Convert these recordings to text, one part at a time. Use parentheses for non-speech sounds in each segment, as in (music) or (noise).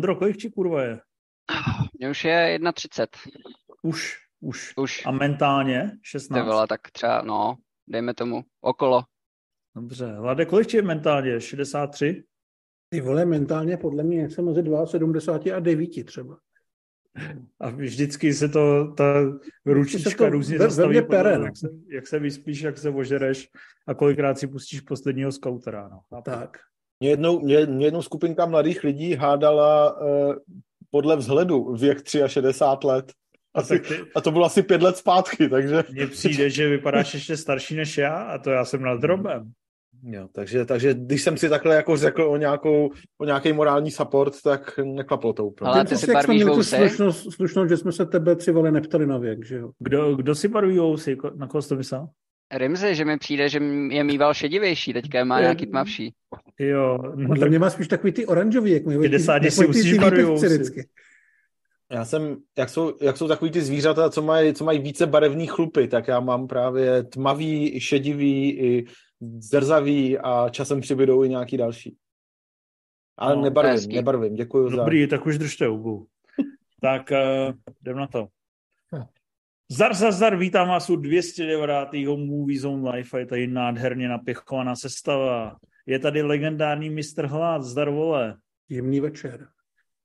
Ondro, kolik ti kurva je? Mně už je 1,30. Už, už. Už. A mentálně? 16? Ty vole, tak třeba, no, dejme tomu, okolo. Dobře. Hlade, kolik ti je mentálně? 63? Ty vole, mentálně podle mě jsem mezi 72 a 9 třeba. A vždycky se to, ta ručička to různě ve- ve zastaví, mně podle pere, toho, no. jak, se, jak se vyspíš, jak se ožereš a kolikrát si pustíš posledního skautera. No. Tak. Mě jednou, mě, mě jednou skupinka mladých lidí hádala uh, podle vzhledu věk 63 let. A, Asi, tak ty, a to bylo asi pět let zpátky, takže... mně přijde, že vypadáš ještě starší než já a to já jsem nad drobem. Jo, takže, takže když jsem si takhle jako řekl o, nějakou, o nějaký morální support, tak neklaplo to úplně. Ale ty si jak jsme měli tu slušnost, slušnost, že jsme se tebe tři vole neptali na věk, že jo? Kdo, kdo si barví vousy? Ko- Na koho jsi to myslel? Rimzy, že mi přijde, že je mýval šedivější, teďka má Je- nějaký tmavší. Jo, no Podle tak mě má spíš takový ty oranžový, jak mají ty- 60 jak si vždycky. Já jsem, jak jsou, jak jsou takový ty zvířata, co mají, co mají více barevný chlupy, tak já mám právě tmavý, i šedivý, i zrzavý a časem přibydou i nějaký další. Ale No, no, nebarvím, hezký. nebarvím, děkuji za... Dobrý, tak už držte hubu. tak uh, jdem na to. Zar, zar, zar, vítám vás u 209. Movie Zone Life a je tady nádherně napěchovaná sestava. Je tady legendární Mr. Hlad, zdar vole. Jemný večer.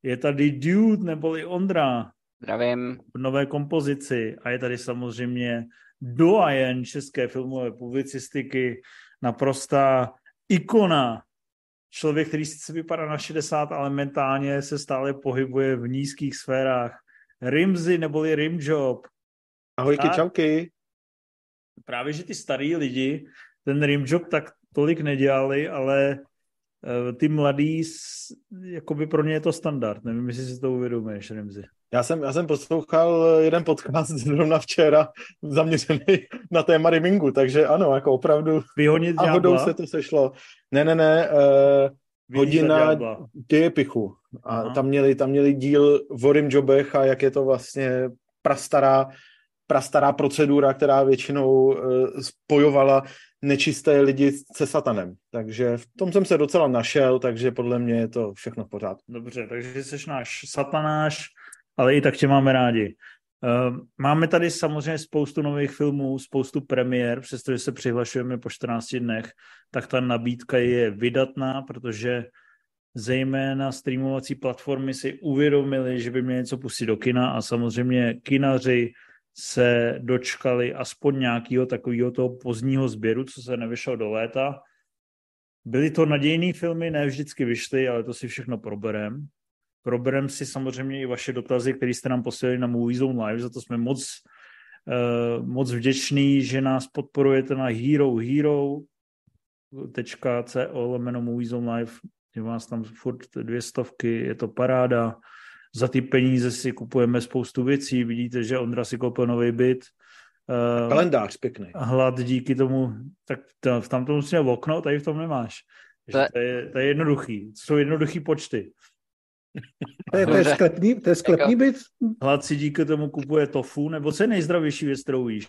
Je tady Dude neboli Ondra Zdravím. v nové kompozici a je tady samozřejmě doyen české filmové publicistiky, naprostá ikona, člověk, který sice vypadá na 60, ale mentálně se stále pohybuje v nízkých sférách. Rimzy neboli Rimjob. Ahojky, čauky. Právě, že ty starý lidi ten Rimjob tak tolik nedělali, ale eh, ty mladí, s- jakoby pro ně je to standard. Nevím, jestli si to uvědomuješ, Rimzy. Já jsem, já jsem poslouchal jeden podcast (laughs) zrovna včera zaměřený na téma rimingu, takže ano, jako opravdu Vyhonit a hodou se to sešlo. Ne, ne, ne, vyhonit hodina ďábla. děje pichu. A Aha. tam měli, tam měli díl o rimjobech a jak je to vlastně prastará, prastará procedura, která většinou uh, spojovala nečisté lidi se satanem. Takže v tom jsem se docela našel, takže podle mě je to všechno v pořádku. Dobře, takže jsi náš satanáš, ale i tak tě máme rádi. Ehm, Máme tady samozřejmě spoustu nových filmů, spoustu premiér, přestože se přihlašujeme po 14 dnech, tak ta nabídka je vydatná, protože zejména streamovací platformy si uvědomili, že by měli něco pustit do kina a samozřejmě kinaři se dočkali aspoň nějakého takového toho pozdního sběru, co se nevyšlo do léta. Byly to nadějné filmy, ne vždycky vyšly, ale to si všechno proberem. Proberem si samozřejmě i vaše dotazy, které jste nám posílali na Movie Zone Live, za to jsme moc, uh, moc vděční, že nás podporujete na Hero Hero lomeno Movie Zone Live, je vás tam furt dvě stovky, je to paráda. Za ty peníze si kupujeme spoustu věcí, vidíte, že Ondra si koupil nový byt. Uh, Kalendář pěkný. hlad díky tomu, tak to, v tamtom musíme okno, tady v tom nemáš. To je- To je, to je jednoduchý. To jsou jednoduchý počty. (laughs) To je, to je Dobře. sklepní, to je sklepní byt? Hlad si díky tomu kupuje tofu, nebo co je nejzdravější věc, kterou víš?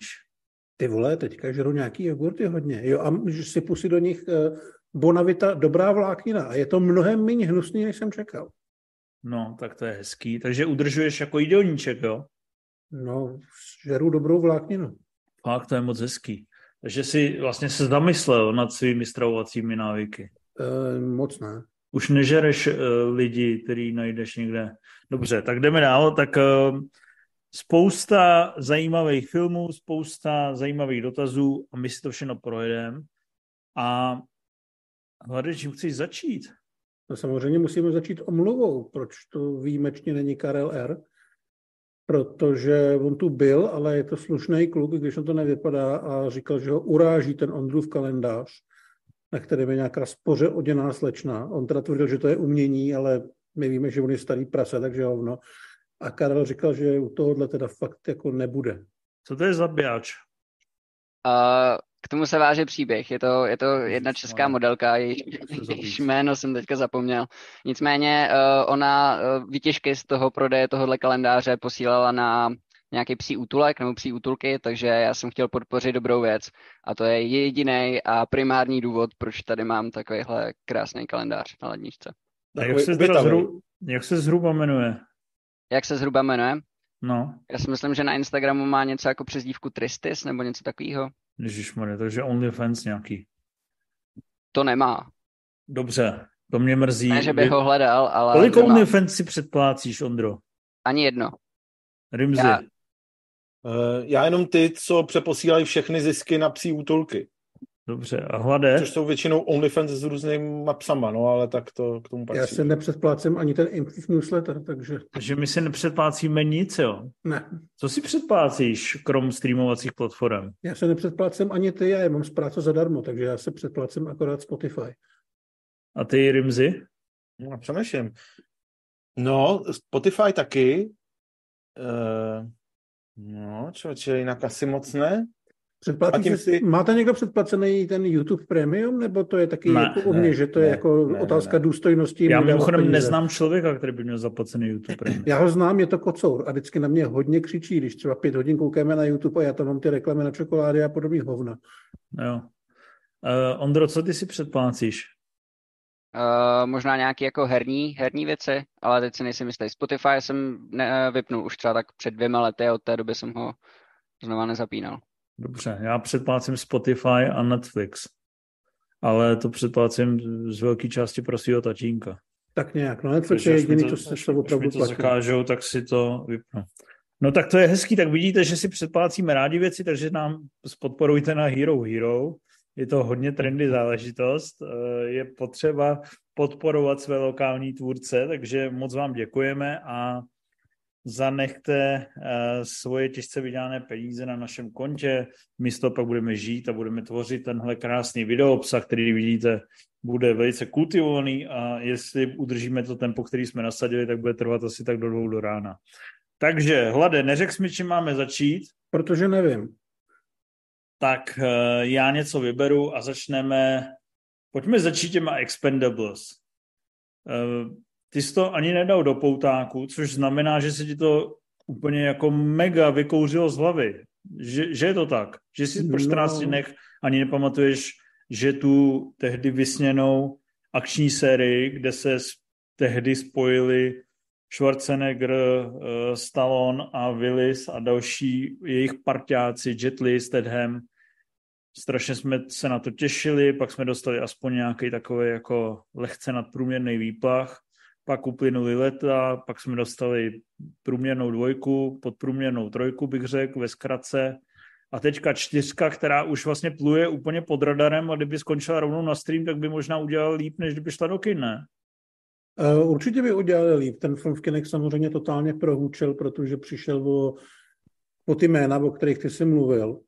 Ty vole, teďka žerou nějaký jogurty hodně. Jo, a můžeš si pustit do nich uh, Bonavita dobrá vláknina. A je to mnohem méně hnusný, než jsem čekal. No, tak to je hezký. Takže udržuješ jako jídelníček, jo? No, žeru dobrou vlákninu. Fakt, to je moc hezký. Takže si vlastně se zamyslel nad svými stravovacími návyky. Uh, moc ne. Už nežereš uh, lidi, který najdeš někde. Dobře, tak jdeme dál. Tak uh, spousta zajímavých filmů, spousta zajímavých dotazů a my si to všechno projedeme. A hlavně, čím chceš začít? No samozřejmě musíme začít omluvou, proč to výjimečně není Karel R. Protože on tu byl, ale je to slušný kluk, když on to nevypadá a říkal, že ho uráží ten Ondrův kalendář, na kterém je nějaká spoře oděná slečna. On teda tvrdil, že to je umění, ale my víme, že on je starý prase, takže hovno. A Karel říkal, že u tohohle teda fakt jako nebude. Co to je zabijáč? Uh, k tomu se váže příběh. Je to, je to jedna česká modelka, jejíž, (laughs) jméno jsem teďka zapomněl. Nicméně uh, ona uh, výtěžky z toho prodeje tohohle kalendáře posílala na nějaký psí útulek nebo psí útulky, takže já jsem chtěl podpořit dobrou věc. A to je jediný a primární důvod, proč tady mám takovýhle krásný kalendář na ledničce. A jak se teda obětavý. zhru, Jak se zhruba jmenuje? Jak se zhruba jmenuje? No. Já si myslím, že na Instagramu má něco jako přezdívku Tristis nebo něco takového. Ježišmarja, takže OnlyFans nějaký. To nemá. Dobře, to mě mrzí. Ne, že bych ho hledal, ale... Kolik OnlyFans si předplácíš, Ondro? Ani jedno. Rimzy. Já, Uh, já jenom ty, co přeposílají všechny zisky na psí útulky. Dobře, a Hlade? Což jsou většinou OnlyFans s různýma psama, no ale tak to k tomu patří. Já si nepředplácím ani ten Improv newsletter, takže Takže my si nepředplácíme nic, jo? ne. Co si předplácíš, krom streamovacích platform? Já se nepředplácím ani ty, já je mám z práce zadarmo, takže já se předplácím akorát Spotify. A ty, Rimzy? No, přemýšlím. No, Spotify taky. Uh, no, člověče, jinak asi moc ne. Předplácíte, si- Máte někdo předplacený ten YouTube Premium, nebo to je taky Ne, jako u mě, ne, že to je ne, jako ne, otázka ne. důstojnosti? Já mimochodem neznám člověka, který by měl zaplacený YouTube Premium. Já ho znám, je to kocour a vždycky na mě hodně křičí, když třeba pět hodin koukáme na YouTube a já tam mám ty reklamy na čokolády a podobný hovna. Jo. Uh, Ondro, co ty si předplácíš? uh, možná nějaký jako herní, herní věci, ale teď si nejsem jistý. Spotify jsem ne, vypnul už třeba tak před dvěma lety a od té doby jsem ho znova nezapínal. Dobře, já předplácím Spotify a Netflix. Ale to předplácím z velké části pro svého tatínka. Tak nějak, no Netflix Takže je jediný, to, co se to opravdu to platí. zakážou, tak si to vypnu. No tak to je hezký, tak vidíte, že si předplácíme rádi věci, takže nám podporujte na Hero Hero. Je to hodně trendy záležitost. Eh, Je potřeba podporovat své lokální tvůrce, takže moc vám děkujeme a zanechte eh, svoje těžce vydělané peníze na našem kontě. My z toho pak budeme žít a budeme tvořit tenhle krásný videoobsah, který vidíte, bude velice kultivovaný a jestli udržíme to tempo, který jsme nasadili, tak bude trvat asi tak do dvou do rána. Takže, Hlade, neřek mi, čím máme začít, Protože nevím. tak eh, já něco vyberu a začneme, pojďme začít těma Expendables. Ty jsi to ani nedal do poutáku, což znamená, že se ti to úplně jako mega vykouřilo z hlavy. Že, že je to tak? Že si po No. 14 dnech ani nepamatuješ, že tu tehdy vysněnou akční sérii, kde se tehdy spojili Schwarzenegger, eh, Stallone a Willis a další jejich parťáci, Jet Li, Statham. Strašně jsme se na to těšili, pak jsme dostali aspoň nějaký takový jako lehce nadprůměrný výplach, pak uplynuly leta, pak jsme dostali průměrnou dvojku, podprůměrnou trojku, bych řekl, ve zkratce. A teďka čtyřka, která už vlastně pluje úplně pod radarem a kdyby skončila rovnou na stream, tak by možná udělal líp, než kdyby šla do kin, ne? Uh, určitě by udělali líp. Ten film v kinech samozřejmě totálně prohůčil, protože přišel o, o ty jména, o kterých ty jsi mluvil.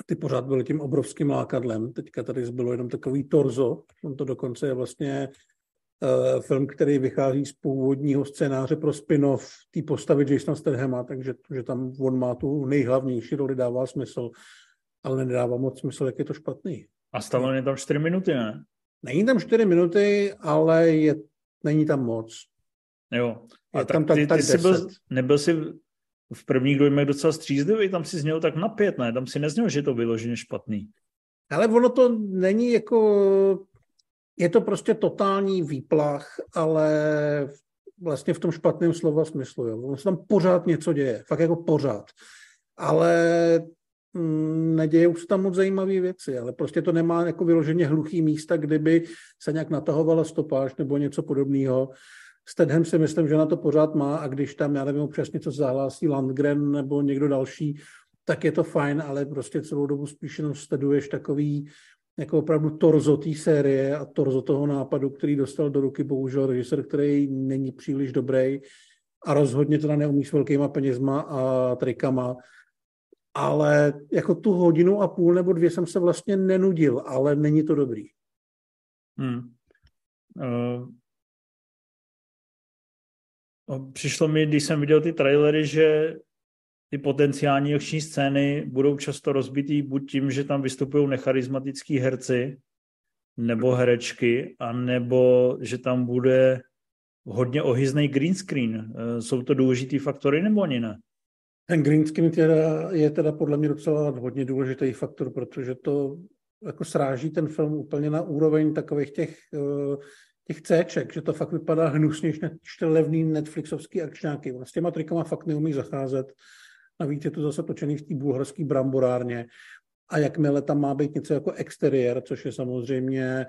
A ty pořád byly tím obrovským lákadlem. Teďka tady zbylo jenom takový torzo. On to dokonce je vlastně film, který vychází z původního scénáře pro spin-off té postavy Jasona Stathama, takže že tam on má tu nejhlavnější roli, dává smysl, ale nedává moc smysl, jak je to špatný. A Stallone je tam čtyři minuty, ne? Není tam čtyři minuty, ale je, není tam moc. Jo. A Je tak tam tak- ty, tak ty jsi byl, nebyl jsi v prvních dojmech docela střízlivý, tam si zněl tak na pět, ne? Tam si nezněl, že je to vyloženě špatný. Ale ono to není jako, je to prostě totální výplach, ale vlastně v tom špatném slova smyslu. Jo. Ono se tam pořád něco děje, fakt jako pořád. Ale mm, nedějou se tam moc zajímavé věci, ale prostě to nemá jako vyloženě hluchý místa, kdyby se nějak natahovala stopáž nebo něco podobného. Stedhem si myslím, že na to pořád má a když tam, já nevím, občas něco zahlásí Landgren nebo někdo další, tak je to fajn, ale prostě celou dobu spíš jenom sleduješ takový jako opravdu torzo té série a torzo toho nápadu, který dostal do ruky bohužel režisér, který není příliš dobrý a rozhodně teda neumí s velkýma penězma a trikama, ale jako tu hodinu a půl nebo dvě jsem se vlastně nenudil, ale není to dobrý. Hmm. Uh, přišlo mi, když jsem viděl ty trailery, že ty potenciální akční scény budou často rozbitý buď tím, že tam vystupují necharizmatický herci nebo herečky, a nebo že tam bude hodně ohyzný green screen. Uh, Jsou to důležitý faktory nebo ani ne? Ten green screen teda, je teda podle mě docela hodně důležitý faktor, protože to jako sráží ten film úplně na úroveň takových těch, eh, těch Cček, že to fakt vypadá hnusně, než levný Netflixovský akčňáky. S těma trikama fakt neumí zacházet. Navíc je to zase točený v té bulharské bramborárně. A jakmile tam má být něco jako exteriér, což je samozřejmě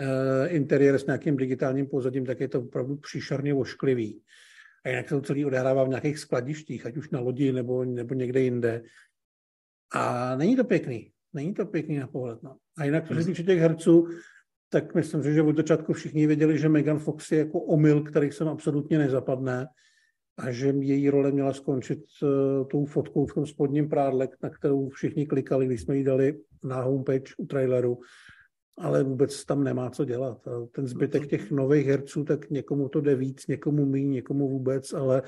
uh, interiér s nějakým digitálním pozadím, tak je to opravdu příšerně ošklivý. A jinak se to celý odehrává v nějakých skladištích, ať už na lodi nebo, nebo někde jinde. A není to pěkný. Není to pěkný na pohled. No. A jinak, co se týče těch herců, tak myslím si, že od začátku všichni věděli, že Megan Fox je jako omyl, který sem absolutně nezapadne a že její role měla skončit uh, tou fotkou v tom spodním prádle, na kterou všichni klikali, když jsme ji dali na homepage u traileru, ale vůbec tam nemá co dělat. A ten zbytek těch nových herců, tak někomu to jde víc, někomu méně, někomu vůbec, ale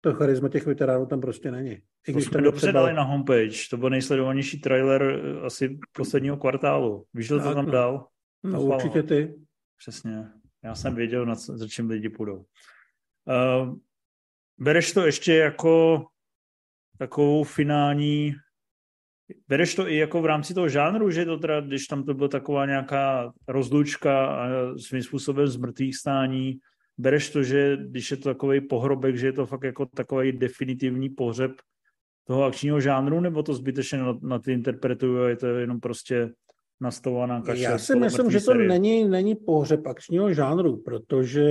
to charisma těch veteránů tam prostě není. I když to jsme dobře třeba... dali na homepage, to byl nejsledovanější trailer eh, asi posledního kvartálu. Víš, že to tam no. dal? No, určitě ty. Přesně. Já jsem věděl, na co, za čím lidi půjdou. Uh, bereš to ještě jako takovou finální Bereš to i jako v rámci toho žánru, že to teda, když tam to byla taková nějaká rozlučka a svým způsobem zmrtvých stání, bereš to, že když je to takový pohrobek, že je to fakt jako takový definitivní pohřeb toho akčního žánru, nebo to zbytečně na, na ty interpretuju a je to jenom prostě nastavovaná kaše? Já si myslím, že to není, není pohřeb akčního žánru, protože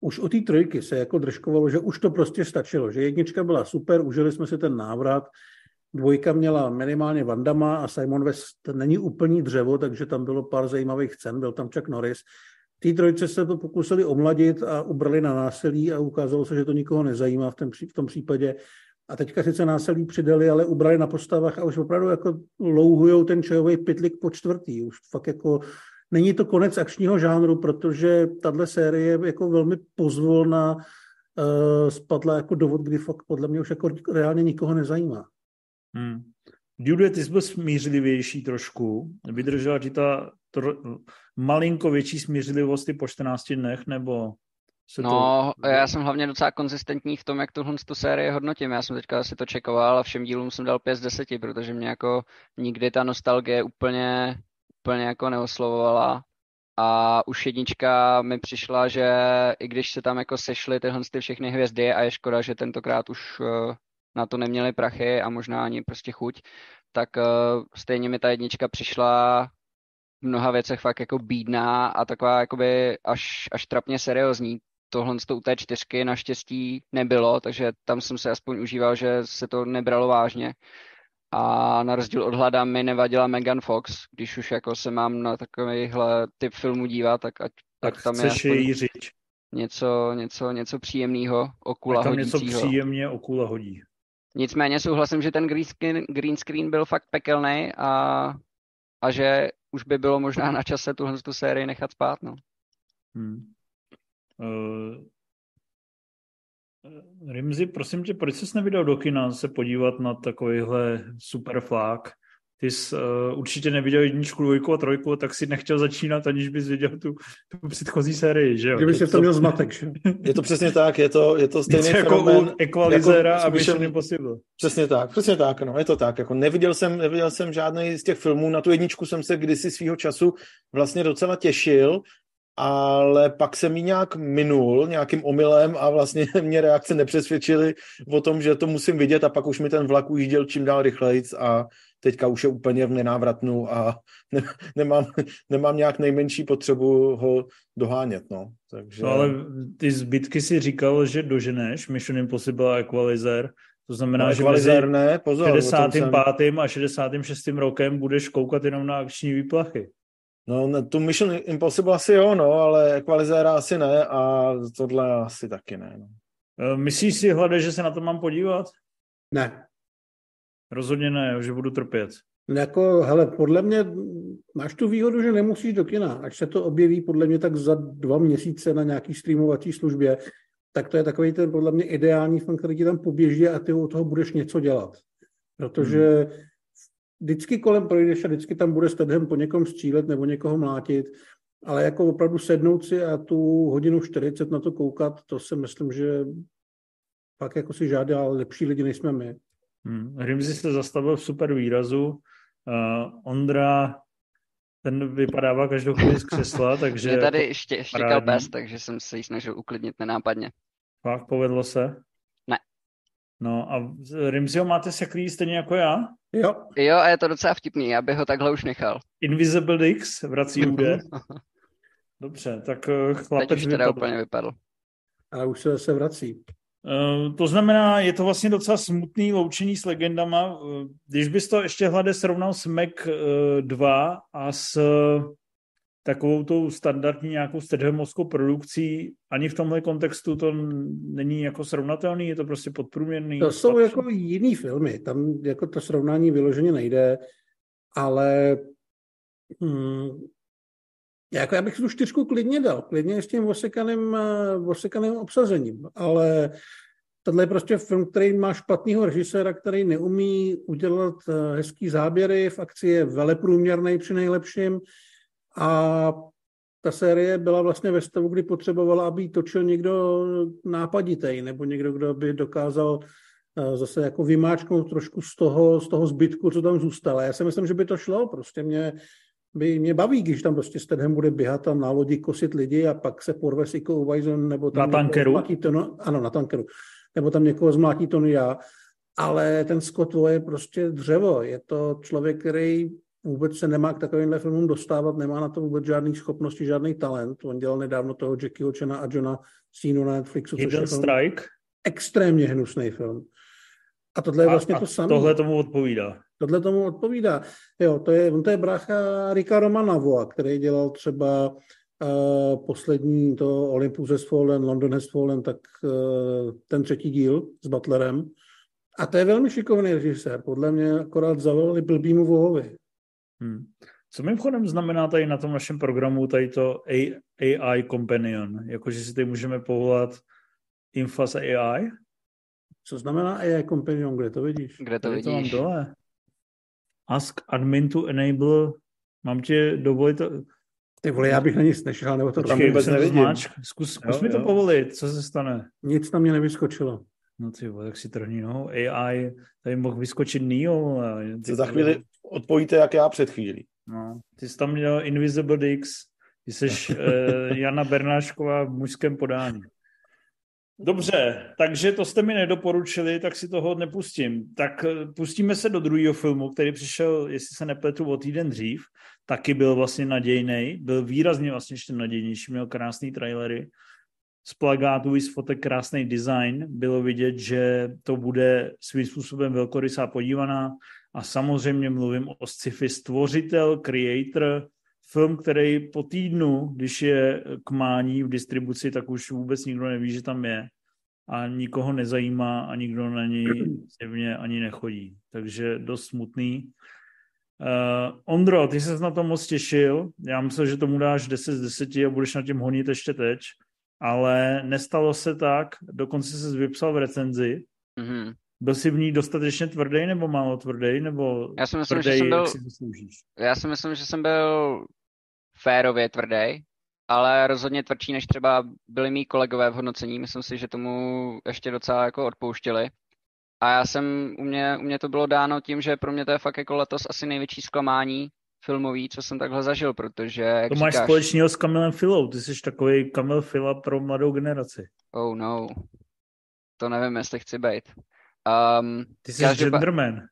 už o té trojky se jako držkovalo, že už to prostě stačilo, že jednička byla super, užili jsme si ten návrat, dvojka měla minimálně Vandama a Simon West není úplný dřevo, takže tam bylo pár zajímavých cen, byl tam Chuck Norris. Té trojce se to pokusili omladit a ubrali na násilí a ukázalo se, že to nikoho nezajímá v, tom, v tom případě. A teďka sice násilí přidali, ale ubrali na postavách a už opravdu jako louhujou ten čajový pitlik po čtvrtý. Už fakt jako není to konec akčního žánru, protože tahle série jako velmi pozvolna uh, spadla jako dovod, kdy fakt podle mě už jako reálně nikoho nezajímá. Hmm. Jude, ty jsi byl smířlivější trošku. Vydržela ti ta tro, malinko větší smířlivost po 14 dnech, nebo se no, to... já jsem hlavně docela konzistentní v tom, jak tuhle tu sérii hodnotím. Já jsem teďka si to čekoval a všem dílům jsem dal 5 z 10, protože mě jako nikdy ta nostalgie úplně, úplně jako neoslovovala. A už jednička mi přišla, že i když se tam jako sešly tyhle ty všechny hvězdy a je škoda, že tentokrát už uh, na to neměli prachy a možná ani prostě chuť, tak uh, stejně mi ta jednička přišla v mnoha věcech fakt jako bídná a taková jakoby až, až trapně seriózní tohle to u té čtyřky naštěstí nebylo, takže tam jsem se aspoň užíval, že se to nebralo vážně. A na rozdíl od Hlada mi nevadila Megan Fox, když už jako se mám na takovýhle typ filmu dívat, tak, ať, tak, tak tam je říč. něco, něco, něco příjemného, okula tam něco příjemně okula hodí. Nicméně souhlasím, že ten green screen, green screen byl fakt pekelný a, a že už by bylo možná na čase tuhle tu sérii nechat spát. No. Hmm. Uh, Rimzi, prosím tě, proč jsi nevydal do kina se podívat na takovýhle super flák? Ty jsi uh, určitě neviděl jedničku, dvojku a trojku, tak si nechtěl začínat, aniž bys viděl tu, tu předchozí sérii, že jo? Kdyby si to měl zmatek, že? Je to přesně tak, je to, je to stejný jako u Equalizera jako a Mission Impossible. Přesně tak, přesně tak, no, je to tak. Jako neviděl jsem, neviděl jsem žádný z těch filmů, na tu jedničku jsem se kdysi svýho času vlastně docela těšil, ale pak jsem mi nějak minul nějakým omylem a vlastně (laughs) mě reakce nepřesvědčily o tom, že to musím vidět a pak už mi ten vlak ujížděl čím dál rychlejc a teďka už je úplně v nenávratnu a (laughs) ne, nemám, nemám nějak nejmenší potřebu ho dohánět, no. Takže... No ale ty zbytky si říkal, že doženeš Mission Impossible a Equalizer, to znamená, no, že mezi ne, pozor, 65. Jsem... a 66. rokem budeš koukat jenom na akční výplachy. No, tu Mission Impossible asi jo, no, ale Equalizera asi ne a tohle asi taky ne. No. E, myslíš si, Hlade, že se na to mám podívat? Ne. Rozhodně ne, že budu trpět. Jako, hele, podle mě máš tu výhodu, že nemusíš do kina. Až se to objeví podle mě tak za dva měsíce na nějaký streamovací službě, tak to je takový ten podle mě ideální fan, který ti tam poběží a ty u toho budeš něco dělat. Protože hmm. Vždycky kolem projdeš a vždycky tam bude Stedham po někom střílet nebo někoho mlátit, ale jako opravdu sednout si a tu hodinu 40 na to koukat, to si myslím, že pak jako si žádá lepší lidi, než jsme my. Hmm. Rimzi se zastavil v super výrazu. Uh, Ondra Ten vypadává každou chvíli z křesla, (laughs) takže... Mě tady ště, štěkal pes, takže jsem se jí snažil uklidnit nenápadně. Fakt, povedlo se? No a Rimziho máte seklý stejně jako já? Jo. Jo, a je to docela vtipný, já bych ho takhle už nechal. Invisible Dix vrací úde. (laughs) Dobře, tak eh, chlapec Teď už teda vypadl. úplně vypadl. Ale už se zase vrací. Uh, to znamená, je to vlastně docela smutný loučení s legendama. Uh, když bys to ještě hlade srovnal s Mac uh, 2 a s takovou tou standardní nějakou středomorskou produkcí, ani v tomhle kontextu to není jako srovnatelný, je to prostě podprůměrný. To jsou jako jiný filmy, tam jako to srovnání vyloženě nejde, ale hmm, jako já bych tu čtyřku klidně dal, klidně s tím osekaným, osekaným obsazením, ale tohle je prostě film, který má špatného režiséra, který neumí udělat eh, hezký záběry, v akci je veleprůměrný při nejlepším, a ta série byla vlastně ve stavu, kdy potřebovala, aby ji točil někdo nápaditej, nebo někdo, kdo by dokázal eh, zase jako vymáčknout trošku z toho, z toho zbytku, co tam zůstalo. Já si myslím, že by to šlo, prostě mě, by mě baví, když tam prostě Stedham bude běhat tam na lodi kosit lidi a pak se porve s Iko Uwajzon, nebo tam na tankeru? To, no, ano, na tankeru. Nebo tam někoho zmlátí to já. Ale ten Scott je prostě dřevo. Je to člověk, který vůbec se nemá k takovýmhle filmům dostávat, nemá na to vůbec žádný schopnosti, žádný talent. On dělal nedávno toho Jackieho Chena a Johna Cena na Netflixu, což je Strike. extrémně hnusný film. A tohle je vlastně a, to samé. tohle tomu odpovídá. Tohle tomu odpovídá. Jo, to je, on to je brácha Rika Romanavoa, který dělal třeba uh, poslední to Olympus has fallen, London has fallen, tak uh, ten třetí díl s Butlerem. A to je velmi šikovný režisér. Podle mě akorát zavolali blbýmu vohovi. Hmm. Co mimochodem znamená tady na tom našem programu tady to AI Companion? Jakože si tady můžeme povolat Infas AI? Co znamená AI Companion? Kde to vidíš? Kde to tady vidíš? To mám dole. Ask admin to enable. Mám tě dovolit to... Ty vole, já bych na nic nešel, nebo to tam vůbec nevidím. Zkus, zkus jo, mi to jo. povolit, co se stane? Nic tam mě nevyskočilo. No ty vole, tak si trhni nohou. AI, tady mohl vyskočit Neo. Ty za chvíli odpovíte, jak já před chvílí. No, ty jsi tam měl Invisible Dix, ty jsi uh, (laughs) Jana Bernášková v mužském podání. Dobře, takže to jste mi nedoporučili, tak si toho nepustím. Tak eh, pustíme se do druhého filmu, který přišel, jestli se nepletu, o týden dřív. Taky byl vlastně nadějný, byl výrazně vlastně ještě nadějnější, měl krásný trailery z plagátů i z fotek krásný design. Bylo vidět, že to bude svým způsobem velkorysá podívaná a samozřejmě mluvím o sci-fi stvořitel, creator, film, který po týdnu, když je k mání v distribuci, tak už vůbec nikdo neví, že tam je a nikoho nezajímá a nikdo na něj zjevně ani nechodí. Takže dost smutný. Uh, Ondro, ty se na to moc těšil. Já myslel, že tomu dáš 10 z 10 a budeš na tím honit ještě teď ale nestalo se tak, dokonce se vypsal v recenzi. Mm-hmm. Byl jsi v ní dostatečně tvrdý nebo málo tvrdý, nebo já si myslím, tvrdý, že jsem byl, si zasloužíš? Já si myslím, že jsem byl férově tvrdý, ale rozhodně tvrdší, než třeba byli mý kolegové v hodnocení. Myslím si, že tomu ještě docela jako odpouštěli. A já jsem, u mě, u mě to bylo dáno tím, že pro mě to je fakt jako letos asi největší zklamání, filmový, co jsem takhle zažil, protože... Jak to máš říkáš, společného s Kamilem Filou, ty jsi takový Kamil Fila pro mladou generaci. Oh no, to nevím, jestli chci být. Um, ty jsi každopád... genderman.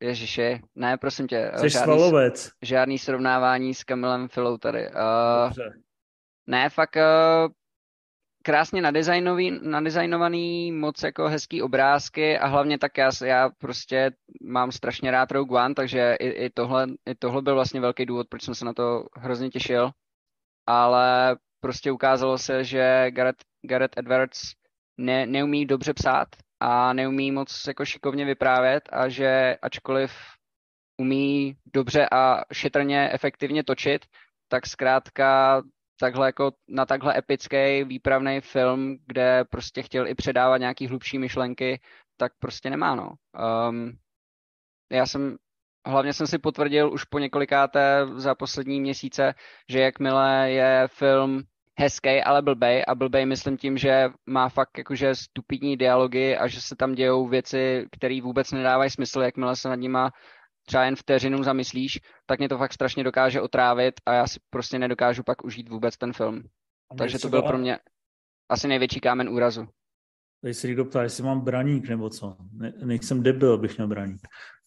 Ježiši, ne, prosím tě. Jsi žádný, svalovec. Žádný srovnávání s Kamilem Filou tady. Uh, ne, fakt uh, krásně nadizajnovaný, moc jako hezký obrázky a hlavně tak já, já prostě mám strašně rád Rogue One, takže i, i, tohle, i tohle byl vlastně velký důvod, proč jsem se na to hrozně těšil. Ale prostě ukázalo se, že Gareth, Gareth Edwards ne, neumí dobře psát a neumí moc jako šikovně vyprávět a že ačkoliv umí dobře a šetrně efektivně točit, tak zkrátka takhle jako na takhle epický výpravný film, kde prostě chtěl i předávat nějaký hlubší myšlenky, tak prostě nemá, no. Um, já jsem, hlavně jsem si potvrdil už po několikáté za poslední měsíce, že jakmile je film hezký, ale blbej a blbej myslím tím, že má fakt jakože stupidní dialogy a že se tam dějou věci, které vůbec nedávají smysl, jakmile se nad nima třeba jen vteřinu zamyslíš, tak mě to fakt strašně dokáže otrávit a já si prostě nedokážu pak užít vůbec ten film. Takže to byl pro mě asi největší kámen úrazu. Tady se někdo ptá, jestli mám braník nebo co. Ne, nejsem debil, abych měl braník.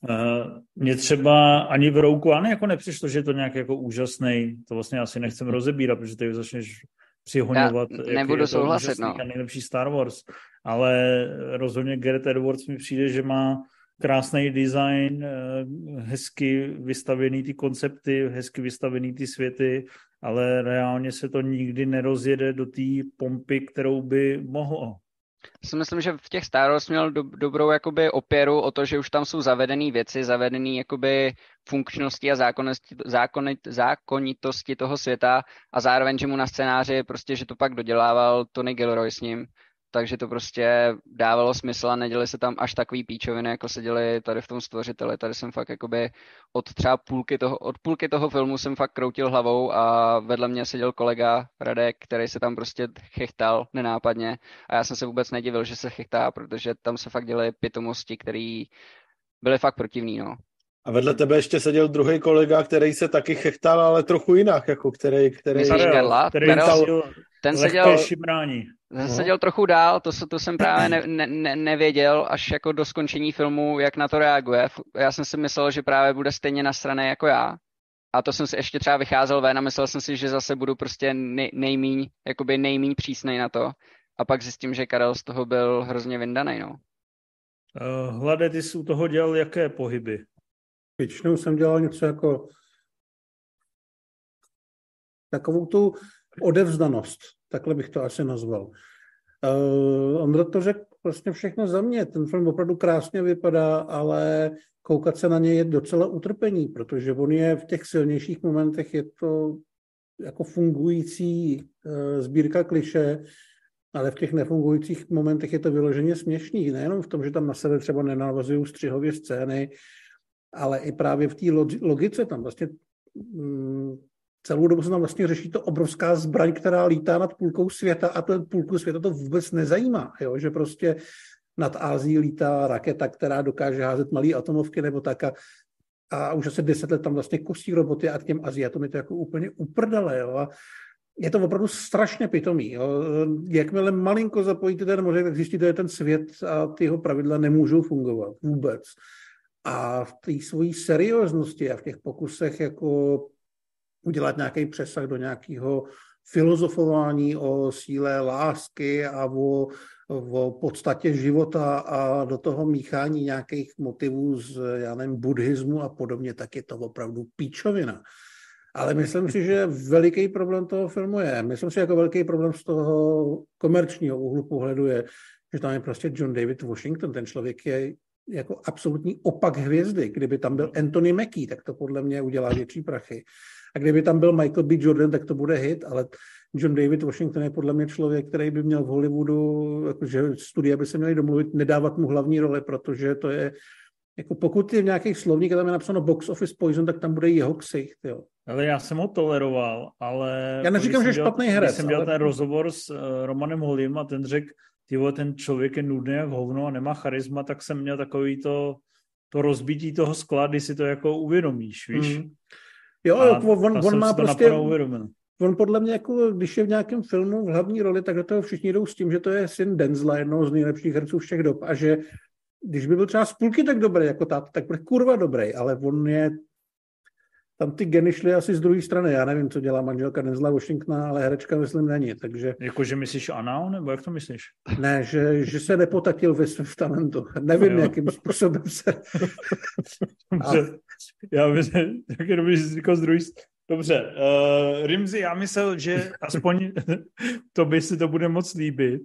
Uh, mě třeba ani v Rouku ani jako nepřišlo, že je to nějak jako úžasný. To vlastně asi nechcem rozebírat, protože ty začneš přihoňovat. Já nebudu souhlasit, no. Nejlepší Star Wars. Ale rozhodně Gareth Edwards mi přijde, že má krásný design, eh, hezky vystavený ty koncepty, hezky vystavený ty světy, ale reálně se to nikdy nerozjede do té pompy, kterou by mohlo. Si myslím, že v těch Star Wars měl do, dobrou jakoby opěru o to, že už tam jsou zavedené věci, zavedené jakoby funkčnosti a zákonnosti, zákonit, zákonitosti toho světa a zároveň, že mu na scénáři prostě, že to pak dodělával Tony Gilroy s ním, takže to prostě dávalo smysl a neděli se tam až takový píčoviny, jako se děli tady v tom stvořiteli. Tady jsem fakt jakoby od třeba půlky toho, od půlky toho filmu jsem fakt kroutil hlavou a vedle mě seděl kolega Radek, který se tam prostě chechtal nenápadně a já jsem se vůbec nedivil, že se chechtá, protože tam se fakt děly pitomosti, které byly fakt protivný, no. A vedle tebe ještě seděl druhý kolega, který se taky chechtal, ale trochu jinak, jako který... který Myslíš Karla? Který Karel, ten seděl, šibrání. ten no. seděl trochu dál, to, to jsem právě ne, ne, ne, nevěděl, až jako do skončení filmu, jak na to reaguje. Já jsem si myslel, že právě bude stejně na straně jako já. A to jsem si ještě třeba vycházel ven a myslel jsem si, že zase budu prostě nej, nejmíň, jakoby nejmíň přísnej na to. A pak zjistím, že Karel z toho byl hrozně vyndaný, no. Uh, Hlade, ty jsi u toho dělal jaké pohyby? Většinou jsem dělal něco jako takovou tu odevzdanost, takhle bych to asi nazval. Uh, Ondra to řekl vlastně všechno za mě. Ten film opravdu krásně vypadá, ale koukat se na něj je docela utrpení, protože on je v těch silnějších momentech, je to jako fungující uh, sbírka kliše, ale v těch nefungujících momentech je to vyloženě směšný. Nejenom v tom, že tam na sebe třeba nenavazují střihově scény, ale i právě v té logice tam vlastně mm, celou dobu se tam vlastně řeší to obrovská zbraň, která lítá nad půlkou světa a ten půlku světa to vůbec nezajímá, jo? že prostě nad Ázií lítá raketa, která dokáže házet malé atomovky nebo tak a, a už asi deset let tam vlastně kostí roboty a k těm Aziatům je to jako úplně uprdele, jo? A je to opravdu strašně pitomý. Jo? Jakmile malinko zapojíte ten mořek, tak zjistíte, že ten svět a ty jeho pravidla nemůžou fungovat vůbec. A v té svojí serióznosti a v těch pokusech jako udělat nějaký přesah do nějakého filozofování o síle lásky a o, o podstatě života a do toho míchání nějakých motivů z, já nevím, buddhismu a podobně, tak je to opravdu píčovina. Ale myslím si, že veliký problém toho filmu je, myslím si, jako velký problém z toho komerčního úhlu pohledu je, že tam je prostě John David Washington, ten člověk je jako absolutní opak hvězdy. Kdyby tam byl Anthony Mackie, tak to podle mě udělá větší prachy. A kdyby tam byl Michael B. Jordan, tak to bude hit, ale John David Washington je podle mě člověk, který by měl v Hollywoodu, jakože studia by se měli domluvit, nedávat mu hlavní roli, protože to je, jako pokud je v nějakých slovník a tam je napsáno box office poison, tak tam bude jeho ksicht, jo. Ale já jsem ho toleroval, ale... Já neříkám, že špatný herec. Když jsem dělal ale... ten rozhovor s uh, Romanem Holim a ten řekl, ty ten člověk je nudný jak hovno a nemá charisma, tak jsem měl takový to, to rozbití toho skla, kdy si to jako uvědomíš, víš? Mm. Jo, a on, on má prostě... On podle mě, jako, když je v nějakém filmu v hlavní roli, tak do toho všichni jdou s tím, že to je syn Denzla, jednoho z nejlepších herců všech dob a že když by byl třeba z půlky tak dobrý jako táta, tak bude kurva dobrý, ale on je tam ty geny šly asi z druhé strany. Já nevím, co dělá manželka Denzla Washingtona, ale herečka myslím není, takže... Jako, že myslíš anal, nebo jak to myslíš? Ne, že, že se nepotatil ve svém talentu. Nevím, jo. jakým způsobem se... (laughs) A... Já myslím, (laughs) tak jenom říkal z druhé Dobře, uh, Rimzi, já myslel, že (laughs) aspoň to by si to bude moc líbit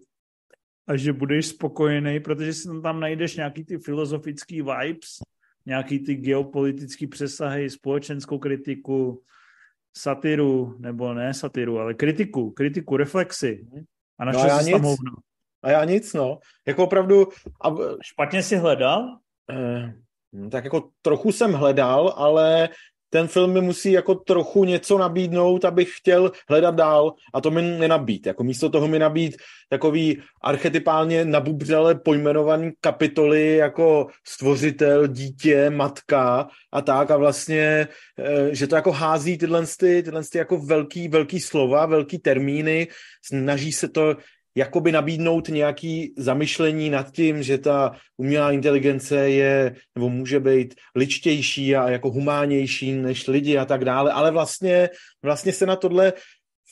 a že budeš spokojený, protože si tam najdeš nějaký ty filozofický vibes, nějaký ty geopolitický přesahy, společenskou kritiku, satiru, nebo ne satiru, ale kritiku, kritiku, reflexy. A našel no jsi tam hovno. A já nic, no. Jako opravdu... A... Špatně si hledal? Eh, tak jako trochu jsem hledal, ale ten film mi musí jako trochu něco nabídnout, abych chtěl hledat dál a to mi nenabít. Jako místo toho mi nabít takový archetypálně nabubřele pojmenovaný kapitoly jako stvořitel, dítě, matka a tak a vlastně, eh, že to jako hází tyhle, tyhle jako velký, velký slova, velký termíny, snaží se to jakoby nabídnout nějaký zamyšlení nad tím, že ta umělá inteligence je, nebo může být ličtější a jako humánější než lidi a tak dále, ale vlastně, vlastně se na tohle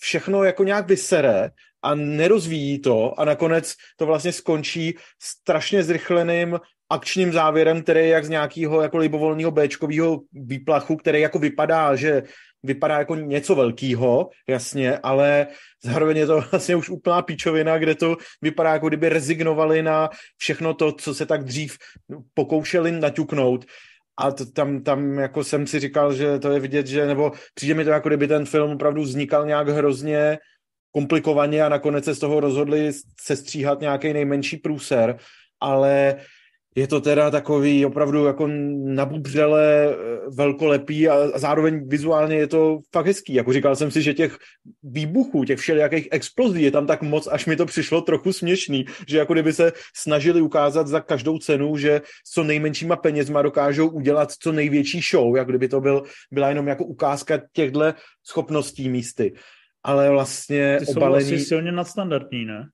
všechno jako nějak vysere a nerozvíjí to a nakonec to vlastně skončí strašně zrychleným akčním závěrem, který je jak z nějakého jako libovolného Bčkového výplachu, který jako vypadá, že vypadá jako něco velkého, jasně, ale zároveň je to (laughs) vlastně už úplná píčovina, kde to vypadá jako kdyby rezignovali na všechno to, co se tak dřív pokoušeli naťuknout. A to, tam, tam jako jsem si říkal, že to je vidět, že, nebo přijde mi to jako kdyby ten film opravdu vznikal nějak hrozně komplikovaně a nakonec se z toho rozhodli sestříhat nějaký nejmenší průser, ale je to teda takový opravdu jako nabubřele eh, velkolepý a zároveň vizuálně je to fakt hezký. Jako říkal jsem si, že těch výbuchů, těch všelijakých explozí je tam tak moc, až mi to přišlo trochu směšný, že jako kdyby se snažili ukázat za každou cenu, že s co nejmenšíma penězma dokážou udělat co největší show, jak kdyby to byl, byla jenom jako ukázka těchto schopností místy. Ale vlastně Ty obalený... jsou asi silně nadstandardní, ne?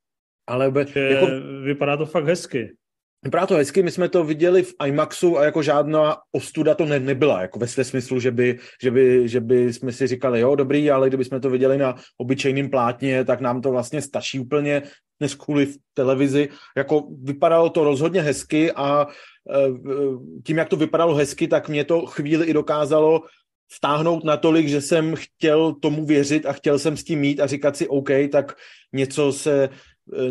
Ale že jako... vypadá to fakt hezky. Vypadá to hezky, my jsme to viděli v IMAXu a jako žádná ostuda to ne, nebyla, jako ve své smyslu, že by, že, by, že by jsme si říkali, jo, dobrý, ale kdyby jsme to viděli na obyčejném plátně, tak nám to vlastně stačí úplně, než kvůli v televizi. Jako vypadalo to rozhodně hezky a e, tím, jak to vypadalo hezky, tak mě to chvíli i dokázalo vtáhnout natolik, že jsem chtěl tomu věřit a chtěl jsem s tím mít a říkat si, OK, tak něco se e,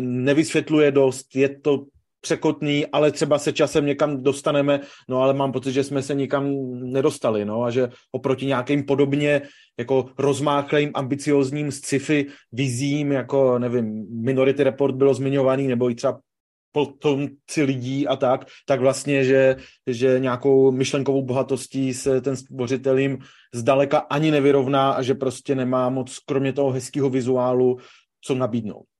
nevysvětluje dost, je to překotný, ale třeba se časem někam dostaneme, no ale mám pocit, že jsme se nikam nedostali, no a že oproti nějakým podobně jako rozmáchlým, ambiciozním sci-fi vizím, jako nevím, Minority Report bylo zmiňovaný, nebo i třeba potomci lidí a tak, tak vlastně, že, že nějakou myšlenkovou bohatostí se ten stvořitel jim zdaleka ani nevyrovná a že prostě nemá moc, kromě toho hezkého vizuálu, co nabídnout.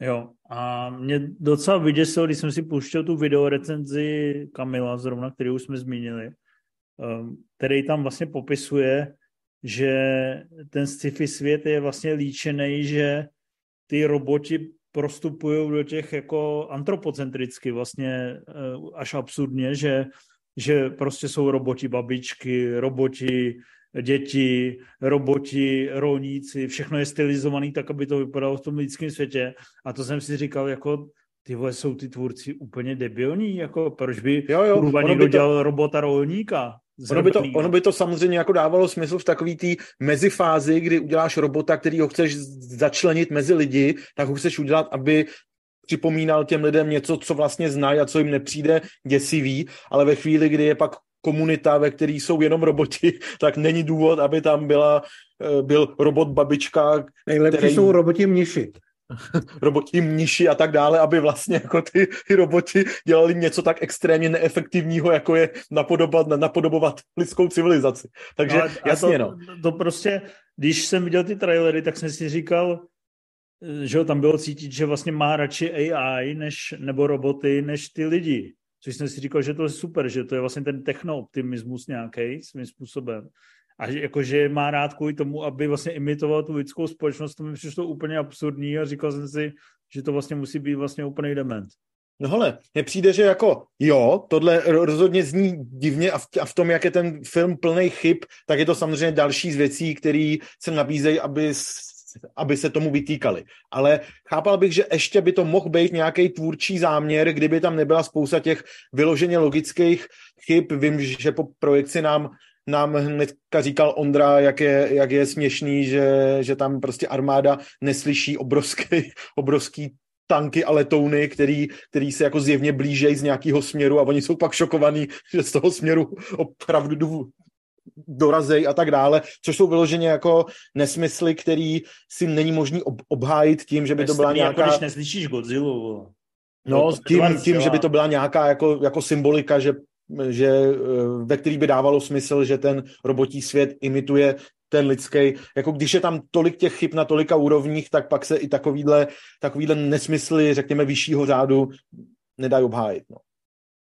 Jo, a mě docela vyděsilo, když jsem si pouštěl tu videorecenzi Kamila, zrovna, kterou už jsme zmínili, um, který tam vlastně popisuje, že ten sci-fi svět je vlastně líčený, že ty roboti prostupují do těch jako antropocentricky vlastně uh, až absurdně, že, že prostě jsou roboti babičky, roboti děti, roboti, rolníci, všechno je stylizovaný tak, aby to vypadalo v tom lidském světě. A to jsem si říkal, jako ty vole, jsou ty tvůrci úplně debilní, jako proč by jo, jo, kurva někdo to... dělal robota rolníka? Ono by, to, ono by to samozřejmě jako dávalo smysl v takový té mezifázi, kdy uděláš robota, který ho chceš začlenit mezi lidi, tak ho chceš udělat, aby připomínal těm lidem něco, co vlastně znají a co jim nepřijde děsivý, ale ve chvíli, kdy je pak komunita, ve které jsou jenom roboti, (laughs) tak není důvod, aby tam byla, eh, byl robot babička. Nejlepší který... jsou roboti mniši. (laughs) roboti mniši a tak dále, aby vlastně jako ty, ty roboti dělali něco tak extrémně neefektivního, jako je napodobovat, napodobovat lidskou civilizaci. Takže ale, jasně, to, no. To prostě, když jsem viděl ty trailery, tak jsem si říkal, že tam bylo cítit, že vlastně má radši AI než, nebo roboty než ty lidi. Což jsem si říkal, že to je super, že to je vlastně ten technooptimismus nějaký svým způsobem. A že, jako, že má rád kvůli tomu, aby vlastně imitoval tu lidskou společnost, to mi přišlo úplně absurdní a říkal jsem si, že to vlastně musí být vlastně úplný dement. No hele, mně přijde, že jako jo, tohle rozhodně zní divně a v, a v tom, jak je ten film plný chyb, tak je to samozřejmě další z věcí, které se nabízejí, aby aby se tomu vytýkali. Ale chápal bych, že ještě by to mohl být nějaký tvůrčí záměr, kdyby tam nebyla spousta těch vyloženě logických chyb. Vím, že po projekci nám nám hnedka říkal Ondra, jak je, jak je směšný, že, že tam prostě armáda neslyší obrovský, (laughs) obrovský tanky a letouny, který, který se jako zjevně blížejí z nějakého směru a oni jsou pak šokovaní, že z toho směru opravdu dorazej a tak dále, což jsou vyloženě jako nesmysly, který si není možný ob- obhájit tím, že by to byla nějaká... Jako když neslyšíš Godzilla. No, tím, tím, že by to byla nějaká jako, jako symbolika, že že, eh, ve který by dávalo smysl, že ten robotí svět imituje ten lidský, jako když je tam tolik těch chyb na tolika úrovních, tak pak se i takovýhle, takovýhle nesmysly, řekněme, vyššího řádu nedají obhájit. No.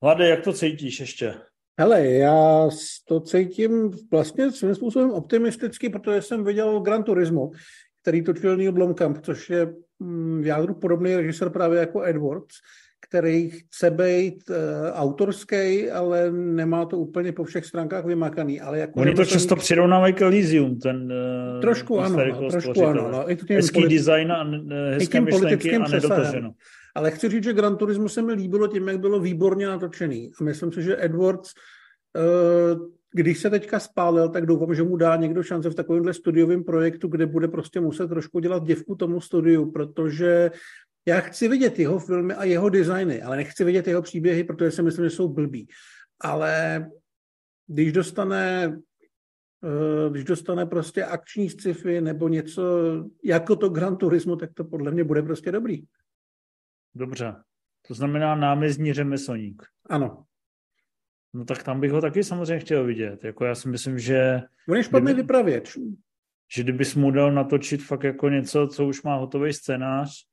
Hlade, jak to cítíš ještě? Hele, já to cítím vlastně svým způsobem optimisticky, protože jsem viděl Gran Turismo, který točil Neil Blomkamp, což je mm, v jádru podobný režisér právě jako Edwards, který chce být uh, autorský, ale nemá to úplně po všech stránkách vymakaný. Ale jako Oni to často přirovnávají k Elysium, ten uh, trošku ano, no, trošku ano. No, i to Hezký politi- design a hezké myšlenky a nedotaženo. Ale chci říct, že Gran Turismo se mi líbilo tím, jak bylo výborně natočený. A myslím si, že Edwards, uh, když se teďka spálil, tak doufám, že mu dá někdo šance v takovémhle studiovém projektu, kde bude prostě muset trošku dělat děvku tomu studiu, protože já chci vidět jeho filmy a jeho designy, ale nechci vidět jeho příběhy, protože si myslím, že jsou blbý. Ale když dostane eh, když dostane prostě akční sci-fi nebo něco jako to Gran Turismo, tak to podle mě bude prostě dobrý. Dobře. To znamená námezní řemeslník. Ano. No tak tam bych ho taky samozřejmě chtěl vidět. Jako já si myslím, že... On je špatný kdyby, vypravěč. Že kdybys mu dal natočit fakt jako něco, co už má hotový scénář,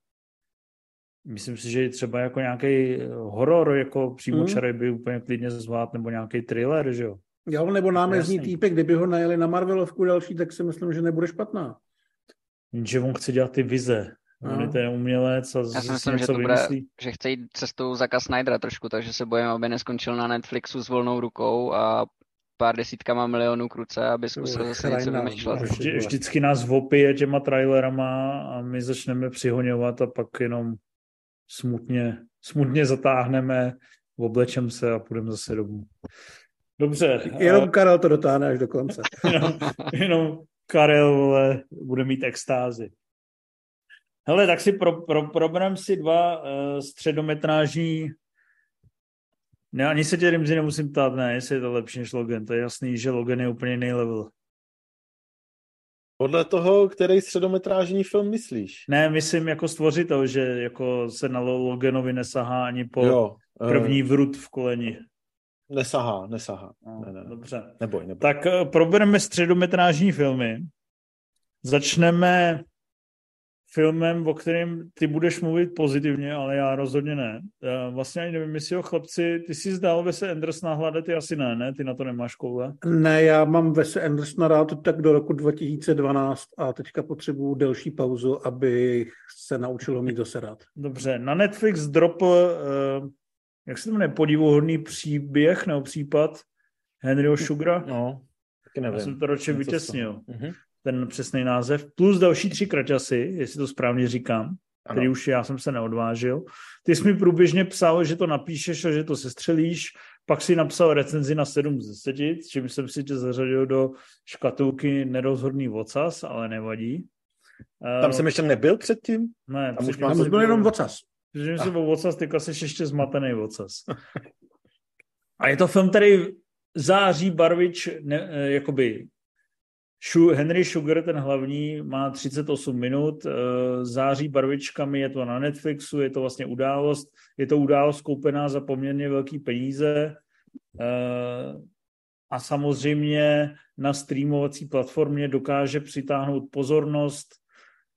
myslím si, že třeba jako nějaký horor, jako přímo mm. by úplně klidně zvát, nebo nějaký thriller, že jo? Jo, nebo námezní týpek, kdyby ho najeli na Marvelovku další, tak si myslím, že nebude špatná. Že on chce dělat ty vize. No. On je ten umělec a Já si myslím, že to bude, že chce jít cestou Zaka Snydera trošku, takže se bojím, aby neskončil na Netflixu s volnou rukou a pár desítkama milionů kruce, aby zkusil zase něco vymýšlet. Vždy, vždycky nás vopije těma trailerama a my začneme přihoňovat a pak jenom smutně, smutně zatáhneme, oblečem se a půjdeme zase domů. Dobře. Jenom Karel to dotáhne až do konce. (laughs) jenom, jenom Karel bude mít extázy. Hele, tak si pro, pro, proberem si dva uh, středometrážní ne, ani se tě Rimzi nemusím ptát, ne, jestli je to lepší než Logan. To je jasný, že Logan je úplně jiný level. Podle toho, který středometrážní film myslíš? Ne, myslím jako stvořitel, že jako se na Loganovi nesahá ani po jo, uh, první vrut v koleni. Nesahá, nesahá. No, ne, ne, Dobře. Neboj, neboj. Tak uh, probereme středometrážní filmy. Začneme filmem, o kterém ty budeš mluvit pozitivně, ale já rozhodně ne. Já vlastně ani nevím, jestli ho chlapci, ty jsi zdál Vese Andersona hledat, ty asi ne, ne? Ty na to nemáš koule? Ne, já mám Vese Andersona rád tak do roku 2012 a teďka potřebuju delší pauzu, abych se naučil mít zase rád. Dobře, na Netflix dropl, uh, jak se to jmenuje, podivuhodný příběh nebo případ Henryho Sugara? No, taky nevím. Já jsem to ročně vytěsnil. Uh-huh ten přesný název, plus další tři kraťasy, jestli to správně říkám, ano. který už já jsem se neodvážil. Ty jsi mi průběžně psal, že to napíšeš a že to sestřelíš, pak si napsal recenzi na 7 z 10, čím jsem si tě zařadil do škatulky nerozhodný vocas, ale nevadí. Tam uh, jsem ještě nebyl předtím? Ne, tam už mám byl jenom vocas. Že jsem byl vocas, teďka jsi ještě zmatený vocas. (laughs) A je to film, který září barvič, ne, eh, jakoby Henry Sugar, ten hlavní, má 38 minut, eh, září barvičkami, je to na Netflixu, je to vlastně událost, je to událost koupená za poměrně velký peníze eh, a samozřejmě na streamovací platformě dokáže přitáhnout pozornost.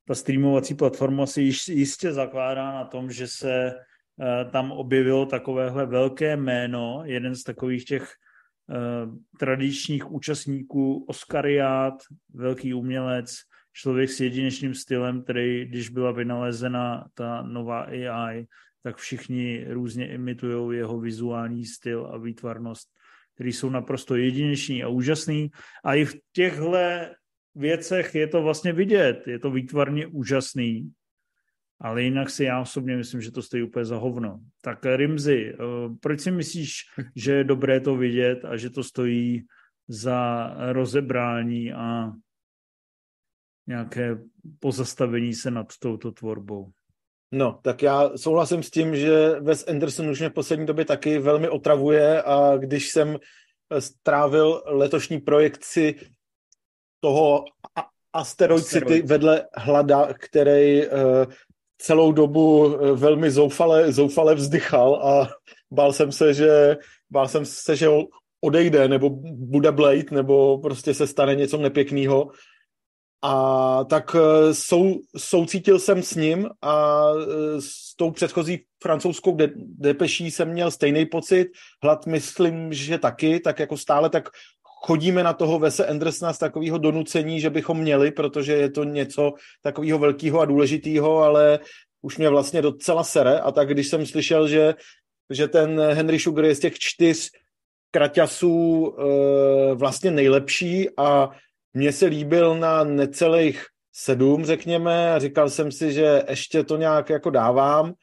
Ta streamovací platforma si jistě zakládá na tom, že se eh, tam objevilo takovéhle velké jméno, jeden z takových těch tradičních účastníků Oscariát, velký umělec, člověk s jedinečným stylem, který, když byla vynalezena ta nová AI, tak všichni různě imitují jeho vizuální styl a výtvarnost, který jsou naprosto jedineční a úžasný. A i v těchto věcech je to vlastně vidět. Je to výtvarně úžasný. Ale jinak si já osobně myslím, že to stojí úplně za hovno. Tak Rimzi, eh, proč si myslíš, (laughs) že je dobré to vidět a že to stojí za rozebrání a nějaké pozastavení se nad touto tvorbou? No, tak já souhlasím s tím, že Wes Anderson už mě v poslední době taky velmi otravuje a když jsem strávil letošní projekci toho Asteroid City vedle Hlada, který uh, celou dobu eh, velmi zoufale, zoufale vzdychal a bál jsem se, že, bál jsem se, že odejde, nebo bude Blade, nebo prostě se stane něco nepěkného. A tak eh, sou, soucítil jsem s ním a eh, s tou předchozí francouzskou de, depeší jsem měl stejný pocit. Hlad myslím, že taky, tak jako stále tak chodíme na toho Vese Andersona z takového donucení, že bychom měli, protože je to něco takového velkého a důležitého, ale už mě vlastně docela sere a tak když jsem slyšel, že, že ten Henry Sugar je z těch čtyř kraťasů e, vlastně nejlepší a mně se líbil na necelých sedm, řekněme, a říkal jsem si, že ještě to nějak jako dávám.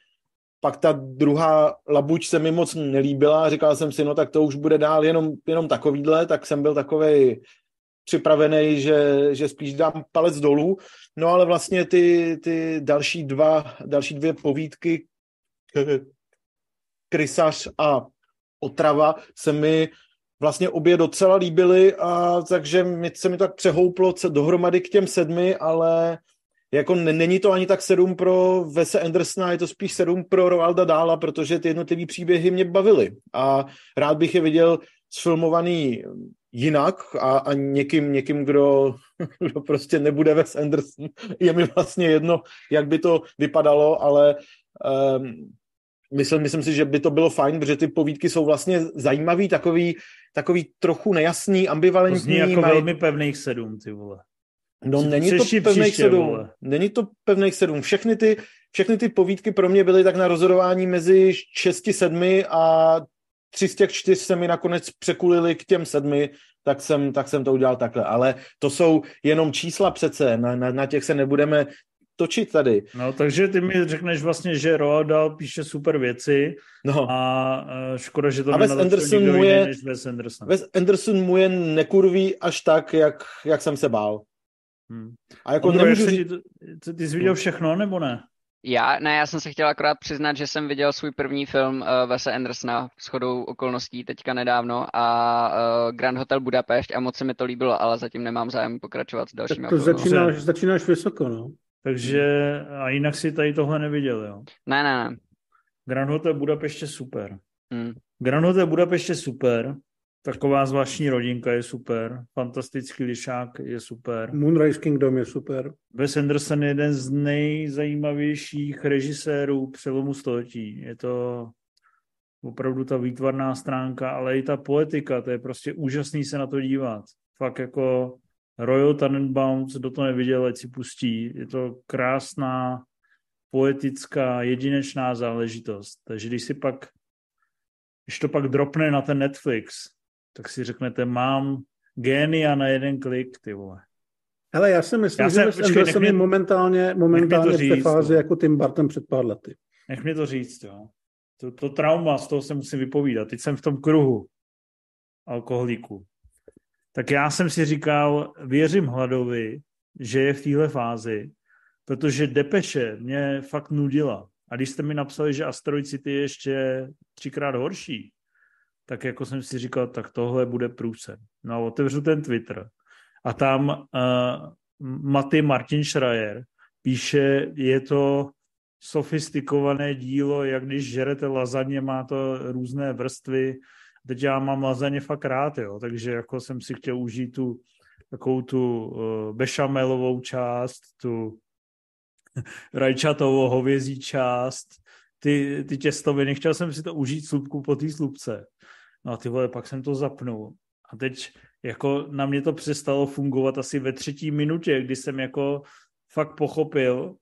Pak ta druhá labuč se mi moc nelíbila říkal jsem si, no tak to už bude dál jenom, jenom takovýhle, tak jsem byl takovej připravený, že, že spíš dám palec dolů. No ale vlastně ty, ty další dva, další dvě povídky, Krysař a Otrava, se mi vlastně obě docela líbily a takže mi, se mi tak přehouplo dohromady k těm sedmi, ale jako není to ani tak sedm pro Vese Andersona, je to spíš sedm pro Roalda Dála, protože ty jednotlivé příběhy mě bavily a rád bych je viděl sfilmovaný jinak a, a někým, někým kdo, (laughs) kdo prostě nebude Wes Anderson. Je mi vlastně jedno, jak by to vypadalo, ale um, myslím, myslím si, že by to bylo fajn, protože ty povídky jsou vlastně zajímavý, takový, takový trochu nejasný, ambivalentní. To zní jako maj... velmi pevných sedm, ty vole. No není to pevných sedm. Vole. Není to pevných sedm. Všechny ty, všechny ty povídky pro mě byly tak na rozhodování mezi šesti, sedmi a tři z těch čtyř se mi nakonec překulili k těm sedmi, tak jsem, tak jsem to udělal takhle. Ale to jsou jenom čísla přece, na, na, na těch se nebudeme točit tady. No, takže ty mi řekneš vlastně, že Roald Dahl píše super věci no. a škoda, že to a Wes Anderson mu je, než Wes Anderson. Wes Anderson mu je nekurví až tak, jak, jak jsem se bál. Hmm. A jako nemůžu... Říct... Ty, ty jsi viděl všechno, nebo ne? Já, ne, já jsem se chtěl akorát přiznat, že jsem viděl svůj první film uh, Wese Andersona s chodou okolností teďka nedávno a uh, Grand Hotel Budapešť a moc se mi to líbilo, ale zatím nemám zájem pokračovat s dalšími. Tak to začínáš, začínáš vysoko, no. Takže a jinak si tady tohle neviděl, jo? Ne, ne, ne. Grand Hotel Budapešť je super. Hmm. Grand Hotel Budapešť je super. Taková zvláštní rodinka je super. Fantastický lišák je super. Moonrise Kingdom je super. Wes Anderson je jeden z nejzajímavějších režisérů přelomu století. Je to opravdu ta výtvarná stránka, ale i ta poetika, to je prostě úžasný se na to dívat. Fakt jako Royal Tenenbaums, kdo to neviděl, ať si pustí. Je to krásná, poetická, jedinečná záležitost. Takže když si pak, když to pak dropne na ten Netflix, tak si řeknete, mám génia na jeden klik, ty vole. Hele, já si myslím, já že jsem, počkej, Anderson je momentálně, momentálně říct, v té fázi jako Tim Burton před pár lety. Nech mi to říct, jo. To, to trauma, z toho se musím vypovídat. Teď jsem v tom kruhu alkoholíku tak já jsem si říkal, věřím Hladovi, že je v téhle fázi, protože Depeše mě fakt nudila. A když jste mi napsali, že Asteroid City je ještě třikrát horší, tak jako jsem si říkal, tak tohle bude průse. No a otevřu ten Twitter a tam uh, Maty Martin Schreier píše, je to sofistikované dílo, jak když žerete lazaně, má to různé vrstvy, teď já mám lazaně fakt rád, jo, takže jako jsem si chtěl užít tu takovou tu uh, bešamelovou část, tu (laughs) rajčatovou hovězí část, ty, ty těstoviny, chtěl jsem si to užít slupku po té slupce. No a ty vole, pak jsem to zapnul. A teď jako na mě to přestalo fungovat asi ve třetí minutě, kdy jsem jako fakt pochopil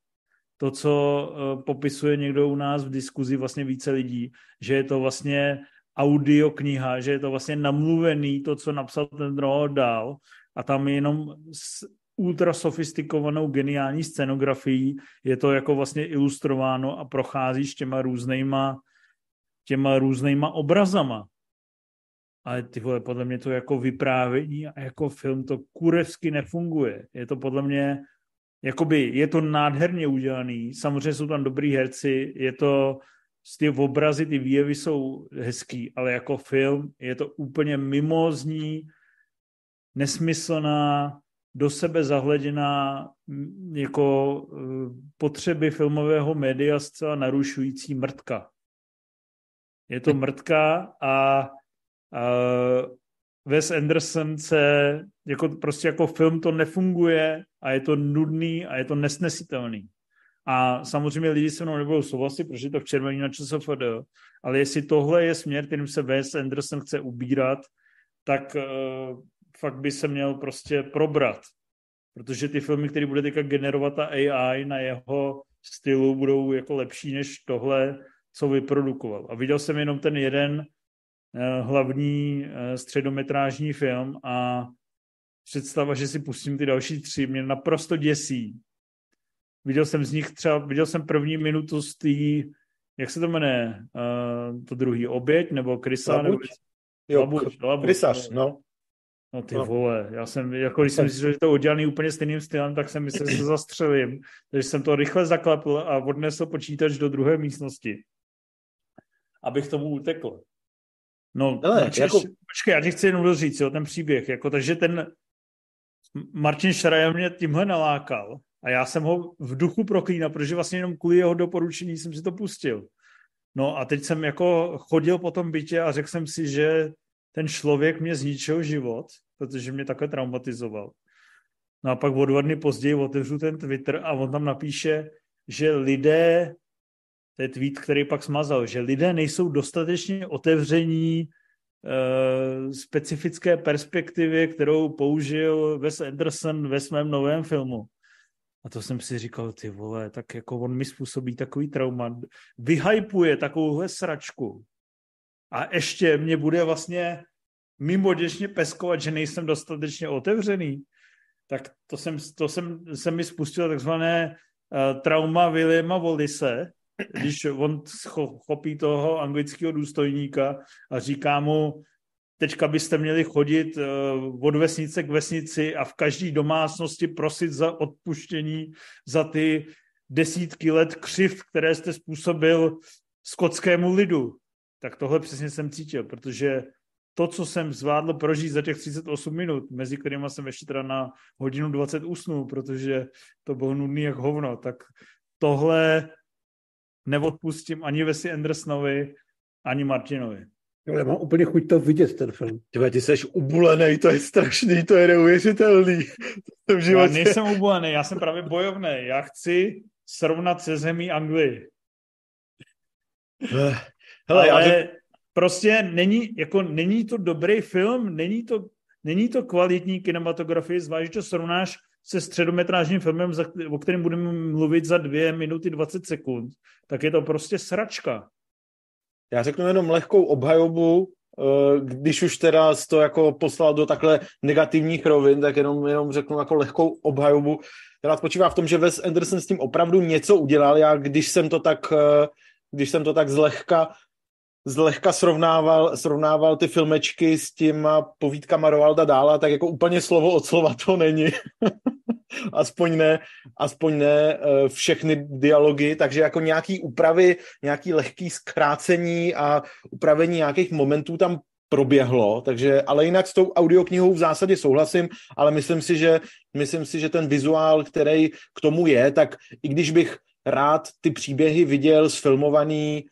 to, co uh, popisuje někdo u nás v diskuzi vlastně více lidí, že je to vlastně audiokniha, že je to vlastně namluvený, to, co napsal ten Roald dál a tam jenom s ultra sofistikovanou geniální scenografií je to jako vlastně ilustrováno a procházíš těma různýma těma různýma obrazama. Ale ty vole, podle mě to jako vyprávění a jako film to kurevsky nefunguje. Je to podle mě, jakoby je to nádherně udělaný, samozřejmě jsou tam dobrý herci, je to ty obrazy, ty výjevy jsou hezký, ale jako film je to úplně mimozní, nesmyslná, do sebe zahleděná jako e, potřeby filmového média zcela narušující mrtka. Je to mrtka a, a Wes Anderson se, jako prostě jako film to nefunguje a je to nudný a je to nesnesitelný. A samozřejmě lidi se mnou nebudou souhlasit, protože je to v červení na ČSFD, ale jestli tohle je směr, kterým se Wes Anderson chce ubírat, tak uh, fakt by se měl prostě probrat. Protože ty filmy, které bude teďka generovat ta AI na jeho stylu, budou jako lepší než tohle, co vyprodukoval. A viděl jsem jenom ten jeden uh, hlavní uh, středometrážní film a představa, že si pustím ty další tři, mě naprosto děsí. Viděl jsem z nich třeba, viděl jsem první minutu z té, jak se to jmenuje, uh, to druhý oběť, nebo Krysa, nebo... Jo, labuť, labuť, krysař, no. No ty no. vole, já jsem, jako když jsem myslel, že to udělaný úplně stejným stylem, tak jsem myslel, že se zastřelím. Takže jsem to rychle zaklepl a odnesl počítač do druhé místnosti. Abych tomu utekl. No, Ale, načeš, jako... počkej, já ti chci jenom říct, jo, ten příběh, jako, takže ten Martin Schreier mě tímhle nalákal a já jsem ho v duchu proklínal, protože vlastně jenom kvůli jeho doporučení jsem si to pustil. No a teď jsem jako chodil po tom bytě a řekl jsem si, že ten člověk mě zničil život, protože mě takhle traumatizoval. No a pak o dva dny později otevřu ten Twitter a on tam napíše, že lidé, to je tweet, který pak smazal, že lidé nejsou dostatečně otevření uh, specifické perspektivě, kterou použil Wes Anderson ve svém novém filmu. A to jsem si říkal, ty vole, tak jako on mi způsobí takový trauma, vyhypuje takovouhle sračku. A ještě mě bude vlastně mimoděčně peskovat, že nejsem dostatečně otevřený, tak to jsem, to jsem, jsem mi spustil takzvané uh, trauma Williama Wallise, když on chopí toho anglického důstojníka a říká mu, teďka byste měli chodit uh, od vesnice k vesnici a v každé domácnosti prosit za odpuštění za ty desítky let křiv, které jste způsobil skotskému lidu. Tak tohle přesně jsem cítil, protože to, co jsem zvládl prožít za těch 38 minut, mezi kterými jsem ještě teda na hodinu 20 usnul, protože to bylo nudný jak hovno, tak tohle neodpustím ani Vesi Andersonovi, ani Martinovi. Já mám úplně chuť to vidět, ten film. Tyhle, ty jsi ubulený, to je strašný, to je neuvěřitelný. (laughs) To v životě. Já nejsem ubulený, já jsem právě bojovný. Já chci srovnat se zemí Anglii. Eh, hele, Ale já to... prostě není, jako, není to dobrý film, není to, není to kvalitní kinematografie, zvlášť, že to srovnáš se středometrážním filmem, o kterém budeme mluvit za dvě minuty 20 sekund, tak je to prostě sračka. Já řeknu jenom lehkou obhajobu, eh, když už teda to jako poslal do takhle negativních rovin, tak jenom, jenom řeknu jako lehkou obhajobu, která spočívá v tom, že Wes Anderson s tím opravdu něco udělal. Já když jsem to tak, eh, když jsem to tak zlehka zlehka srovnával, srovnával ty filmečky s těma povídkama Roalda Dála, tak jako úplně slovo od slova to není. (laughs) aspoň ne, aspoň ne eh, všechny dialogy, takže jako nějaký úpravy, nějaký lehký zkrácení a upravení nějakých momentů tam proběhlo, takže, ale jinak s tou audioknihou v zásadě souhlasím, ale myslím si, že, myslím si, že ten vizuál, který k tomu je, tak i když bych rád ty příběhy viděl sfilmovaný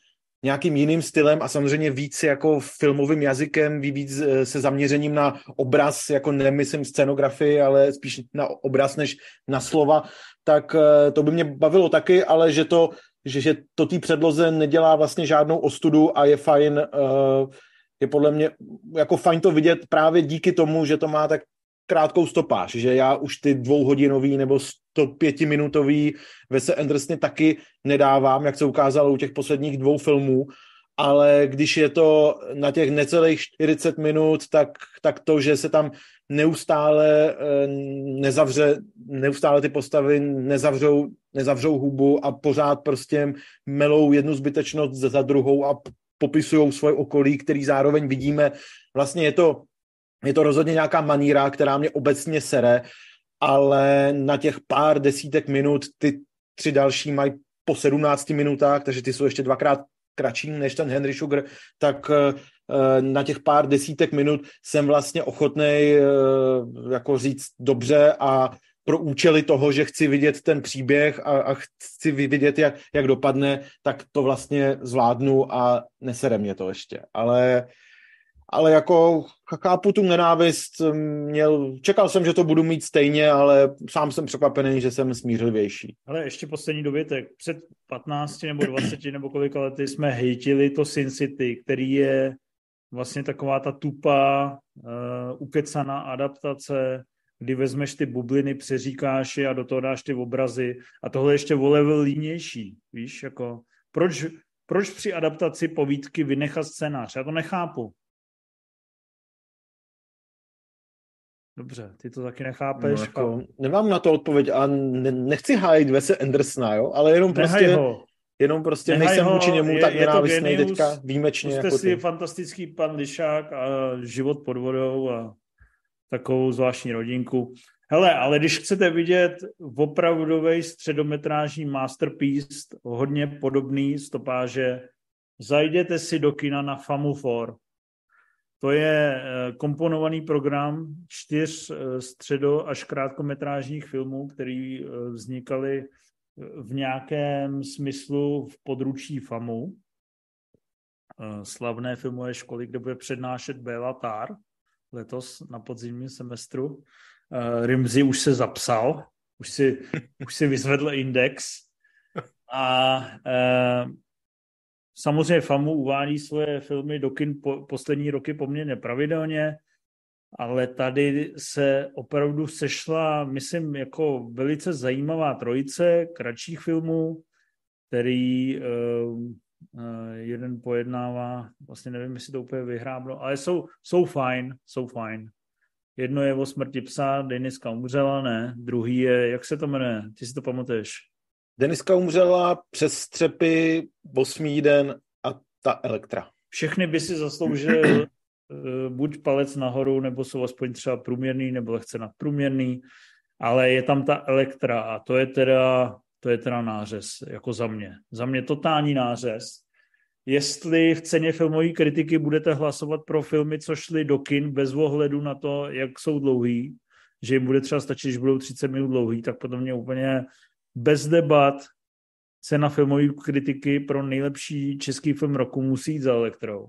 nějakým jiným stylem a samozřejmě víc jako filmovým jazykem, víc eh, se zaměřením na obraz, jako nemyslím scenografii, ale spíš na obraz než na slova, tak eh, to by mě bavilo taky, ale že to, že, že to té předloze nedělá vlastně žádnou ostudu a je fajn, eh, je podle mě jako fajn to vidět právě díky tomu, že to má tak krátkou stopáž, že já už ty dvouhodinový nebo 105 minutový Vese Andersony taky nedávám, jak se ukázalo u těch posledních dvou filmů, ale když je to na těch necelých 40 minut, tak, tak to, že se tam neustále eh, nezavře, neustále ty postavy nezavřou, nezavřou hubu a pořád prostě melou jednu zbytečnost za druhou a popisují svoje okolí, který zároveň vidíme. Vlastně je to je to rozhodně nějaká maníra, která mě obecně sere, ale na těch pár desítek minut ty tři další mají po 17 minutách, takže ty jsou ještě dvakrát kratší než ten Henry Sugar, tak eh, na těch pár desítek minut jsem vlastně ochotný eh, jako říct dobře a pro účely toho, že chci vidět ten příběh a, a chci vidět, jak, jak dopadne, tak to vlastně zvládnu a nesere mě to ještě. Ale ale jako chápu tu nenávist, měl, čekal jsem, že to budu mít stejně, ale sám jsem překvapený, že jsem smířlivější. Ale ještě poslední dovětek. Před 15 nebo 20 nebo kolika lety jsme hejtili to Sin City, který je vlastně taková ta tupá, uh, ukecaná adaptace, kdy vezmeš ty bubliny, přeříkáš je a do toho dáš ty obrazy a tohle ještě o level línější, víš, jako proč, proč při adaptaci povídky vynechat scénář? Já to nechápu. Dobře, ty to taky nechápeš. No, jako, nemám na to odpověď a ne, nechci hájit Vese Andersona, jo, ale jenom Nehaj prostě... Ho. Jenom prostě Nehaj nejsem vůči němu je, tak nenávistný teďka výjimečně. Jste jako si ty. fantastický pan Lišák a život pod vodou a takovou zvláštní rodinku. Hele, ale když chcete vidět opravdový středometrážní masterpiece, hodně podobný stopáže, zajděte si do kina na Famu 4. To je eh, komponovaný program čtyř eh, středo- až krátkometrážních filmů, které eh, vznikaly v nějakém smyslu v područí FAMu, slavné filmové školy, kde bude přednášet Béla Tár letos na podzimním semestru. Rimzi už se zapsal, už si, už si vyzvedl index a Samozřejmě FAMu uvádí svoje filmy do kin po, poslední roky poměrně pravidelně, ale tady se opravdu sešla, myslím, jako velice zajímavá trojice kratších filmů, který uh, uh, jeden pojednává, vlastně nevím, jestli to úplně vyhráblo, ale jsou, jsou fajn, jsou fajn. Jedno je o smrti psa, Deniska umřela, ne. Druhý je, jak se to jmenuje, ty si to pamatuješ? Deniska umřela přes střepy, osmý den a ta Elektra. Všechny by si zasloužil (clears throat) eh, buď palec nahoru, nebo jsou aspoň třeba průměrný, nebo lehce nadprůměrný, ale je tam ta Elektra a to je teda, to je teda nářez, jako za mě. Za mě totální nářez. Jestli v ceně filmové kritiky budete hlasovat pro filmy, co šly do kin bez ohledu na to, jak jsou dlouhý, že jim bude třeba stačit, když budou 30 minut dlouhý, tak potom mě úplně bez debat cena filmové kritiky pro nejlepší český film roku musí jít za elektrou.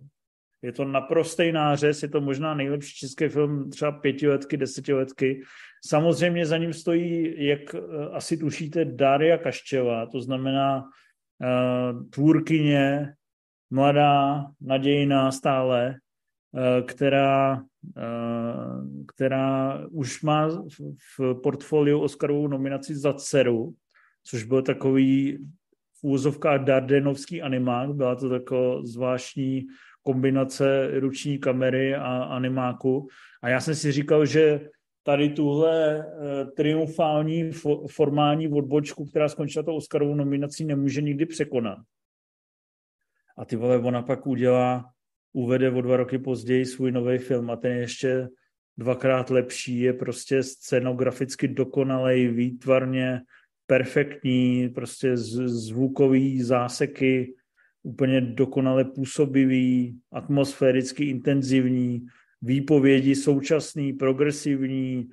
Je to naprostý nářez, je to možná nejlepší český film třeba pětiletky, desetiletky. Samozřejmě za ním stojí, jak eh, asi tušíte, Daria Kaščeva, to znamená uh, tvůrkyně, mladá, nadějná stále, uh, která, uh, která už má v, v portfoliu Oscarovou nominaci za dceru, což byl takový v úzovkách dardenovský animák, byla to taková zvláštní kombinace ruční kamery a animáku. A já jsem si říkal, že tady tuhle uh, triumfální fo- formální odbočku, která skončila to Oscarovou nominací, nemůže nikdy překonat. A ty vole, ona pak udělá, uvede o dva roky později svůj nový film a ten je ještě dvakrát lepší, je prostě scenograficky dokonalej, výtvarně perfektní, prostě zvukový záseky, úplně dokonale působivý, atmosféricky intenzivní, výpovědi současný, progresivní,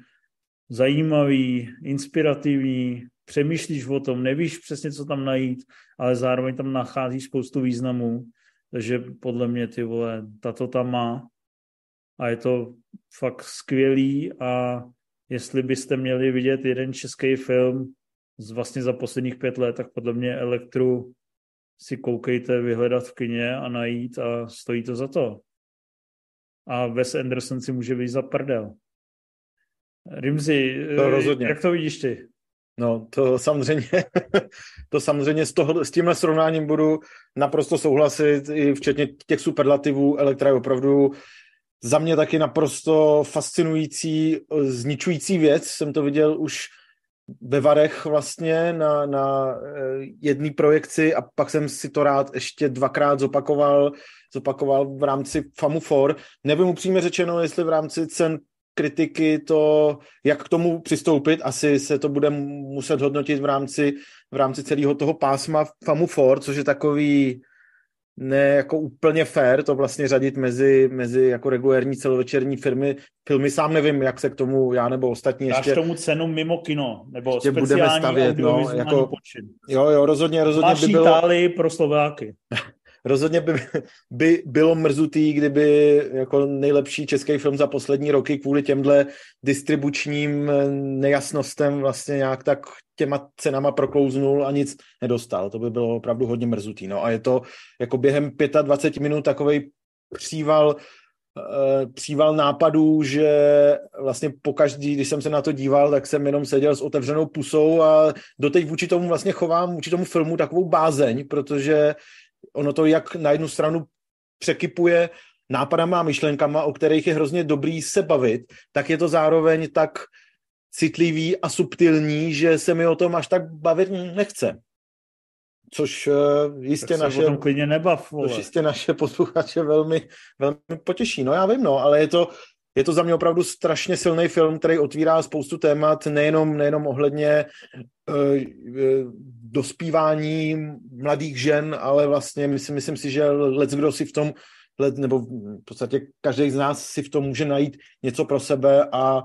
zajímavý, inspirativní, přemýšlíš o tom, nevíš přesně, co tam najít, ale zároveň tam nacházíš spoustu významů, takže podle mě ty vole, tato tam má. A je to fakt skvělý a jestli byste měli vidět jeden český film, z vlastně za posledních pět let, tak podle mě Elektru si koukejte vyhledat v kině a najít a stojí to za to. A Wes Anderson si může být za prdel. Rimzi, to rozhodně. jak to vidíš ty? No, to samozřejmě, (laughs) to samozřejmě s, toho, s tímhle srovnáním budu naprosto souhlasit, i včetně těch superlativů. Elektra je opravdu za mě taky naprosto fascinující, zničující věc. Jsem to viděl už ve Varech vlastně na, na eh, jedné projekci a pak jsem si to rád ještě dvakrát zopakoval, zopakoval v rámci FAMU 4. Nevím upřímně řečeno, jestli v rámci cen kritiky to, jak k tomu přistoupit, asi se to bude muset hodnotit v rámci, v rámci celého toho pásma FAMU 4, což je takový ne jako úplně fair to vlastně řadit mezi, mezi jako regulérní celovečerní firmy. Filmy sám nevím, jak se k tomu já nebo ostatní Dáš ještě... tomu cenu mimo kino, nebo ještě speciální budeme stavět, no, jako, počin. Jo, jo, rozhodně, rozhodně Máš by bylo... Pro Slováky. (laughs) Rozhodně by, by bylo mrzutý, kdyby jako nejlepší český film za poslední roky kvůli těmhle distribučním nejasnostem vlastně nějak tak těma cenama proklouznul a nic nedostal. To by bylo opravdu hodně mrzutý. No a je to jako během 25 minut takový příval eh, příval nápadů, že vlastně pokaždý, když jsem se na to díval, tak jsem jenom seděl s otevřenou pusou a doteď vůči tomu vlastně chovám, vůči tomu filmu takovou bázeň, protože ono to jak na jednu stranu překypuje nápadama a myšlenkama, o kterých je hrozně dobrý se bavit, tak je to zároveň tak citlivý a subtilní, že se mi o tom až tak bavit nechce. Což uh, jistě tak naše... klidně nebav, vole. Což jistě naše posluchače velmi, velmi potěší. No já vím, no, ale je to, je to za mě opravdu strašně silný film, který otvírá spoustu témat, nejenom, nejenom ohledně uh, dospívání mladých žen, ale vlastně myslím, myslím si, že let kdo si v tom, let, nebo v podstatě každý z nás si v tom může najít něco pro sebe a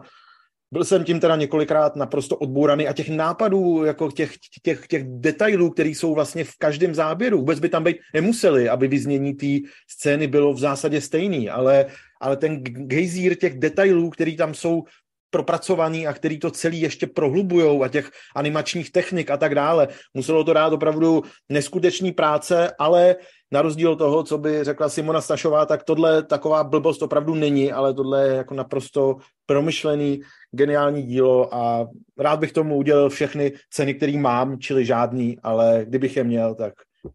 byl jsem tím teda několikrát naprosto odbouraný a těch nápadů, jako těch, těch, těch detailů, které jsou vlastně v každém záběru, vůbec by tam být nemuseli, aby vyznění té scény bylo v zásadě stejný, ale, ale ten gejzír těch detailů, který tam jsou propracovaný a který to celý ještě prohlubujou a těch animačních technik a tak dále. Muselo to dát opravdu neskutečný práce, ale na rozdíl toho, co by řekla Simona Stašová, tak tohle taková blbost opravdu není, ale tohle je jako naprosto promyšlený, geniální dílo a rád bych tomu udělal všechny ceny, které mám, čili žádný, ale kdybych je měl, tak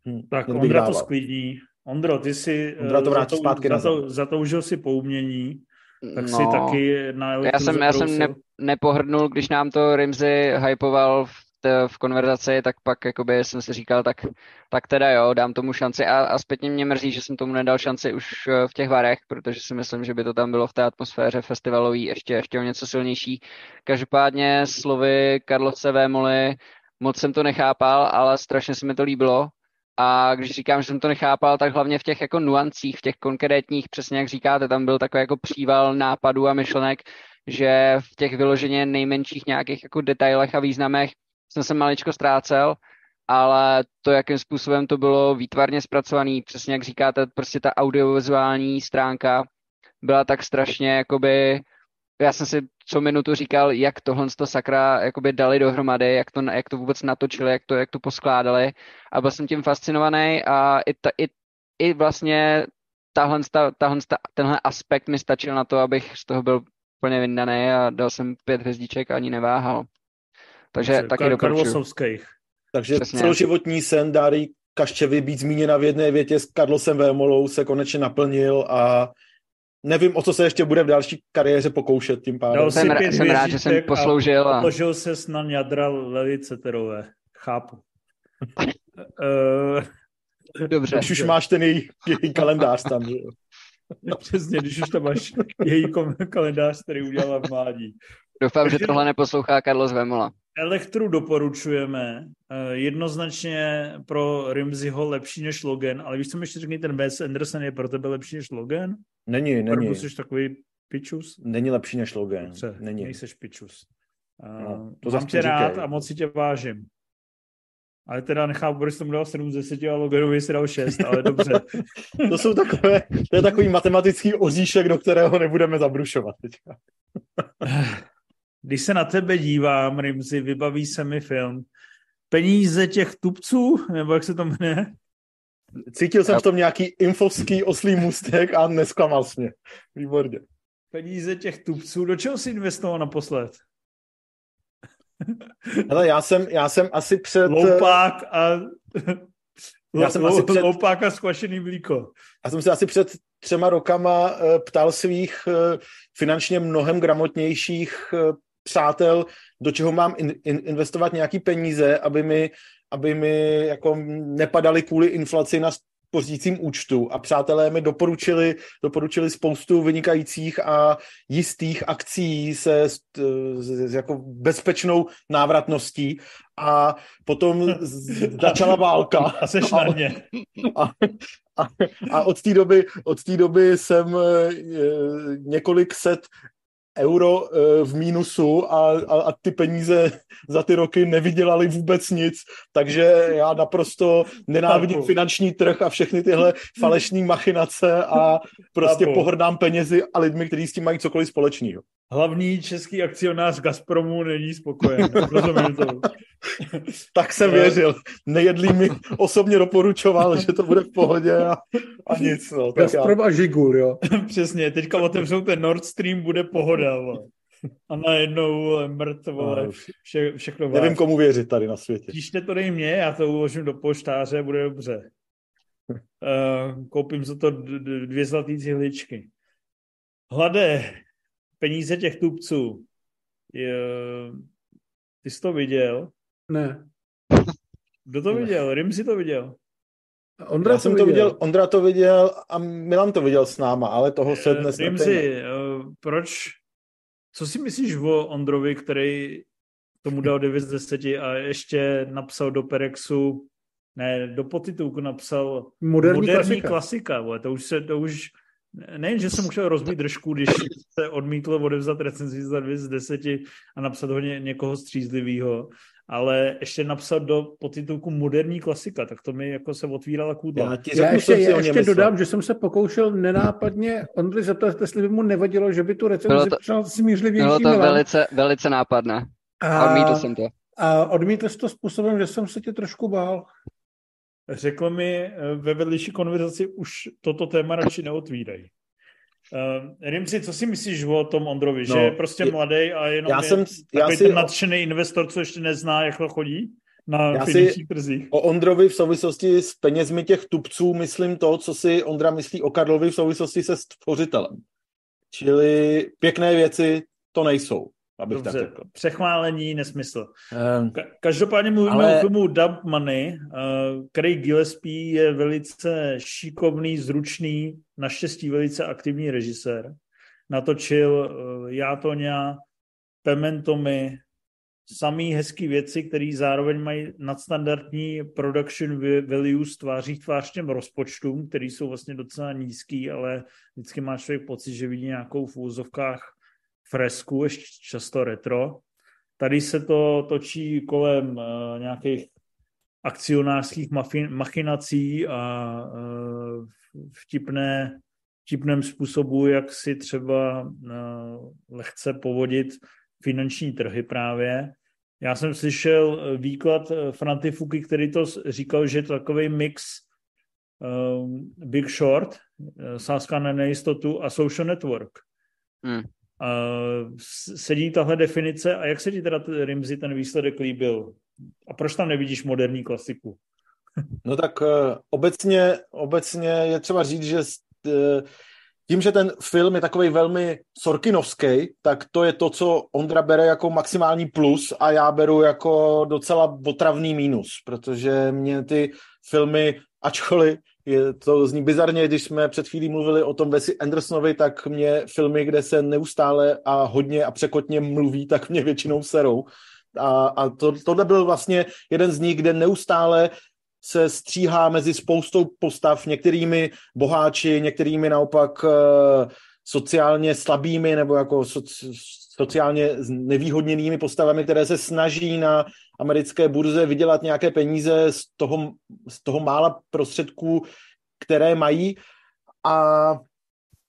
hm, Tak Ondra dával. to sklidní. Ondro, ty si Ondra to vrátí zpátky za to, zatoužil si po umění, tak no, si taky na Já jsem, já jsem ne, nepohrdnul, když nám to Rimzy hypoval v, t, v konverzaci, tak pak jakoby jsem si říkal, tak, tak teda jo, dám tomu šanci. A, a zpětně mě mrzí, že jsem tomu nedal šanci už eh, v těch varech, protože si myslím, že by to tam bylo v té atmosféře festivalový ještě, ještě o něco silnější. Každopádně slovy Karlovce Vémoli, moc jsem to nechápal, ale strašně se mi to líbilo a když říkám, že jsem to nechápal, tak hlavně v těch jako nuancích, v těch konkrétních, přesně jak říkáte, tam byl takový jako příval nápadů a myšlenek, že v těch vyloženě nejmenších nějakých jako detailech a významech jsem se maličko ztrácel, ale to, jakým způsobem to bylo výtvarně zpracovaný, přesně jak říkáte, prostě ta audiovizuální stránka byla tak strašně jakoby já jsem si co minutu říkal, jak tohle to sakra jakoby dali dohromady, jak to, jak to vůbec natočili, jak to, jak to poskládali a byl jsem tím fascinovaný a i, ta, i, i vlastně tahle, tahle, tenhle aspekt mi stačil na to, abych z toho byl úplně vyndaný a dal jsem pět hvězdiček a ani neváhal. Takže Takže taky doporučuji. Takže Přesně. celoživotní sen Dáry Kaščevy být zmíněna v jedné větě s Karlosem Vémolou se konečně naplnil a nevím, o co se ještě bude v další kariéře pokoušet tím pádem. Dal jsem, pět jsem rád, že jsem posloužil. A položil se na jadra Lely Ceterové. Chápu. uh, (laughs) Dobře. Když už máš ten její, její kalendář tam. Že? (laughs) Přesně, když už tam máš její kalendář, který udělala v mládí. Doufám, že tohle neposlouchá Carlos Vemola. Elektru doporučujeme. Jednoznačně pro Rimziho lepší než Logan, ale víš, co mi ještě řekni, ten Wes Anderson je pro tebe lepší než Logan? Není, není. Proto jsi takový pičus? Není lepší než Logan. Dobře, není. Nejseš pičus. No, to Mám tě rád a moc si tě vážím. Ale teda nechápu, proč jsem dal 7 z 10 a Loganovi si dal 6, ale dobře. (laughs) to jsou takové, to je takový matematický ozíšek, do kterého nebudeme zabrušovat teďka. (laughs) Když se na tebe dívám, Rimzi, vybaví se mi film Peníze těch tupců, nebo jak se to jmenuje? Cítil jsem v tom nějaký infovský oslý můstek a nesklamal jsi mě. Výborně. Peníze těch tupců, do čeho jsi investoval naposled? Hele, já jsem, já jsem asi před... Loupák a... Já jsem asi před... Loupák a skvašený mlíko. Já jsem se asi před třema rokama eh, ptal svých eh, finančně mnohem gramotnějších eh, přátel, do čeho mám in, in, investovat nějaký peníze, aby mi, aby mi jako nepadaly kvůli inflaci na pořídícím účtu a přátelé mi doporučili, doporučili spoustu vynikajících a jistých akcí se s, s, s jako bezpečnou návratností a potom (laughs) začala válka. A seš na ně. A, a, a od té doby, od té doby jsem e, několik set euro eh, v mínusu a, a, a ty peníze (laughs) za ty roky nevydělali vůbec nic, takže já naprosto nenávidím finanční trh a všechny tyhle falešní machinace a prostě pohrdám penězi a lidmi, kteří s tím mají cokoliv společného. Hlavní český akcionář Gazpromu není spokojen. Rozumím to. (laughs) tak jsem věřil. Nejedlý mi osobně doporučoval, že to bude v pohodě a, a nic. No, Gazprom já... a Žigul, jo. (laughs) Přesně, teďka otevřou ten Nord Stream, bude pohoda. Vole. A najednou mrt, vole, vše, všechno Nevím, váž. komu věřit tady na světě. Píšte to dej mě, já to uložím do poštáře, bude dobře. Uh, (laughs) koupím za to dvě zlaté cihličky. Hlade, peníze těch tupců. Je, ty jsi to viděl? Ne. Kdo to viděl? Rim si to viděl. Ondra Já to jsem viděl. to viděl, Ondra to viděl a Milan to viděl s náma, ale toho se dnes Rimsi, uh, proč, co si myslíš o Ondrovi, který tomu dal 9 z 10 a ještě napsal do Perexu, ne, do potitulku napsal moderní, moderní klasika. klasika to už se, to už nejen, že jsem musel rozbít držku, když se odmítlo odevzat recenzi za 2 z 10 a napsat ho ně, někoho střízlivého, ale ještě napsat do potitulku moderní klasika, tak to mi jako se otvírala kůdla. Já, ti já ještě, já ještě dodám, že jsem se pokoušel nenápadně Ondry zeptat, jestli by mu nevadilo, že by tu recenzi přál smířlivější Bylo to velice, velice nápadné. A, odmítl jsem to. A odmítl jsi to způsobem, že jsem se tě trošku bál. Řekl mi eh, ve vedlejší konverzaci, už toto téma radši neotvírají. Uh, Rimci, co si myslíš o tom Ondrovi? No, že je prostě mladý a jenom já je jsem, já si ten nadšený investor, co ještě nezná, jak to chodí na já finančních trzích? O Ondrovi v souvislosti s penězmi těch tupců myslím to, co si Ondra myslí o Karlovi v souvislosti se stvořitelem. Čili pěkné věci to nejsou abych Dobře, tak řekl. přechválení, nesmysl. Um, Ka- každopádně mluvíme ale... o filmu Dub Money. Uh, Craig Gillespie je velice šikovný, zručný, naštěstí velice aktivní režisér. Natočil uh, Já to nějak, Pementomy, samý hezký věci, které zároveň mají nadstandardní production values tváří tvář těm rozpočtům, které jsou vlastně docela nízký, ale vždycky má člověk pocit, že vidí nějakou v úzovkách fresku, ještě často retro. Tady se to točí kolem uh, nějakých akcionářských machinací a uh, vtipné, vtipném způsobu, jak si třeba uh, lehce povodit finanční trhy právě. Já jsem slyšel výklad Franty Fuky, který to říkal, že je to takový mix um, Big Short, sázka na nejistotu a social network. Hmm. Sedí tahle definice a jak se ti teda Rimzi ten výsledek líbil? A proč tam nevidíš moderní klasiku? (laughs) No tak uh, obecně, obecně je třeba říct, že uh, tím, že ten film je takový velmi sorkinovský, tak to je to, co Ondra bere jako maximální plus a já beru jako docela otravný mínus, protože mě ty filmy, ačkoliv je to zní bizarně, když jsme před chvílí mluvili o tom Wesi Andersonovi, tak mě filmy, kde se neustále a hodně a překotně mluví, tak mě většinou serou. A, a to, tohle byl vlastně jeden z nich, kde neustále se stříhá mezi spoustou postav, některými boháči, některými naopak uh, sociálně slabými nebo jako soci, sociálně nevýhodněnými postavami, které se snaží na americké burze vydělat nějaké peníze z toho, z toho mála prostředků, které mají a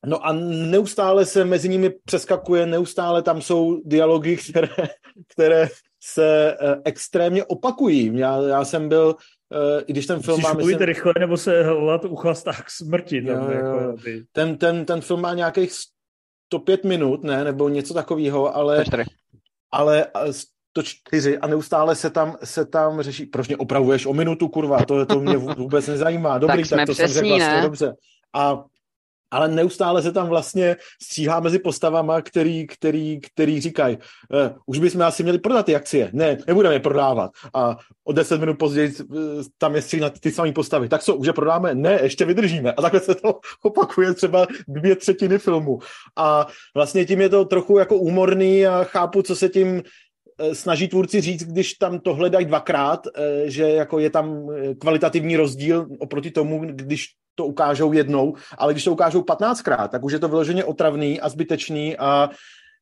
No a neustále se mezi nimi přeskakuje, neustále tam jsou dialogy, (laughs) které, které se eh, extrémně opakují. Já, já jsem byl, eh, i když ten film má... Myslím, rychle, nebo se hlad uchlastá k smrti. Tam, jo, jako, ten, ten, ten film má nějakých 105 minut, ne, nebo něco takového, ale, ale to čtyři a neustále se tam, se tam řeší, proč mě opravuješ o minutu, kurva, to, to mě vůbec nezajímá. Dobrý, tak, tak to přesní, jsem řekl vlastně dobře. A ale neustále se tam vlastně stříhá mezi postavama, který, který, který říkají, eh, už bychom asi měli prodat ty akcie. Ne, nebudeme je prodávat. A o deset minut později eh, tam je stříhat ty samé postavy. Tak co, už je prodáme? Ne, ještě vydržíme. A takhle se to (laughs) opakuje třeba dvě třetiny filmu. A vlastně tím je to trochu jako úmorný a chápu, co se tím eh, snaží tvůrci říct, když tam to hledají dvakrát, eh, že jako je tam kvalitativní rozdíl oproti tomu, když to ukážou jednou, ale když to ukážou 15krát, tak už je to vyloženě otravný a zbytečný a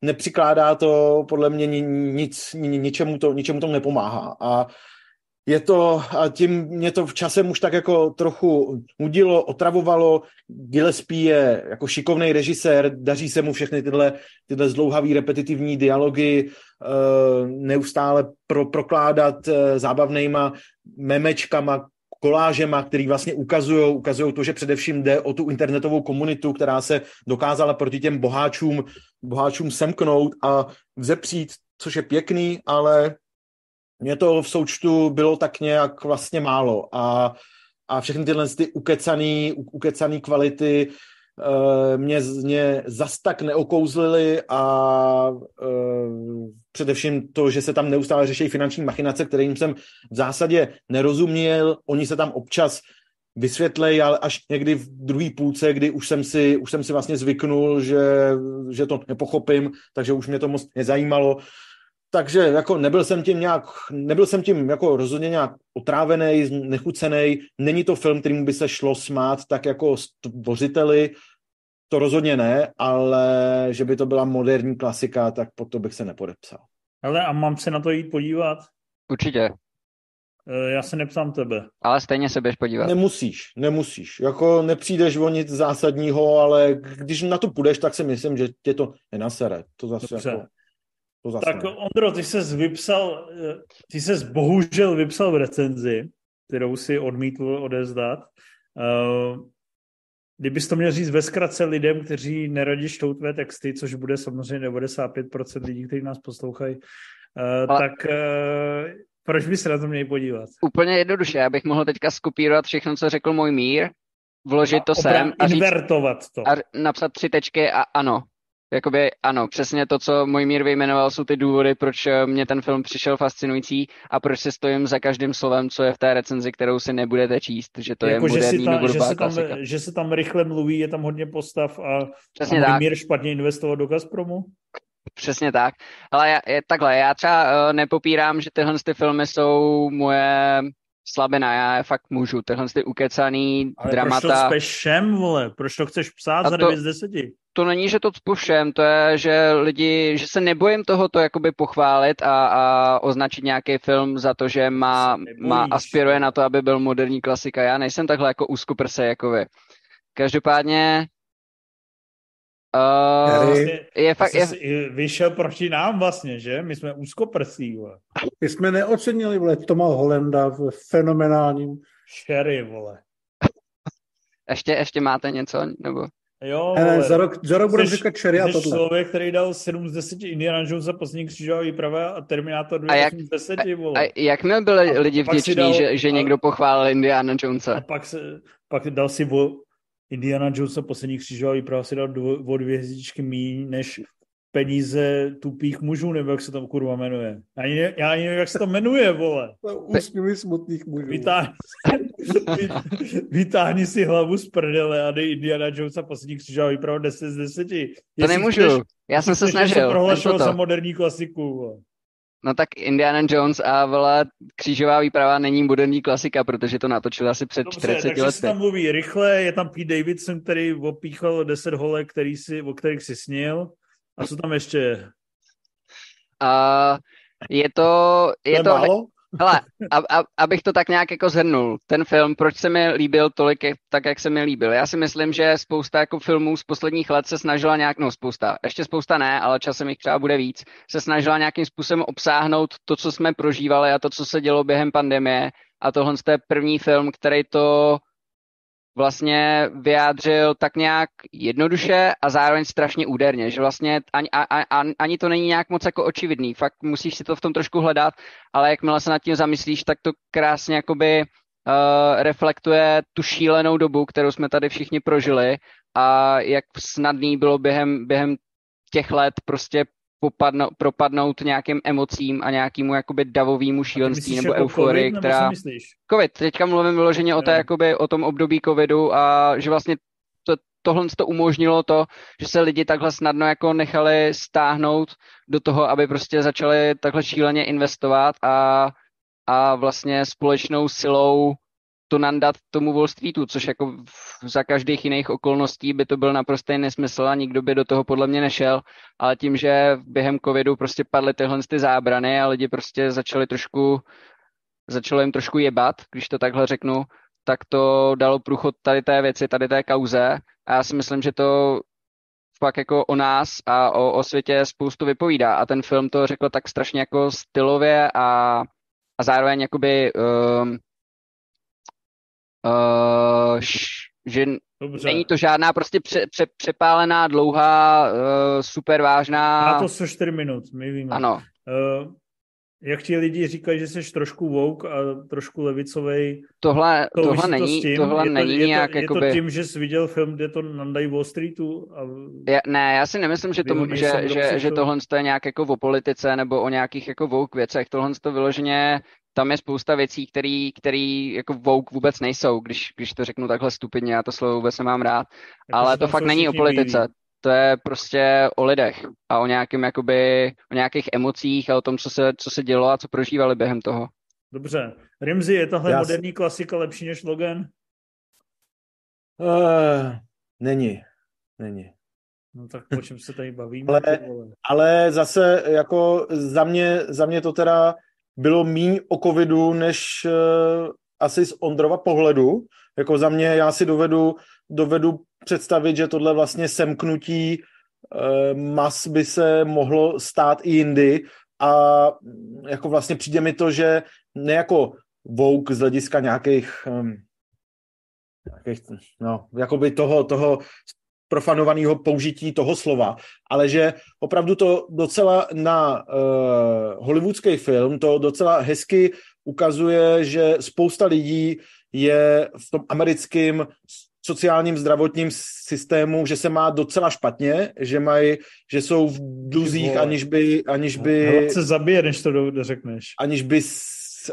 nepřikládá to podle mě nic, ničemu, to, ničemu tomu nepomáhá. A je to, a tím mě to v časem už tak jako trochu nudilo, otravovalo. Gillespie je jako šikovný režisér, daří se mu všechny tyhle, tyhle zdlouhavý repetitivní dialogy uh, neustále pro, prokládat uh, zábavnýma memečkama, kolážema, který vlastně ukazují ukazují to, že především jde o tu internetovou komunitu, která se dokázala proti těm boháčům, boháčům semknout a vzepřít, což je pěkný, ale mě to v součtu bylo tak nějak vlastně málo. A, a všechny tyhle ty ukecaný, ukecaný kvality mě, mě zas tak neokouzlily a uh, především to, že se tam neustále řeší finanční machinace, kterým jsem v zásadě nerozuměl. Oni se tam občas vysvětlej, ale až někdy v druhé půlce, kdy už jsem si, už jsem si vlastně zvyknul, že, že to nepochopím, takže už mě to moc nezajímalo takže jako nebyl jsem tím nějak, nebyl jsem tím jako rozhodně nějak otrávený, nechucený. Není to film, kterým by se šlo smát tak jako stvořiteli, to rozhodně ne, ale že by to byla moderní klasika, tak pod to bych se nepodepsal. Ale a mám se na to jít podívat? Určitě. E, já se nepsám tebe. Ale stejně se běž podívat. Nemusíš, nemusíš. Jako nepřijdeš o nic zásadního, ale když na to půjdeš, tak si myslím, že tě to nenasere. To zase Dobře. jako to zase tak ne. Ondro, ty se vypsal, ty se bohužel vypsal v recenzi, kterou si odmítl odezdat. Uh, kdybys to měl říct ve zkratce lidem, kteří neradí čtou tvé texty, což bude samozřejmě 95% lidí, kteří nás poslouchají, uh, Ale... tak proč by se na to měli podívat? Úplně jednoduše, já bych mohl teďka skopírovat všechno, co řekl můj mír, vložit to sem a říct, to. A napsat tři tečky a ano, Jakoby ano, přesně to, co můj mír vyjmenoval, jsou ty důvody, proč eh, mě ten film přišel fascinující a proč si stojím za každým slovem, co je v té recenzi, kterou si nebudete číst, že to jako, je moderní že, tam, že, se tam, že se tam rychle mluví, je tam hodně postav a, Přesně a tak. mír špatně investoval do Gazpromu? Přesně tak. Ale já, je, takhle, já třeba uh, nepopírám, že tyhle ty filmy jsou moje slabina, já je fakt můžu. Tyhle ty ukecaný Ale dramata. proč to speš všem, vole? Proč to chceš psát a za 9 z 10? To není, že to cpu všem, to je, že lidi, že se nebojím tohoto jakoby pochválit a, a označit nějaký film za to, že má, má aspiruje na to, aby byl moderní klasika. Já nejsem takhle jako úzkoprse jako vy. Každopádně Uh, je fakt, je... Vyšel proti nám vlastně, že? My jsme úzkoprsí, vole. My jsme neocenili, vole, Toma Holenda v fenomenálním... Sherry, vole. ještě, ještě máte něco? Nebo... Jo, ne, za rok, za rok budeme říkat Cherry a tohle. člověk, který dal 7 z 10 Indiana Jones za poslední křížová výprava a Terminator 2 a jak, 8 z 10, vole. A, a jak mi byli a lidi vděční, dal, že, že a, někdo pochválil Indiana Jonesa? A pak, se, pak dal si o Indiana Jones a poslední křížová výprava si dal dvo, o dvě hvězdičky míň, než peníze tupých mužů, nebo jak se to kurva jmenuje. Ani já ani nevím, jak se to jmenuje, vole. Úsměvy smutných mužů. Vytáhni, vytáhni si hlavu z prdele a dej Indiana Jones a poslední křižová výprava 10 z 10. Jestli to nemůžu, chceš, já jsem se snažil. prohlašoval za moderní klasiku. No tak Indiana Jones a vole, křížová výprava není moderní klasika, protože to natočil asi před Dobře, 40 lety. se tam mluví rychle, je tam Pete Davidson, který opíchal 10 holek, který si, o kterých si snil. A co tam ještě je? Uh, je to... Je to, to hele, a, a, abych to tak nějak jako zhrnul, ten film, proč se mi líbil tolik, tak jak se mi líbil? Já si myslím, že spousta jako filmů z posledních let se snažila nějak, no spousta, ještě spousta ne, ale časem jich třeba bude víc, se snažila nějakým způsobem obsáhnout to, co jsme prožívali a to, co se dělo během pandemie. A tohle je první film, který to vlastně vyjádřil tak nějak jednoduše a zároveň strašně úderně, že vlastně ani, ani, ani to není nějak moc jako očividný, fakt musíš si to v tom trošku hledat, ale jakmile se nad tím zamyslíš, tak to krásně jakoby reflektuje tu šílenou dobu, kterou jsme tady všichni prožili a jak snadný bylo během, během těch let prostě popadno, propadnout nějakým emocím a nějakému jakoby davovému šílenství nebo jako euforii, COVID, která... Nebo COVID, teďka mluvím vyloženě o, té, jakoby, o tom období covidu a že vlastně to, tohle to umožnilo to, že se lidi takhle snadno jako nechali stáhnout do toho, aby prostě začali takhle šíleně investovat a, a vlastně společnou silou to nandat tomu Wall Streetu, což jako za každých jiných okolností by to byl naprostý nesmysl a nikdo by do toho podle mě nešel, ale tím, že během covidu prostě padly tyhle ty zábrany a lidi prostě začali trošku, začalo jim trošku jebat, když to takhle řeknu, tak to dalo průchod tady té věci, tady té kauze. A já si myslím, že to fakt jako o nás a o, o světě spoustu vypovídá. A ten film to řekl tak strašně jako stylově a, a zároveň jakoby um, Uh, že Dobře. není to žádná prostě pře, pře, přepálená, dlouhá, uh, super vážná... Má to 104 minut, my víme. Ano. Uh, jak ti lidi říkají, že jsi trošku woke a trošku levicovej. Tohle, to tohle není, to tohle je není to, nějak je to, jakoby... Je to tím, že jsi viděl film, kde to nandají Wall Streetu? A... Já, ne, já si nemyslím, že, to, že, že, že tohle je nějak jako o politice nebo o nějakých jako woke věcech. Tohle to vyloženě tam je spousta věcí, které který jako Vogue vůbec nejsou, když, když to řeknu takhle stupidně, já to slovo vůbec nemám rád, jako ale to fakt není o politice. Bílí. To je prostě o lidech a o nějakým, jakoby, o nějakých emocích a o tom, co se, co se dělo a co prožívali během toho. Dobře. Rimzi, je tahle Já moderní klasika lepší než Logan? Uh, není. Není. No tak o čem se tady bavíme? ale, ale zase jako za mě, za mě to teda bylo míň o covidu, než uh, asi z Ondrova pohledu. Jako za mě já si dovedu, dovedu představit, že tohle vlastně semknutí uh, mas by se mohlo stát i jindy a jako vlastně přijde mi to, že ne jako vouk z hlediska nějakých, um, nějakých no, jakoby toho, toho profanovaného použití toho slova, ale že opravdu to docela na uh, hollywoodský film to docela hezky ukazuje, že spousta lidí je v tom americkém sociálním zdravotním systému, že se má docela špatně, že mají, že jsou v dluzích, aniž by, aniž by... se zabije, než to řekneš. Aniž by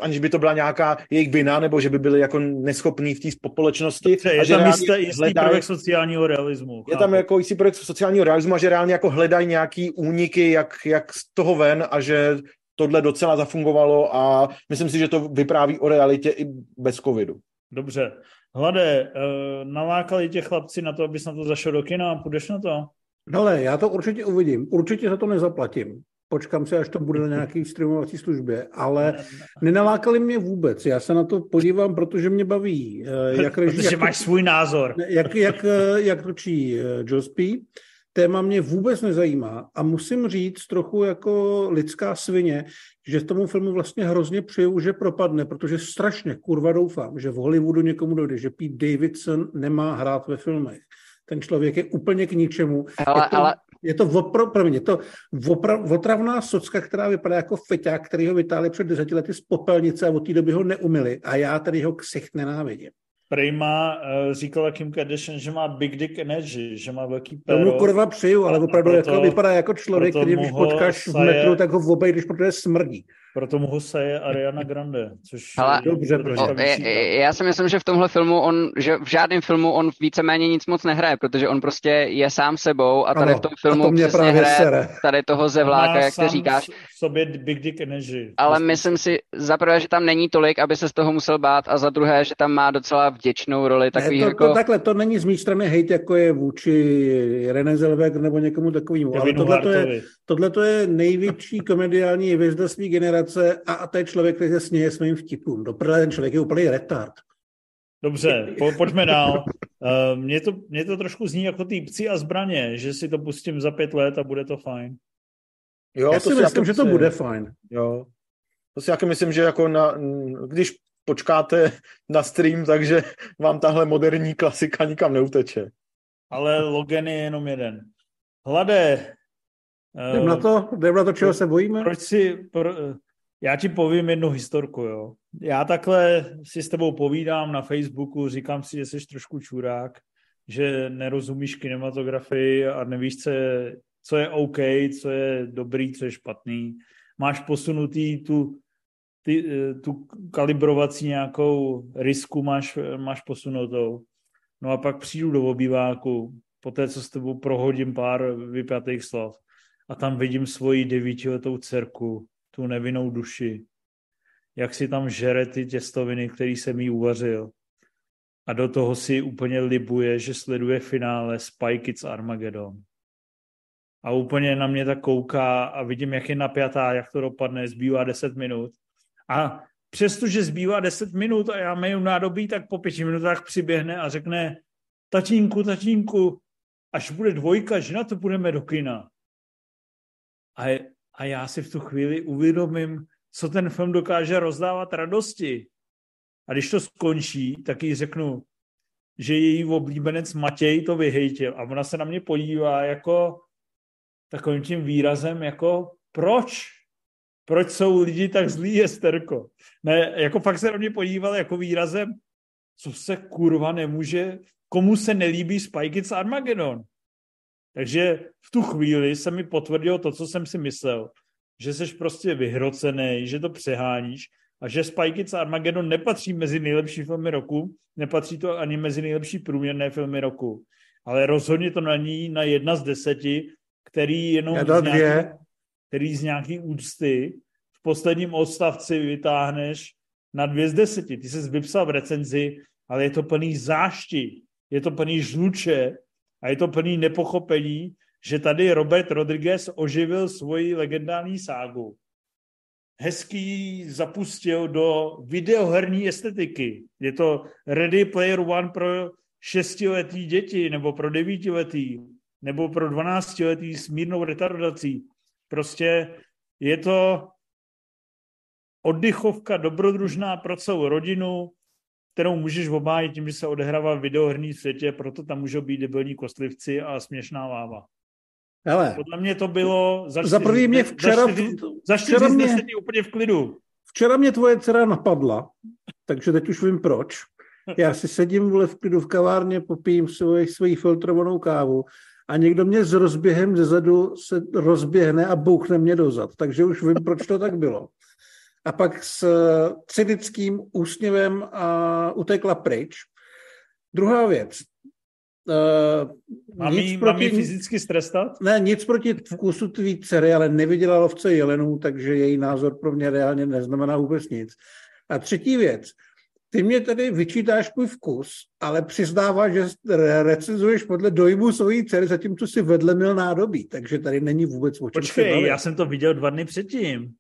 aniž by to byla nějaká jejich vina, nebo že by byli jako neschopní v té společnosti. je a že tam jistý, jistý hledají, prvek sociálního realismu. Je tam jako jistý prvek sociálního realismu a že reálně jako hledají nějaký úniky, jak, jak z toho ven a že tohle docela zafungovalo a myslím si, že to vypráví o realitě i bez covidu. Dobře. Hlade, uh, nalákali tě chlapci na to, abys na to zašel do kina a půjdeš na to? Hele, já to určitě uvidím. Určitě za to nezaplatím počkám se, až to bude na nějaké streamovací službě, ale nenalákali mě vůbec. Já se na to podívám, protože mě baví. Eh, jak, protože jak, máš svůj názor. Jak, jak, eh, jak točí eh, Jospy, téma mě vůbec nezajímá a musím říct trochu jako lidská svině, že tomu filmu vlastně hrozně přeju, že propadne, protože strašně kurva doufám, že v Hollywoodu někomu dojde, že Pete Davidson nemá hrát ve filmech. Ten člověk je úplně k ničemu. Ale, to, ale je to, opro, promiň, je to opra, otravná socka, která vypadá jako feťák, který ho vytáhli před deseti lety z popelnice a od té doby ho neumili. A já tady ho ksicht nenávidím. Prima uh, říkala Kim Kardashian, že má big dick energy, že má velký pero. Tomu kurva přiju, ale opravdu proto, jako, vypadá jako člověk, který když potkáš v metru, tak ho obej, když protože smrdí. Proto mu ho seje Ariana Grande, což Ale, dobře. O, je, já si myslím, že v tomhle filmu on, že v žádném filmu on víceméně nic moc nehraje, protože on prostě je sám sebou a tady ano, v tom filmu to mě přesně hraje sere. tady toho zevláka, jak ty říkáš. v sobě big dick energy. Ale prostě. myslím si za prvé, že tam není tolik, aby se z toho musel bát a za druhé, že tam má docela vděčnou roli. Takový ne, to, jako... to, takhle, to není z mé strany hejt, jako je vůči René Zellweger nebo někomu takovému. Ale tohle to, je, tohle to je největší komediální hvězda své generace a, a to je člověk, který se směje svým vtipům. Do ten člověk je úplný retard. Dobře, po, pojďme dál. Uh, mně, to, mně to trošku zní jako týpci a zbraně, že si to pustím za pět let a bude to fajn. Jo, Já to si myslím, že to bude fajn. Jo. To si jako myslím, že jako na, když počkáte na stream, takže vám tahle moderní klasika nikam neuteče. Ale Logan je jenom jeden. Hlade. Jdem na to, jdem na to, čeho se bojíme. Proč si, pro, já ti povím jednu historku, jo. Já takhle si s tebou povídám na Facebooku, říkám si, že jsi trošku čurák, že nerozumíš kinematografii a nevíš, co je, co je OK, co je dobrý, co je špatný. Máš posunutý tu, ty, tu kalibrovací nějakou risku, máš, máš posunutou. No a pak přijdu do obýváku, po té, co s tebou prohodím pár vypjatých slov a tam vidím svoji devítiletou dcerku, tu nevinnou duši, jak si tam žere ty těstoviny, který jsem jí uvařil. A do toho si úplně libuje, že sleduje finále Spy Kids Armageddon. A úplně na mě tak kouká a vidím, jak je napjatá, jak to dopadne, zbývá 10 minut. A přestože zbývá 10 minut a já mají nádobí, tak po pěti minutách přiběhne a řekne tatínku, tatínku, až bude dvojka, že na to půjdeme do kina. A, a já si v tu chvíli uvědomím, co ten film dokáže rozdávat radosti. A když to skončí, tak jí řeknu, že její oblíbenec Matěj to vyhejtil. A ona se na mě podívá jako takovým tím výrazem, jako proč? Proč jsou lidi tak zlí, Esterko? Ne, jako fakt se na mě podíval jako výrazem, co se kurva nemůže, komu se nelíbí Spy Kids Armageddon. Takže v tu chvíli se mi potvrdilo to, co jsem si myslel, že jsi prostě vyhrocený, že to přeháníš a že Spy Kids Armageddon nepatří mezi nejlepší filmy roku, nepatří to ani mezi nejlepší průměrné filmy roku, ale rozhodně to není na jedna z deseti, který jenom z nějaký, který z nějaký úcty v posledním odstavci vytáhneš na dvě z deseti. Ty jsi vypsal v recenzi, ale je to plný zášti, je to plný žluče a je to plný nepochopení, že tady Robert Rodriguez oživil svoji legendární ságu. Hezký zapustil do videoherní estetiky. Je to Ready Player One pro šestiletý děti, nebo pro devítiletý, nebo pro dvanáctiletý s mírnou retardací. Prostě je to oddychovka dobrodružná pro celou rodinu, kterou můžeš obhájit tím, že se odehrává v videoherní světě, proto tam můžou být debilní kostlivci a směšná láva. Hele, Podle mě to bylo za, za prvý mě včera, za čtyři, za čtyři včera mě, úplně v klidu. Včera mě tvoje dcera napadla, takže teď už vím proč. Já si sedím vole v klidu v kavárně, popijím svoji, svoji filtrovanou kávu a někdo mě s rozběhem zezadu se rozběhne a bouchne mě dozad. Takže už vím, proč to tak bylo a pak s cynickým úsměvem a utekla pryč. Druhá věc. Uh, mám, jí, proti, mám jí fyzicky strestat? Ne, nic proti vkusu tvý dcery, ale neviděla lovce jelenů, takže její názor pro mě reálně neznamená vůbec nic. A třetí věc. Ty mě tady vyčítáš můj vkus, ale přiznáváš, že recenzuješ podle dojmu svojí dcery, zatímco si vedle mil nádobí, takže tady není vůbec o čem Počkej, já jsem to viděl dva dny předtím.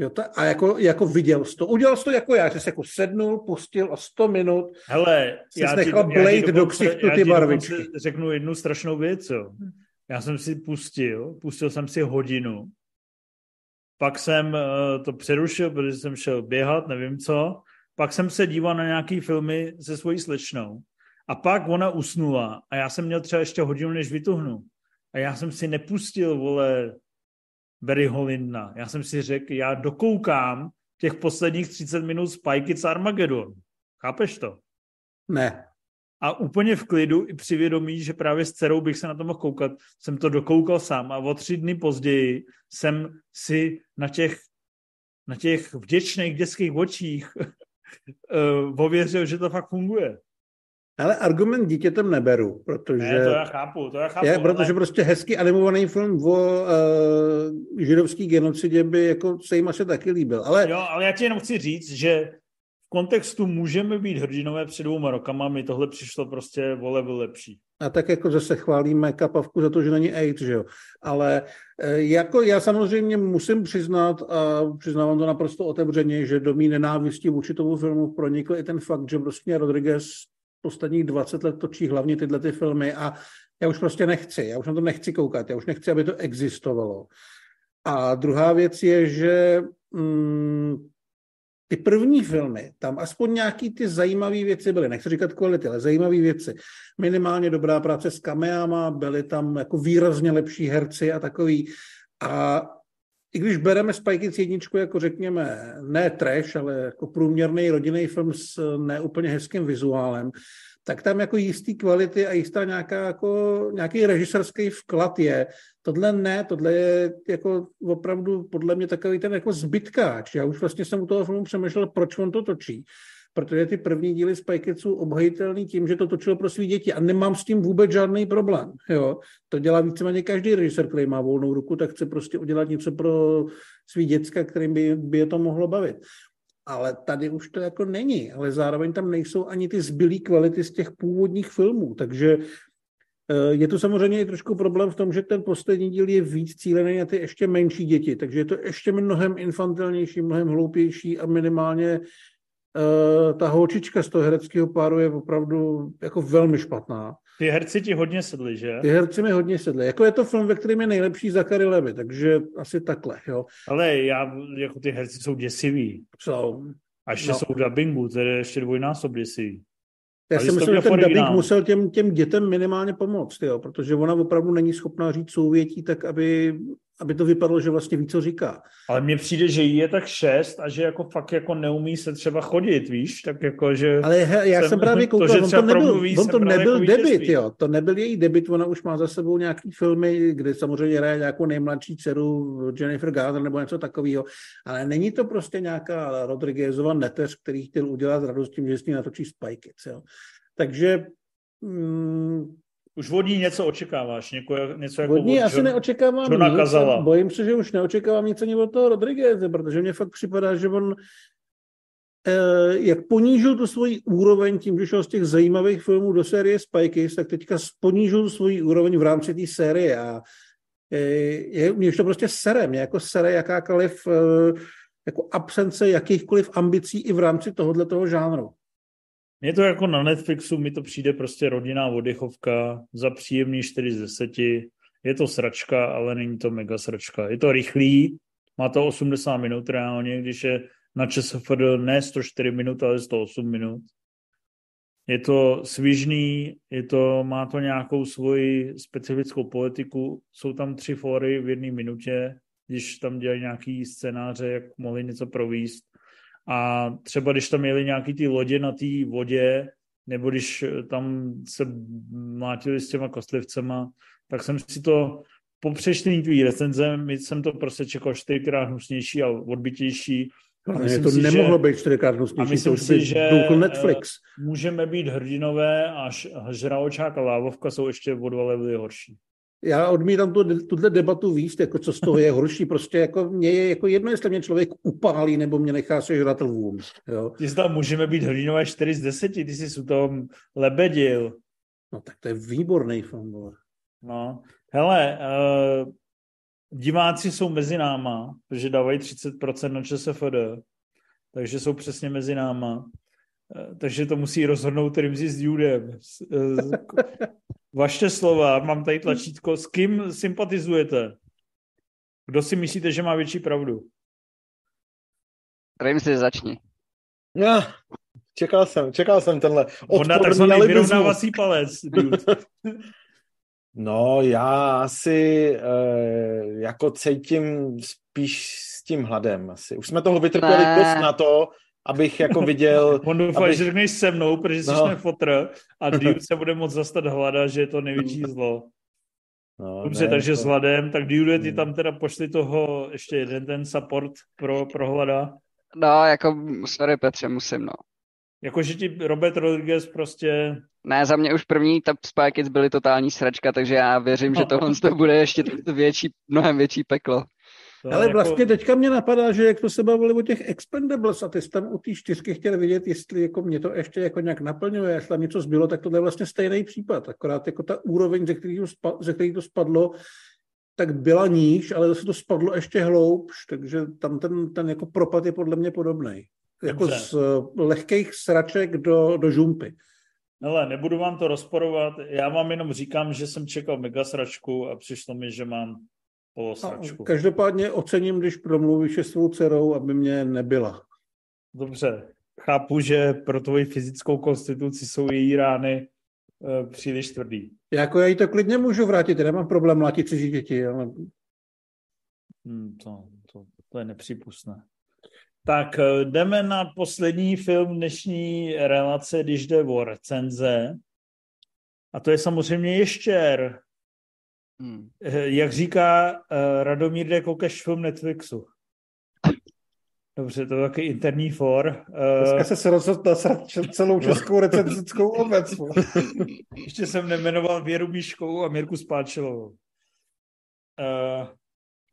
Jo, to, a jako, jako viděl jsi to. Udělal jsi to jako já, že jsi jako sednul, pustil a 100 minut Hele, jsi já nechal ti, blade já do ksichtu ty barvičky. řeknu jednu strašnou věc, jo. Já jsem si pustil, pustil jsem si hodinu, pak jsem uh, to přerušil, protože jsem šel běhat, nevím co, pak jsem se díval na nějaký filmy se svojí slečnou a pak ona usnula a já jsem měl třeba ještě hodinu, než vytuhnu. A já jsem si nepustil, vole, Barry Holinna. Já jsem si řekl, já dokoukám těch posledních 30 minut Spy Kids Armageddon. Chápeš to? Ne. A úplně v klidu i při vědomí, že právě s dcerou bych se na to mohl koukat, jsem to dokoukal sám a o tři dny později jsem si na těch, na těch vděčných dětských očích uh, (laughs) ověřil, že to fakt funguje. Ale argument dítětem neberu, protože... Ne, to já chápu, to já chápu. Je, protože ale... prostě hezký animovaný film o uh, židovský genocidě by jako se jim asi taky líbil. Ale... Jo, ale já ti jenom chci říct, že v kontextu můžeme být hrdinové před dvouma rokama, mi tohle přišlo prostě vole lepší. A tak jako zase chválíme kapavku za to, že není AIDS, že jo. Ale e, jako já samozřejmě musím přiznat, a přiznávám to naprosto otevřeně, že do mý nenávistí vůči tomu filmu pronikl i ten fakt, že prostě Rodriguez posledních 20 let točí hlavně tyhle ty filmy a já už prostě nechci, já už na to nechci koukat, já už nechci, aby to existovalo. A druhá věc je, že mm, ty první filmy, tam aspoň nějaký ty zajímavé věci byly, nechci říkat kvality, ale zajímavé věci. Minimálně dobrá práce s kameama, byly tam jako výrazně lepší herci a takový. A i když bereme Kids jedničku jako řekněme ne trash, ale jako průměrný rodinný film s neúplně hezkým vizuálem, tak tam jako jistý kvality a jistá nějaká jako, nějaký režiserský vklad je. Tohle ne, tohle je jako opravdu podle mě takový ten jako zbytkáč. Já už vlastně jsem u toho filmu přemýšlel, proč on to točí protože ty první díly Kids jsou obhajitelný tím, že to točilo pro svý děti a nemám s tím vůbec žádný problém. Jo? To dělá víceméně každý režisér, který má volnou ruku, tak chce prostě udělat něco pro svý děcka, kterým by, by je to mohlo bavit. Ale tady už to jako není, ale zároveň tam nejsou ani ty zbylý kvality z těch původních filmů, takže eh, je to samozřejmě i trošku problém v tom, že ten poslední díl je víc cílený na ty ještě menší děti, takže je to ještě mnohem infantilnější, mnohem hloupější a minimálně uh, ta holčička z toho hereckého páru je opravdu jako velmi špatná. Ty herci ti hodně sedli, že? Ty herci mi hodně sedli. Jako je to film, ve kterém je nejlepší Zachary Levy, takže asi takhle, jo. Ale já, jako ty herci jsou děsiví. Jsou. A ještě no. jsou v dubbingu, to je ještě dvojnásob děsivý. Já si myslím, že ten dubbing musel těm, těm dětem minimálně pomoct, jo, protože ona opravdu není schopná říct souvětí tak, aby aby to vypadalo, že vlastně ví, co říká. Ale mně přijde, že jí je tak šest a že jako fakt jako neumí se třeba chodit, víš, tak jako, že... Ale he, já jsem, jsem právě (laughs) koukal, to, on to nebyl, promluví, on to nebyl jako debit, jo, to nebyl její debit, ona už má za sebou nějaký filmy, kde samozřejmě hraje nějakou nejmladší dceru Jennifer Garner nebo něco takového, ale není to prostě nějaká Rodriguezova neteř, který chtěl udělat radost tím, že s ní natočí Spy Kids, jo. Takže mm, už od ní něco očekáváš, něko, něco jako od ní asi John, neočekávám nic, nakazala. bojím se, že už neočekávám nic ani od toho Rodrigueze, protože mně fakt připadá, že on eh, jak ponížil tu svoji úroveň tím, že šel z těch zajímavých filmů do série Spike tak teďka ponížil svoji úroveň v rámci té série a eh, je, mě už to prostě sere, mě jako sere jakákoliv eh, jako absence jakýchkoliv ambicí i v rámci tohohle toho žánru. Mně to jako na Netflixu, mi to přijde prostě rodinná oddechovka za příjemný 4 z 10. Je to sračka, ale není to mega sračka. Je to rychlý, má to 80 minut reálně, když je na ČSFD ne 104 minut, ale 108 minut. Je to svižný, je to, má to nějakou svoji specifickou politiku. Jsou tam tři fóry v jedné minutě, když tam dělají nějaký scénáře, jak mohli něco províst a třeba když tam měli nějaký ty lodě na té vodě, nebo když tam se mlátili s těma kostlivcema, tak jsem si to po přečtení tvý recenze, jsem to prostě čekal čtyřikrát hnusnější a odbitější. Ale to si, nemohlo že, být čtyřikrát hnusnější, a myslím to si, že Netflix. můžeme být hrdinové a žraločák a lávovka jsou ještě o dva levely horší já odmítám tu, tuhle debatu víc, jako co z toho je horší. Prostě jako mě je jako jedno, jestli mě člověk upálí, nebo mě nechá se žrat lvům. Jo. Ty tam můžeme být hrdinové 4 z 10, ty jsi u tom lebedil. No tak to je výborný film. No, hele, uh, diváci jsou mezi náma, protože dávají 30% na ČSFD, takže jsou přesně mezi náma. Uh, takže to musí rozhodnout Rimzi s Judem. (laughs) Vaše slova, mám tady tlačítko. S kým sympatizujete? Kdo si myslíte, že má větší pravdu? Rým si začni. Já, čekal jsem, čekal jsem tenhle On dá takzvaný vyrovnávací palec. (laughs) no, já asi eh, jako cítím spíš s tím hladem asi. Už jsme toho vytrpěli dost na to, abych jako viděl... (laughs) On doufá, abych... že řekneš se mnou, protože jsi no. fotr a Dude (laughs) se bude moc zastat hlada, že je to největší zlo. No, Dobře, ne, takže to... s hladem, tak Dude, ty hmm. tam teda pošli toho ještě jeden ten support pro, pro hlada. No, jako, sorry Petře, musím, no. Jakože ti Robert Rodriguez prostě... Ne, za mě už první Top Spy Kids byly totální sračka, takže já věřím, že tohle to bude ještě (laughs) větší, mnohem větší peklo. To Ale jako... vlastně teďka mě napadá, že jak to se bavili o těch Expendables a ty jsi tam u té čtyřky chtěl vidět, jestli jako mě to ještě jako nějak naplňuje, jestli tam něco zbylo, tak to je vlastně stejný případ. Akorát jako ta úroveň, ze kterého ze který to spadlo, tak byla níž, ale zase to spadlo ještě hloubš, takže tam ten, ten jako propad je podle mě podobný. Jako z uh, lehkých sraček do, do žumpy. Ale nebudu vám to rozporovat, já vám jenom říkám, že jsem čekal mega sračku a přišlo mi, že mám polosračku. Každopádně ocením, když promluvíš se svou dcerou, aby mě nebyla. Dobře. Chápu, že pro tvoji fyzickou konstituci jsou její rány e, příliš tvrdý. Jako já jí to klidně můžu vrátit, já nemám problém mlátit cizí děti, ale... Hmm, to, To je nepřípustné. Tak eh, jdeme na poslední film dnešní relace, když jde o recenze. A to je samozřejmě Ještěr. Hmm. Eh, jak říká uh, Radomír de Kokeš film Netflixu. Dobře, to je takový interní for. Dneska se rozhodl nasrat celou českou recenzickou obec. (laughs) Ještě jsem nemenoval Věru Míškovou a Mirku Spáčilovou. Uh,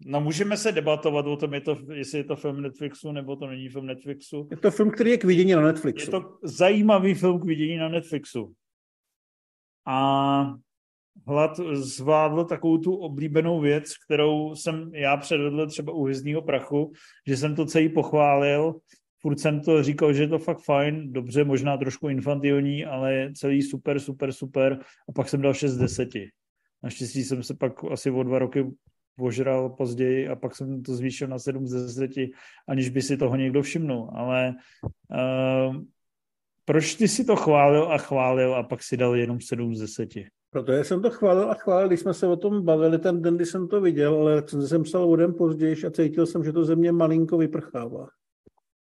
no můžeme se debatovat o tom, je to, jestli je to film Netflixu, nebo to není film Netflixu. Je to film, který je k vidění na Netflixu. Je to zajímavý film k vidění na Netflixu. A Hlad zvládl takovou tu oblíbenou věc, kterou jsem já předvedl třeba u Hvězdního prachu, že jsem to celý pochválil, furt jsem to říkal, že je to fakt fajn, dobře, možná trošku infantilní, ale celý super, super, super a pak jsem dal 6 z 10. Naštěstí jsem se pak asi o dva roky ožral později a pak jsem to zvýšil na 7 z 10, aniž by si toho někdo všimnul, ale uh, proč ty si to chválil a chválil a pak si dal jenom 7 z 10? Protože jsem to chválil a chválil, když jsme se o tom bavili ten den, kdy jsem to viděl, ale jsem psal o den později a cítil jsem, že to ze mě malinko vyprchává.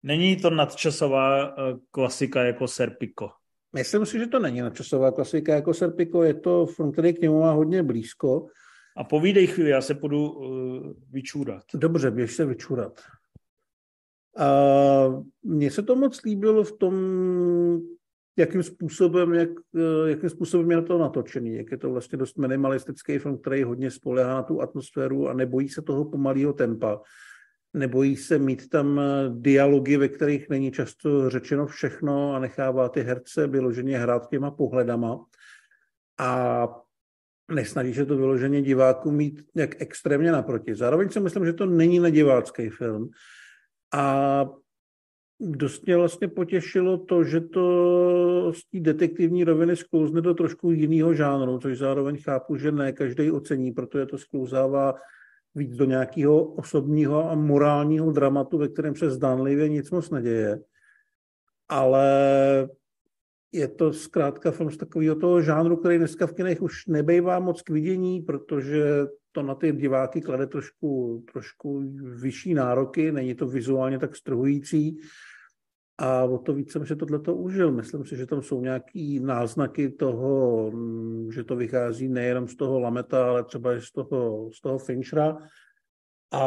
Není to nadčasová eh, klasika jako Serpico? Myslím si, že to není nadčasová klasika jako Serpico, je to film, který k němu má hodně blízko. A povídej chvíli, já se půjdu uh, vyčůrat. Dobře, běž se vyčůrat. A mně se to moc líbilo v tom jakým způsobem, jak, eh, jakým způsobem je to natočený, jak je to vlastně dost minimalistický film, který hodně spolehá na tu atmosféru a nebojí se toho pomalého tempa. Nebojí se mít tam eh, dialogy, ve kterých není často řečeno všechno a nechává ty herce vyloženě hrát těma pohledama. A nesnaží se to vyloženě divákům mít jak extrémně naproti. Zároveň si myslím, že to není nedivácký film. A dost mě vlastně potěšilo to, že to z té detektivní roviny sklouzne do trošku jiného žánru, což zároveň chápu, že ne každý ocení, protože to sklouzává víc do nějakého osobního a morálního dramatu, ve kterém se zdánlivě nic moc neděje. Ale je to zkrátka film z takového toho žánru, který dneska v kinech už nebejvá moc k vidění, protože to na ty diváky klade trošku, trošku vyšší nároky, není to vizuálně tak strhující a o to víc jsem si tohleto užil. Myslím si, že tam jsou nějaký náznaky toho, mm, že to vychází nejenom z toho Lameta, ale třeba i z toho, z toho Finchera. A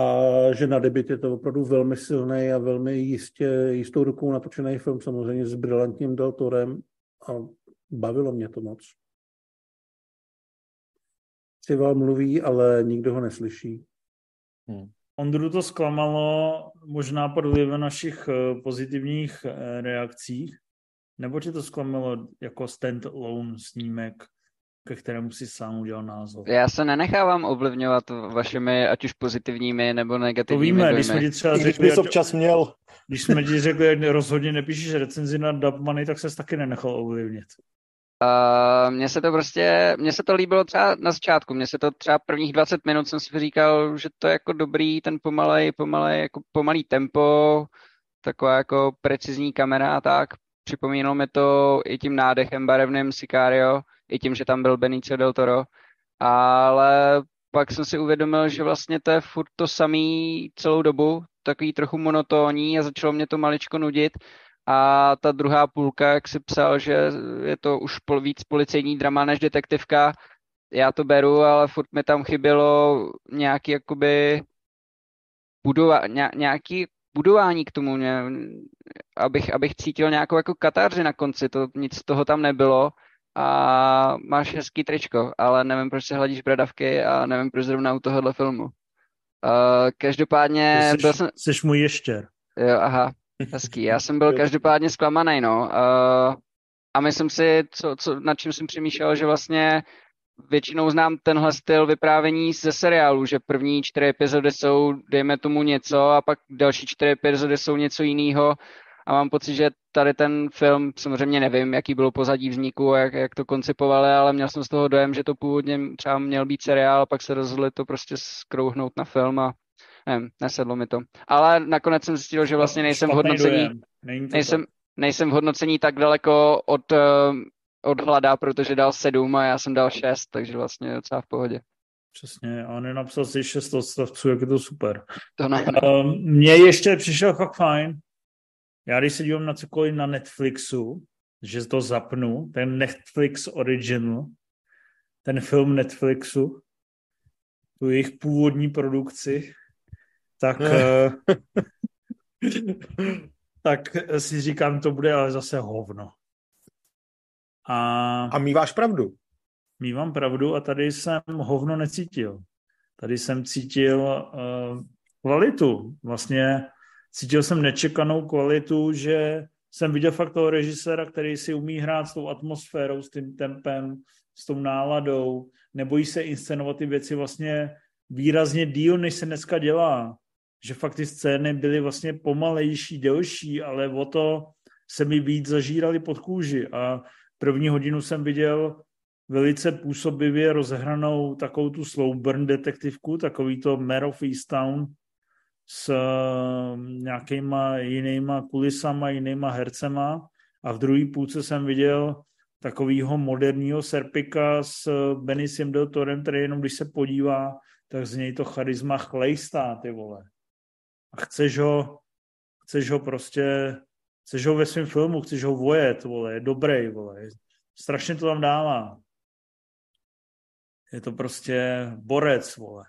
že na debit je to opravdu velmi silný a velmi jistě, jistou rukou natočený film, samozřejmě s brilantním Deltorem. A bavilo mě to moc. Cival mluví, ale nikdo ho neslyší. Hmm. Ondru to zklamalo možná pod vlivem našich eh, pozitivních eh, reakcích, nebo tě to zklamalo jako stand-alone snímek, ke kterému si sám udělal názor? Já se nenechávám ovlivňovat vašimi ať už pozitivními nebo negativními To víme, když jsme ti třeba řekli, když občas měl. Když jsme ti řekli, že rozhodně nepíšeš recenzi na Dubmany, tak se taky nenechal ovlivnit. Uh, mně se to prostě, mně se to líbilo třeba na začátku, mně se to třeba prvních 20 minut jsem si říkal, že to je jako dobrý, ten pomalej, pomalej, jako pomalý tempo, taková jako precizní kamera a tak. Připomínalo mi to i tím nádechem barevným Sicario, i tím, že tam byl Benicio del Toro, ale pak jsem si uvědomil, že vlastně to je furt to samý celou dobu, takový trochu monotónní a začalo mě to maličko nudit a ta druhá půlka, jak si psal, že je to už víc policejní drama než detektivka, já to beru, ale furt mi tam chybělo nějaký jakoby budova, nějaký budování k tomu, mě, abych, abych cítil nějakou jako katarzi na konci, to nic z toho tam nebylo a máš hezký tričko, ale nevím, proč se hladíš bradavky a nevím, proč zrovna u tohohle filmu. Uh, každopádně... Jsi, byl jsem... jsi můj ještěr. Jo, aha, Hezký. Já jsem byl každopádně zklamaný, no. Uh, a myslím si, co, co, nad čím jsem přemýšlel, že vlastně většinou znám tenhle styl vyprávění ze seriálu, že první čtyři epizody jsou, dejme tomu něco, a pak další čtyři epizody jsou něco jiného. A mám pocit, že tady ten film, samozřejmě nevím, jaký bylo pozadí vzniku, jak, jak to koncipovali, ale měl jsem z toho dojem, že to původně třeba měl být seriál, pak se rozhodli to prostě skrouhnout na film a nevím, nesedlo mi to. Ale nakonec jsem zjistil, že vlastně nejsem v hodnocení, nejsem, nejsem v hodnocení tak daleko od, od hlada, protože dal sedm a já jsem dal šest, takže vlastně docela v pohodě. Přesně, a on nenapsal si šest odstavců, jak je to super. To ne. Um, mně ještě přišel fakt fajn. Já když se dívám na cokoliv na Netflixu, že to zapnu, ten Netflix original, ten film Netflixu, tu jejich původní produkci, tak, eh, tak si říkám, to bude ale zase hovno. A, a míváš pravdu. Mívám pravdu a tady jsem hovno necítil. Tady jsem cítil uh, kvalitu. Vlastně cítil jsem nečekanou kvalitu, že jsem viděl fakt toho režiséra, který si umí hrát s tou atmosférou, s tím tempem, s tou náladou, nebojí se inscenovat ty věci vlastně výrazně díl, než se dneska dělá. Že fakt ty scény byly vlastně pomalejší, delší, ale o to se mi víc zažírali pod kůži. A první hodinu jsem viděl velice působivě rozehranou takovou tu slow burn detektivku, takový to Mare of Easttown s uh, nějakýma jinýma kulisama, jinýma hercema a v druhé půlce jsem viděl takového moderního serpika s Benicem del Torem, který jenom když se podívá, tak z něj to charisma chlejstá, ty vole. A chceš ho, chceš ho prostě, chceš ho ve svém filmu, chceš ho vojet, vole, je dobrý, vole. Strašně to tam dává. Je to prostě borec, vole.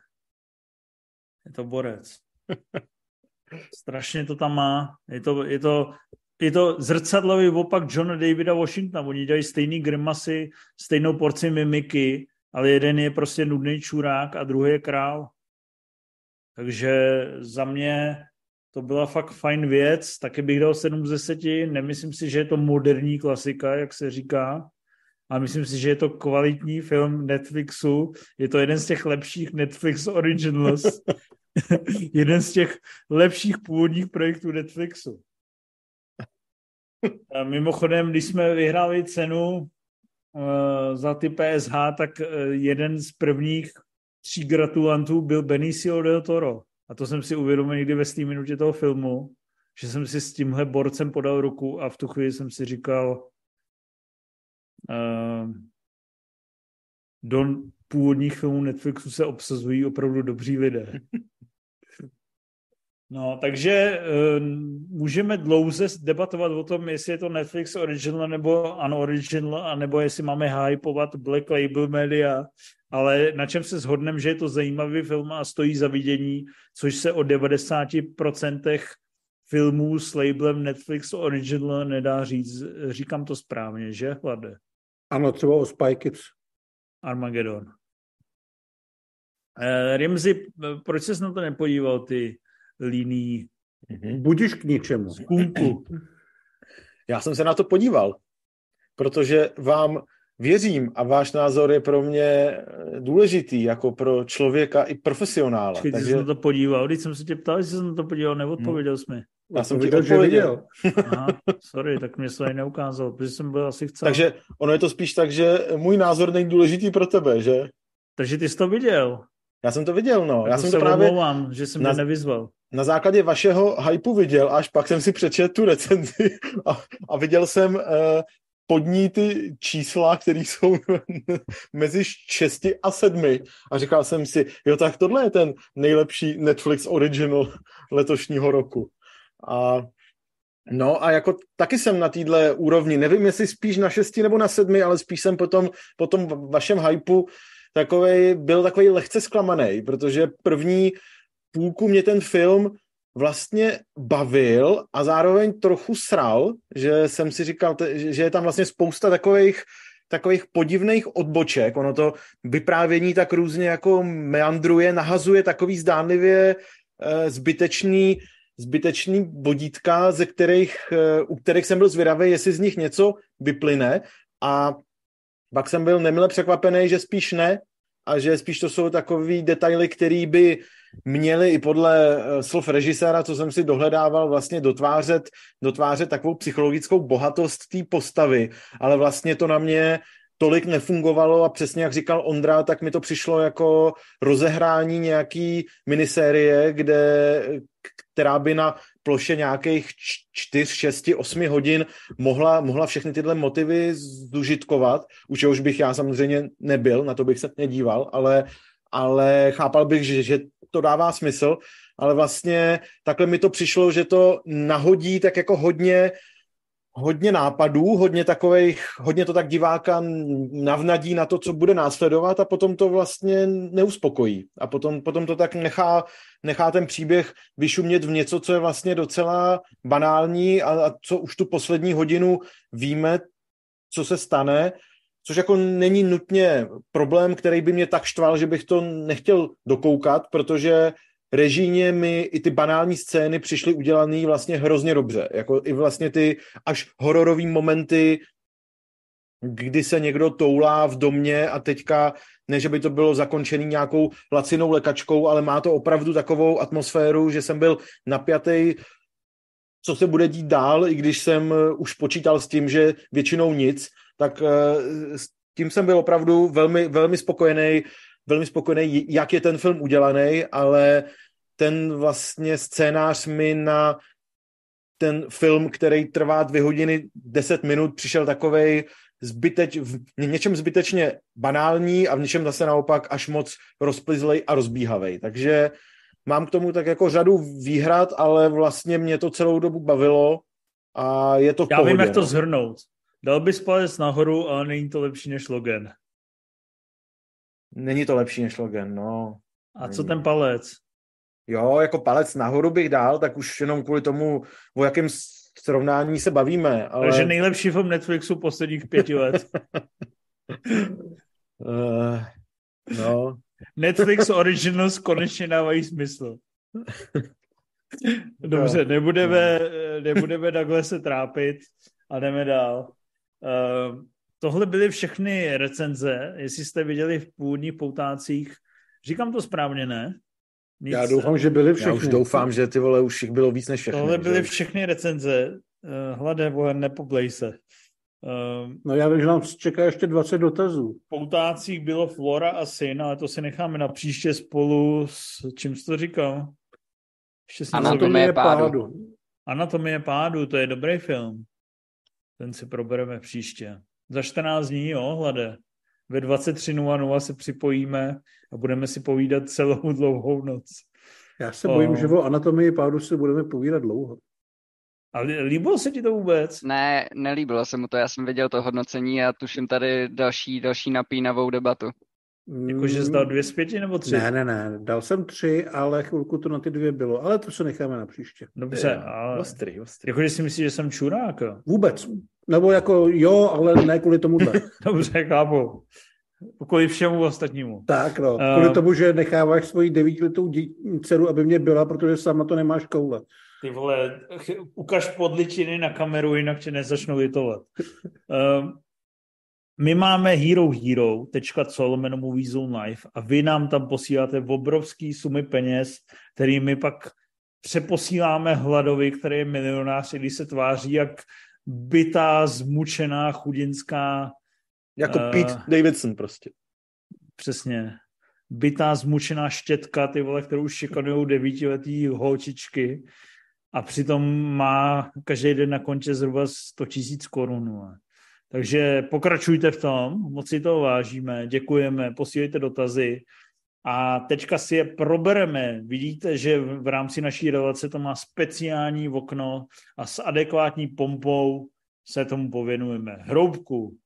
Je to borec. (laughs) Strašně to tam má. Je to, je to, je to zrcadlový opak Johna Davida Washingtona. Oni dělají stejný grimasy, stejnou porci mimiky, ale jeden je prostě nudný čurák a druhý je král. Takže za mě to byla fakt fajn věc, taky bych dal 7 z 10, nemyslím si, že je to moderní klasika, jak se říká, a myslím si, že je to kvalitní film Netflixu. Je to jeden z těch lepších Netflix Originals. (laughs) jeden z těch lepších původních projektů Netflixu. A mimochodem, když jsme vyhráli cenu uh, za ty PSH, tak uh, jeden z prvních tří gratulantů byl Benicio del Toro. A to jsem si uvědomil někdy ve té minutě toho filmu, že jsem si s tímhle borcem podal ruku a v tu chvíli jsem si říkal, uh, do původních filmů Netflixu se obsazují opravdu dobří lidé. No, takže uh, můžeme dlouze debatovat o tom, jestli je to Netflix original nebo unoriginal, nebo jestli máme hypovat Black Label Media, ale na čem se shodneme, že je to zajímavý film a stojí za vidění, což se o 90% filmů s labelem Netflix original nedá říct. Říkám to správně, že, Hlade? Ano, třeba o Spy Kids. Armageddon. Uh, Rimzi, proč ses na to nepodíval, ty líný mm-hmm. Budíš k ničemu. Skunku. Já jsem se na to podíval, protože vám věřím a váš názor je pro mě důležitý, jako pro člověka i profesionála. Ty takže... jsi na to podíval, když jsem se tě ptal, jestli jsi na to podíval, neodpověděl jsi mi. Já jsem ti odpověděl. Aha, sorry, tak mě se neukázal, protože jsem byl asi chcel. Takže ono je to spíš tak, že můj názor není důležitý pro tebe, že? Takže ty jsi to viděl. Já jsem to viděl, no. Tak já to jsem se to právě... Omlouvám, že jsem na, nevyzval. Na základě vašeho hypu viděl, až pak jsem si přečet tu recenzi (laughs) a, a viděl jsem uh, pod ní ty čísla, které jsou (laughs) mezi 6 a 7. A říkal jsem si, jo, tak tohle je ten nejlepší Netflix original letošního roku. A No a jako taky jsem na téhle úrovni, nevím jestli spíš na šesti nebo na sedmi, ale spíš jsem potom po tom vašem hypu takovej, byl takový lehce zklamaný, protože první půlku mě ten film vlastně bavil a zároveň trochu sral, že jsem si říkal, že je tam vlastně spousta takových takových podivných odboček. Ono to vyprávění tak různě jako meandruje, nahazuje takový zdánlivě e, zbytečný zbytečný bodítka, ze kterých, eh, u kterých jsem byl zvědavý, jestli z nich něco vyplyne a pak jsem byl nemile překvapený, že spíš ne a že spíš to jsou takový detaily, který by měli i podle eh, slov režiséra, co jsem si dohledával, vlastně dotvářet, dotvářet takovou psychologickou bohatost té postavy, ale vlastně to na mě tolik nefungovalo a přesně jak říkal Ondra, tak mi to přišlo jako rozehrání nějaký minisérie, kde, která by na ploše nějakých 4, 6, 8 hodin mohla, mohla všechny tyhle motivy zužitkovat, u čehož bych já samozřejmě nebyl, na to bych se nedíval, ale ale chápal bych, že, že to dává smysl, ale vlastně takhle mi to přišlo, že to nahodí tak jako hodně hodně nápadů, hodně takových, hodně to tak diváka navnadí na to, co bude následovat a potom to vlastně neuspokojí. A potom, potom to tak nechá, nechá ten příběh vyšumět v něco, co je vlastně docela banální a, a co už tu poslední hodinu víme, co se stane, což jako není nutně problém, který by mě tak štval, že bych to nechtěl dokoukat, protože režíně mi i ty banální scény přišly udělané vlastně hrozně dobře. Jako i vlastně ty až hororové momenty, kdy se někdo toulá v domě a teďka, ne, že by to bylo zakončený nějakou lacinou lekačkou, ale má to opravdu takovou atmosféru, že jsem byl napjatý, co se bude dít dál, i když jsem eh, už počítal s tím, že většinou nic, tak eh, s tím jsem byl opravdu velmi, velmi spokojený, velmi spokojený, jak je ten film udělaný, ale ten vlastně scénář mi na ten film, který trvá dvě hodiny, deset minut, přišel takovej zbyteč, v něčem zbytečně banální a v něčem zase naopak až moc rozplizlej a rozbíhavej. Takže mám k tomu tak jako řadu výhrad, ale vlastně mě to celou dobu bavilo a je to v Já pohodě, vím, jak to no. zhrnout. Dal bys palec nahoru, ale není to lepší než Logan. Není to lepší než Logan, no. A co ten palec? Jo, jako palec nahoru bych dal, tak už jenom kvůli tomu, o jakém srovnání se bavíme. Ale... Takže nejlepší film Netflixu posledních pěti let. Uh, (laughs) no, Netflix Originals konečně dávají smysl. (laughs) Dobře, nebudeme, nebudeme takhle se trápit a jdeme dál. Uh, tohle byly všechny recenze, jestli jste viděli v původních poutácích. Říkám to správně, ne? Nic, Já doufám, že byly já všechny. už doufám, že ty vole už jich bylo víc než všechny. Tohle byly že? všechny recenze. Uh, hlade, vole, nepoblej se. Uh, No já vím, že nám čeká ještě 20 dotazů. v poutácích bylo Flora a Syn, ale to si necháme na příště spolu s čím jsi to říkal? Ještě Anatomie zapomněl. pádu. Anatomie pádu, to je dobrý film. Ten si probereme příště. Za 14 dní, jo, hlade. Ve 23.00 se připojíme a budeme si povídat celou dlouhou noc. Já se O. bojím, že o anatomii pádu si budeme povídat dlouho. A lí- líbilo se ti to vůbec? Ne, nelíbilo se mu to, já jsem viděl to hodnocení a tuším tady další, další napínavou debatu. Jakože jsi dal dvě z pěti nebo tři? Mm, Ne, ne, ne. Dal jsem tři, ale chvilku to na ty dvě bylo. Ale to se necháme na příště. Dobře, a Ostrý, ostrý. jakože si myslíš, že jsem čurák? jo? Vůbec. Nebo jako jo, ale ne kvůli tomuhle. (laughs) Dobře, chápu. Kvůli všemu ostatnímu. tak no, Ehm. kvůli tomu, že necháváš svoji devítiletou dě- dceru, aby mě byla, protože sám na to nemáš koule. Ty vole, ukaž podličiny na kameru, jinak tě nezačnou litovat. Um, my máme hero hero.co lomeno Movie Zone Live a vy nám tam posíláte obrovský sumy peněz, kterými pak přeposíláme hladovi, který je milionář, i když se tváří jak bytá, zmučená, chudinská, Jako Eh. Pete Davidson prostě. přesně, bytá, zmučená štětka, ty vole, kterou šikanujou devítiletý holčičky a přitom má každý den na konče zhruba 100 tisíc korun. Takže pokračujte v tom, moc si to vážíme, děkujeme, posílejte dotazy a teďka si je probereme. Vidíte, že v rámci naší relace to má speciální okno a s adekvátní pompou se tomu pověnujeme. Hroubku,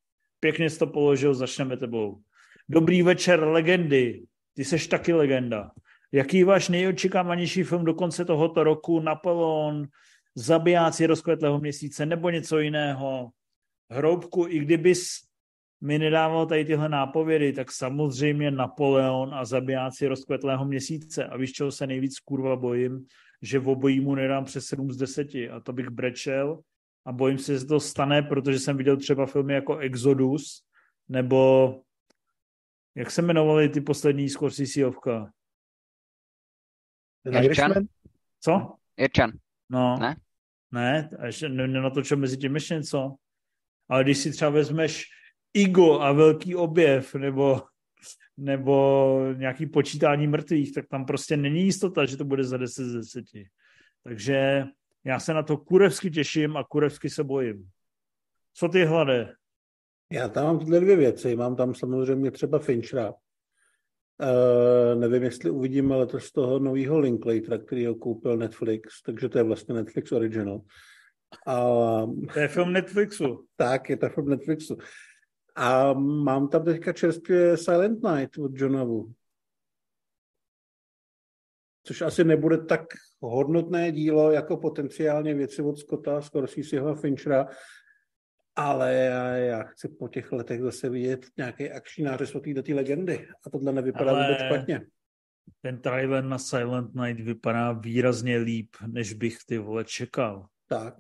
pěkně jsi to položil, začneme tebou. Dobrý večer, legendy. Ty seš taky legenda. Jaký váš nejočekávanější film do konce tohoto roku? Napoleon, Zabijáci rozkvetlého měsíce nebo něco jiného? Hroubku, i kdybys mi nedával tady tyhle nápovědy, tak samozřejmě Napoleon a Zabijáci rozkvetlého měsíce. A víš, čeho se nejvíc kurva bojím? Že v obojímu nedám přes 7 z 10 a to bych brečel a bojím se, že se to stane, protože jsem viděl třeba filmy jako Exodus nebo jak se jmenovaly ty poslední Scorseseovka? Irishman? Co? Jirčan, No. Ne? Ne, a ještě ne- nenatočil mezi tím ještě něco. Ale když si třeba vezmeš Igo a velký objev, nebo, nebo nějaký počítání mrtvých, tak tam prostě není jistota, že to bude za 10 z 10. Takže já se na to kurevsky těším a kurevsky se bojím. Co ty hlade? Já tam mám tyhle dvě věci. Mám tam samozřejmě třeba Finchera, Uh, nevím, jestli uvidíme letos z toho nového Linklatera, který ho koupil Netflix, takže to je vlastně Netflix Original. A, to je film Netflixu. (laughs) Tak, je to film Netflixu. A mám tam teďka čerstvě Silent Night od Johna Wu. Což asi nebude tak hodnotné dílo jako potenciálně věci od Scotta, Scorseseho a Finchera, ale já, já chci po těch letech zase vidět nějaký akční nářez od této legendy. A tohle nevypadá ale vůbec špatně. Ten trailer na Silent Night vypadá výrazně líp, než bych ty vole čekal. Tak.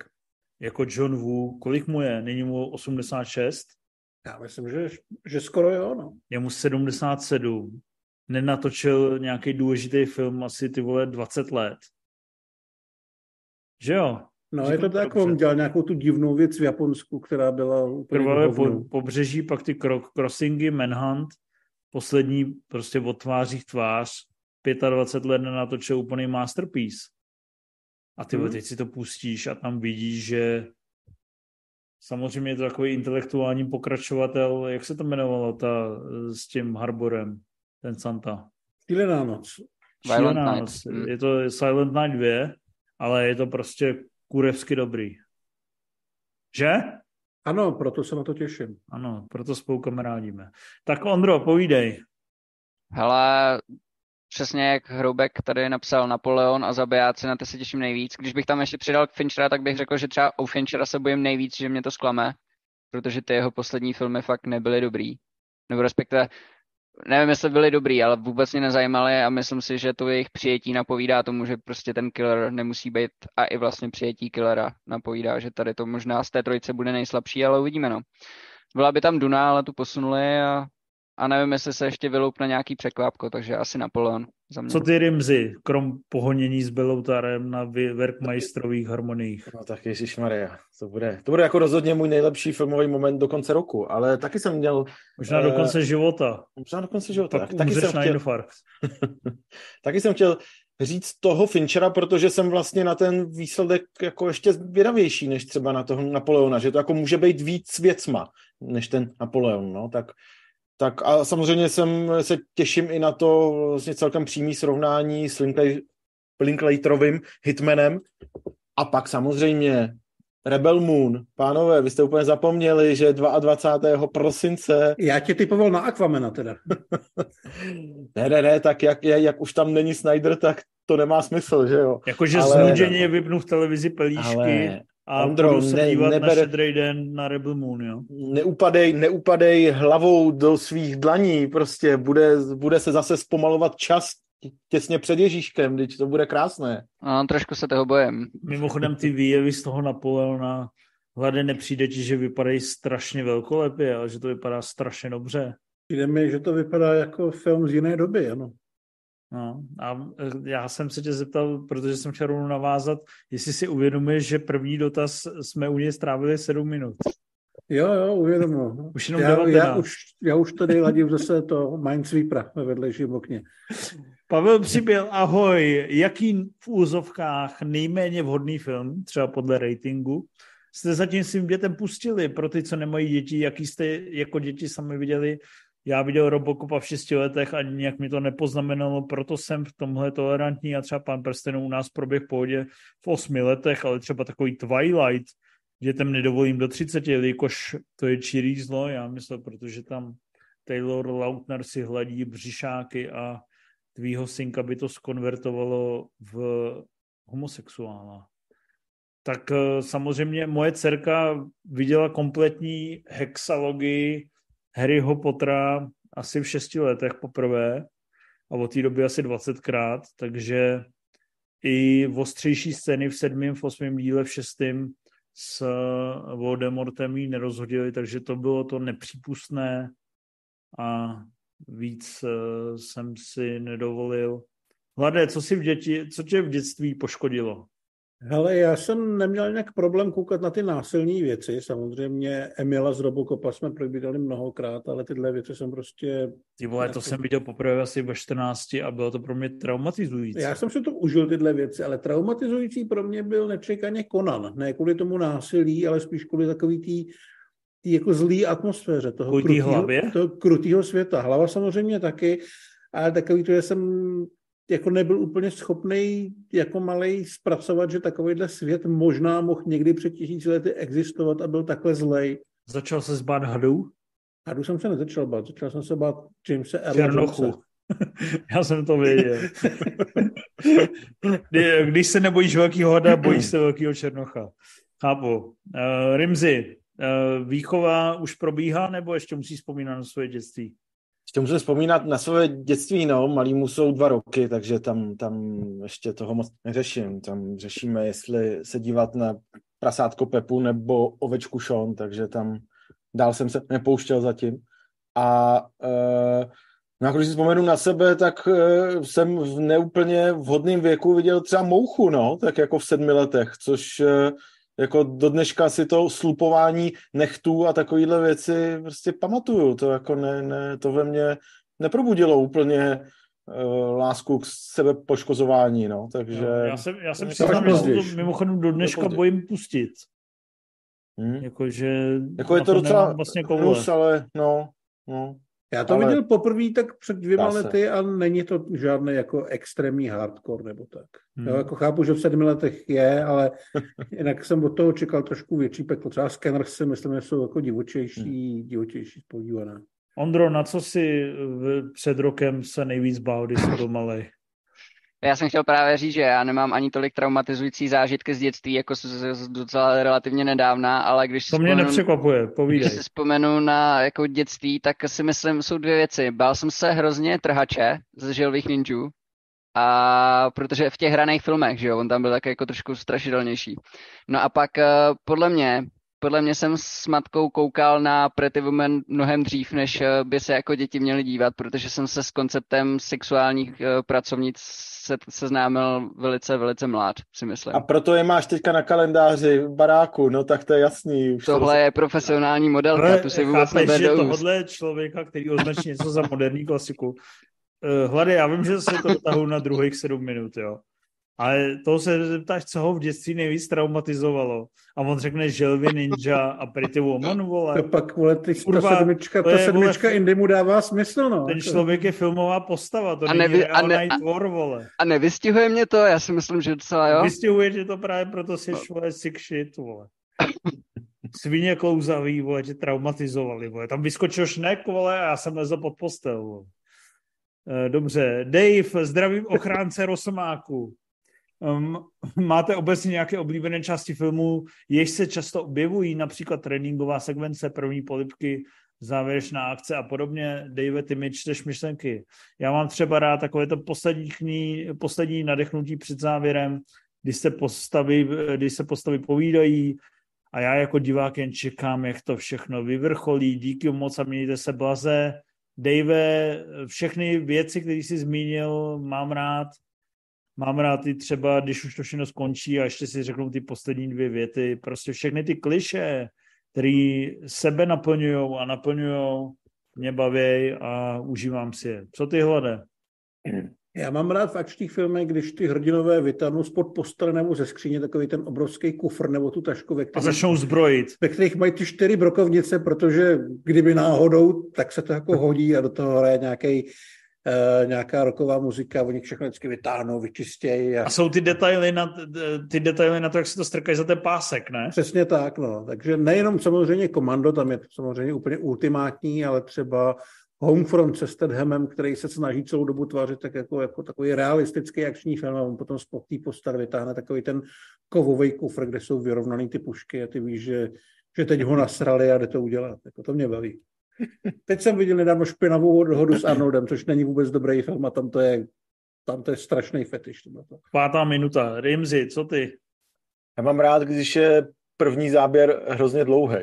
Jako John Woo, kolik mu je? Není mu 86? Já myslím, že, že skoro jo, no. Je mu 77. Nenatočil nějaký důležitý film asi ty vole 20 let. Že jo? No, Říkám je to tak, on dělal nějakou tu divnou věc v Japonsku, která byla úplně Krvavé po, pobřeží, pak ty crossingy, Manhunt, poslední prostě od tvářích tvář, 25 let nenatočil úplný masterpiece. A ty hmm. teď si to pustíš a tam vidíš, že samozřejmě je to takový intelektuální pokračovatel, jak se to jmenovalo ta s tím Harborem, ten Santa? Šílená noc. Šílená noc. Hmm. Je to Silent Night 2, ale je to prostě kurevsky dobrý. Že? Ano, proto se na to těším. Ano, proto spolu kamarádíme. Tak Ondro, povídej. Hele, přesně jak Hroubek tady napsal Napoleon a zabijáci, na to se těším nejvíc. Když bych tam ještě přidal k Finchera, tak bych řekl, že třeba u Finchera se bojím nejvíc, že mě to zklame, protože ty jeho poslední filmy fakt nebyly dobrý. Nebo respektive nevím, jestli byli dobrý, ale vůbec mě nezajímali a myslím si, že to jejich přijetí napovídá tomu, že prostě ten killer nemusí být a i vlastně přijetí killera napovídá, že tady to možná z té trojice bude nejslabší, ale uvidíme no. Byla by tam Duna, ale tu posunuli a, a nevím, jestli se ještě vyloupne nějaký překvápko, takže asi Napoleon. Za mě. Co ty Rimzy, krom pohonění s Beloutarem na Werkmeistrových harmoniích? No tak Ježíš Maria, to bude, to bude jako rozhodně můj nejlepší filmový moment do konce roku, ale taky jsem měl... Možná do konce uh, života. Možná do konce života. Tak, taky jsem chtěl, infarkt. (laughs) taky jsem chtěl říct toho Finchera, protože jsem vlastně na ten výsledek jako ještě zvědavější, než třeba na toho Napoleona, že to jako může být víc věcma, než ten Napoleon, no, tak tak a samozřejmě jsem se těším i na to vlastně celkem přímý srovnání s Linklaterovým Hitmanem. A pak samozřejmě Rebel Moon. Pánové, vy jste úplně zapomněli, že 22. prosince... Já tě typoval na Aquamena teda. (laughs) ne, ne, ne, tak jak, jak už tam není Snyder, tak to nemá smysl, že jo. Jakože ale... znuděně vypnu v televizi pelíšky. Ale a Ondro, budu se ne, dívat nebere, na šedrý den na Rebel Moon, jo? Neupadej, neupadej hlavou do svých dlaní, prostě bude, bude se zase zpomalovat čas těsně před Ježíškem, teď to bude krásné. No, trošku se toho bojem. Mimochodem ty výjevy z toho Napoleona, hlavně nepřijde ti, že vypadají strašně velkolepě, ale že to vypadá strašně dobře. Přijde mi, že to vypadá jako film z jiné doby, ano. No, a e, já jsem se tě zeptal, protože jsem chtěl rovnou navázat, jestli si uvědomuješ, že první dotaz jsme u něj strávili sedm minut. Jo, jo, uvědomuji. Už jenom já, já, už, já už tady ladím zase to Minesweepera ve vedlejším okně. Pavel Přibyl, ahoj. Jaký v úzovkách nejméně vhodný film, třeba podle ratingu, jste zatím svým dětem pustili? Pro ty, co nemají děti, jaký jste jako děti sami viděli já viděl Robocopa v 6 letech a nějak mi to nepoznamenalo, proto jsem v tomhle tolerantní a třeba pan Prstenů u nás proběh v pohodě v 8 letech, ale třeba takový Twilight, dětem nedovolím do 30, jelikož to je čirý zlo, já myslím, protože tam Taylor Lautner si hladí břišáky a tvýho synka by to skonvertovalo v homosexuála. Tak eh, samozřejmě moje dcerka viděla kompletní hexalogii Harryho Pottera asi v šesti letech poprvé a od té doby asi 20krát, takže i ostřejší scény v sedmém, v osmém díle, v šestém s Voldemortem jí nerozhodili, takže to bylo to nepřípustné a víc uh, jsem si nedovolil. Hlade, co si v děti, co tě v dětství poškodilo? Hele, já jsem neměl nějak problém koukat na ty násilné věci. Samozřejmě Emila z Robocopa jsme probírali mnohokrát, ale tyhle věci jsem prostě... Ty vole, to jsem viděl poprvé asi ve 14 a bylo to pro mě traumatizující. Já jsem si to užil, tyhle věci, ale traumatizující pro mě byl nečekaně Conan. Ne kvůli tomu násilí, ale spíš kvůli takový tý, tý jako zlý atmosféře toho krutýho, toho krutýho světa. Hlava samozřejmě taky, ale takový to, že jsem jako nebyl úplně schopný jako malej zpracovat, že takovýhle svět možná mohl někdy před tisíci lety existovat a byl takhle zlej. Začal se zbát hadů? Hadů jsem se nezačal bát, začal jsem se bát Jamesa Černochu. (laughs) Já jsem to věděl. (laughs) Když se nebojíš velkýho hada, bojíš se velkýho černocha. Chápu. Uh, Rimzi, uh, výchova už probíhá, nebo ještě musí vzpomínat na svoje dětství? Ještě musím vzpomínat na své dětství, no, malýmu jsou dva roky, takže tam, tam ještě toho moc neřeším. Tam řešíme, jestli se dívat na prasátko Pepu nebo ovečku Sean, takže tam dál jsem se nepouštěl zatím. A uh, no, když si vzpomenu na sebe, tak uh, jsem v neúplně vhodném věku viděl třeba mouchu, no, tak jako v sedmi letech, což uh, jako do dneška si to slupování nechtů a takovýhle věci prostě pamatuju. To jako ne, ne, to ve mně neprobudilo úplně uh, lásku k sebe poškozování, no, takže... Jo, já jsem, já jsem přiznám, že to mimochodem do dneška bojím pustit. Hmm. Jakože... Jako je to docela vlastně ale no, no. Já to ale... viděl poprvé tak před dvěma lety a není to žádný jako extrémní hardcore nebo tak. Hmm. Jo, jako chápu, že v sedmi letech je, ale (laughs) jinak jsem od toho čekal trošku větší peklo. Třeba Scanner si myslím, že jsou jako divočejší, hmm. divočejší spodívané. Ondro, na co si před rokem se nejvíc bál, když jsi byl malý? Já jsem chtěl právě říct, že já nemám ani tolik traumatizující zážitky z dětství, jako z, z docela relativně nedávna, ale když to mě vzpomenu, nepřekvapuje, povídej. Když si vzpomenu na jako dětství, tak si myslím, jsou dvě věci. Bál jsem se hrozně trhače ze žilvých ninjů, a protože v těch hraných filmech, že jo, on tam byl tak jako trošku strašidelnější. No a pak eh, podle mě podle mě jsem s matkou koukal na Pretty Woman mnohem dřív, než eh, by se jako děti měly dívat, protože jsem se s konceptem sexuálních eh, pracovnic se, seznámil velice, velice mlád, si myslím. A proto je máš teďka na kalendáři v baráku, no tak to je jasný. Už Tohle to... je profesionální modelka, Ale tu si vůbec nebere že tohle člověka, který označí něco za moderní klasiku. Uh, Hlady, já vím, že se to dotahu na druhých sedm minut, jo. Ale to se zeptáš, co ho v dětství nejvíc traumatizovalo. A on řekne Želvy Ninja a Pretty Woman, vole. To pak, vole, ty, Kurva, ta sedmička, ta sedmička Indy mu dává smysl, no. Ten člověk je filmová postava, to a není nevy, a, ne, tvor, vole. A nevystihuje mě to? Já si myslím, že docela jo. Vystihuje tě to právě proto si no. vole, sick shit, vole. Svině klouzavý, vole, tě traumatizovali, vole. Tam vyskočil šnek, vole, a já jsem lezl pod postel, vole. Eh, dobře, Dave, zdravím ochránce Rosomáku. Um, (laughs) máte obecně nějaké oblíbené části filmu, jež se často objevují, například tréninková sekvence, první polipky, závěrečná akce a podobně. Dave, ty mi čteš myšlenky. Já mám třeba rád takové to poslední, kní, poslední nadechnutí před závěrem, když se postavy, když se postavy povídají a já jako divák jen čekám, jak to všechno vyvrcholí. Díky moc a mějte se blaze. Dave, všechny věci, které jsi zmínil, mám rád mám rád i třeba, když už to všechno skončí a ještě si řeknu ty poslední dvě věty, prostě všechny ty kliše, které sebe naplňují a naplňují, mě baví a užívám si je. Co ty hlade? Já mám rád v akčních filmech, když ty hrdinové vytáhnou spod postele nebo ze skříně takový ten obrovský kufr nebo tu tašku, ve kterých, a začnou zbrojit. Ve kterých mají ty čtyři brokovnice, protože kdyby náhodou, tak se to jako hodí a do toho hraje nějaký Eh, nějaká roková muzika, oni všechno vždycky vytáhnou, vyčistějí. A... a jsou ty detaily, na, ty detaily na to, jak se to strkají za ten pásek, ne? Přesně tak, no. Takže nejenom samozřejmě komando, tam je to samozřejmě úplně ultimátní, ale třeba Homefront se Stedhamem, který se snaží celou dobu tvářit tak jako, jako takový realistický akční film a on potom z té postar vytáhne takový ten kovový kufr, kde jsou vyrovnaný ty pušky a ty víš, že, že teď ho nasrali a jde to udělat. Jako to mě baví. Teď jsem viděl nedávno špinavou dohodu s Arnoldem, což není vůbec dobrý film a tam to je, tam to je strašný fetiš. To. Pátá minuta. Rimzi, co ty? Já mám rád, když je první záběr hrozně dlouhý.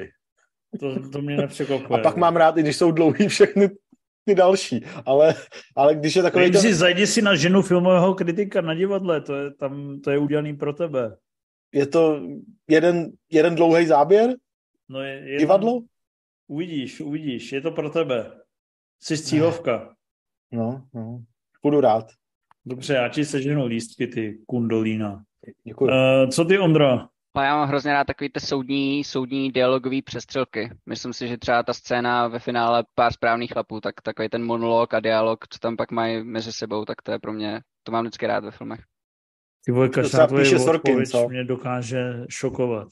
To, to mě nepřekvapuje. A pak mám rád, i když jsou dlouhý všechny ty další, ale, ale když je takový... Rimzi, ten... zajdi si na ženu filmového kritika na divadle, to je, tam, to je udělaný pro tebe. Je to jeden, jeden dlouhý záběr? No je, jeden, Divadlo? Uvidíš, uvidíš, je to pro tebe. Jsi cílovka. No, no, budu rád. Dobře, já ti seženu lístky, ty kundolína. Děkuji. Uh, co ty, Ondra? Ale já mám hrozně rád takový ty soudní, soudní dialogový přestřelky. Myslím si, že třeba ta scéna ve finále pár správných chlapů, tak takový ten monolog a dialog, co tam pak mají mezi sebou, tak to je pro mě, to mám vždycky rád ve filmech. Ty vole, každá tvoje odpověď mě dokáže šokovat.